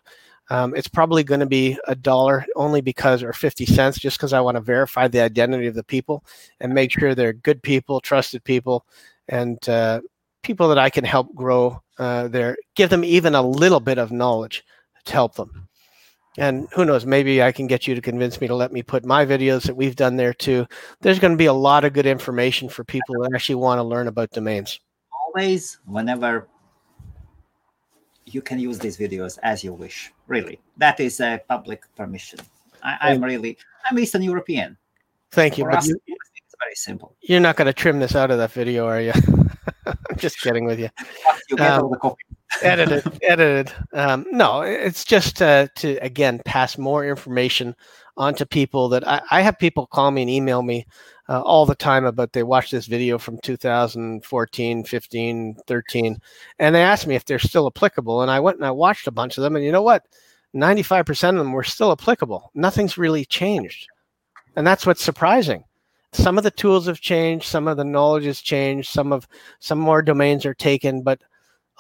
Um, it's probably going to be a dollar only because, or 50 cents, just because I want to verify the identity of the people and make sure they're good people, trusted people, and uh, people that I can help grow uh, their, give them even a little bit of knowledge to help them. And who knows, maybe I can get you to convince me to let me put my videos that we've done there too. There's going to be a lot of good information for people that actually want to learn about domains. Always, whenever you can use these videos as you wish. Really, that is a public permission. I, I'm really, I'm Eastern European. Thank you. For But us, you, it's very simple. you're not going to trim this out of that video, are you? I'm just kidding with you. You get Um, all the copy. Edited edited. Um, no it's just uh, to again pass more information on to people that I, I have people call me and email me uh, all the time about they watched this video from 2014 15 13 and they asked me if they're still applicable and i went and i watched a bunch of them and you know what? 95% of them were still applicable. Nothing's really changed and that's what's surprising. Some of the tools have changed some of the knowledge has changed some of some more domains are taken but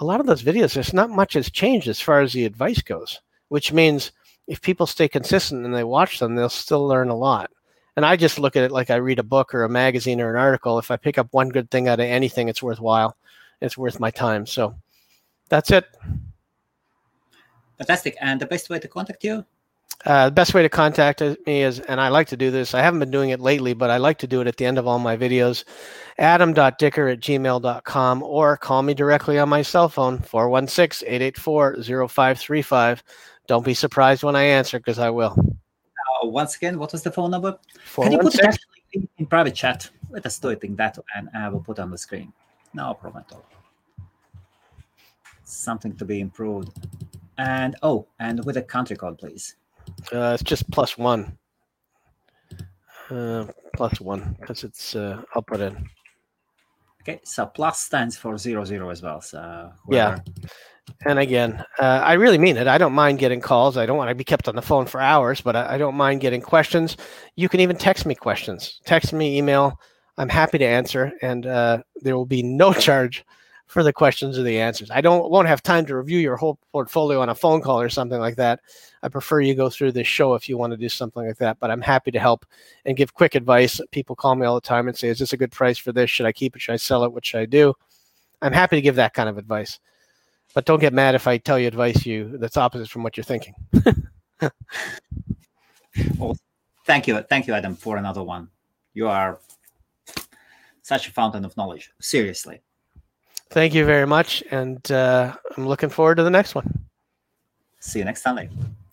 a lot of those videos, there's not much has changed as far as the advice goes, which means if people stay consistent and they watch them, they'll still learn a lot. And I just look at it like I read a book or a magazine or an article. If I pick up one good thing out of anything, it's worthwhile. It's worth my time. So that's it. Fantastic. And the best way to contact you? Uh, the best way to contact me is, and I like to do this, I haven't been doing it lately, but I like to do it at the end of all my videos, adam.dicker at gmail.com, or call me directly on my cell phone, 416 884 0535. Don't be surprised when I answer because I will. Uh, once again, what was the phone number? Can you put it in, in private chat? Let us do it in that, and I will put on the screen. No problem at all. Something to be improved. And oh, and with a country code, please. Uh, it's just plus one. Uh, plus one because it's, uh, I'll put in. Okay, so plus stands for zero zero as well. So Yeah. And again, uh, I really mean it. I don't mind getting calls. I don't want to be kept on the phone for hours, but I, I don't mind getting questions. You can even text me questions. Text me, email. I'm happy to answer, and uh, there will be no charge for the questions or the answers. I don't won't have time to review your whole portfolio on a phone call or something like that. I prefer you go through this show if you want to do something like that. But I'm happy to help and give quick advice. People call me all the time and say, "Is this a good price for this? Should I keep it? Should I sell it? What should I do?" I'm happy to give that kind of advice. But don't get mad if I tell you advice you that's opposite from what you're thinking. well, thank you, thank you, Adam, for another one. You are such a fountain of knowledge. Seriously. Thank you very much, and uh, I'm looking forward to the next one. See you next Sunday.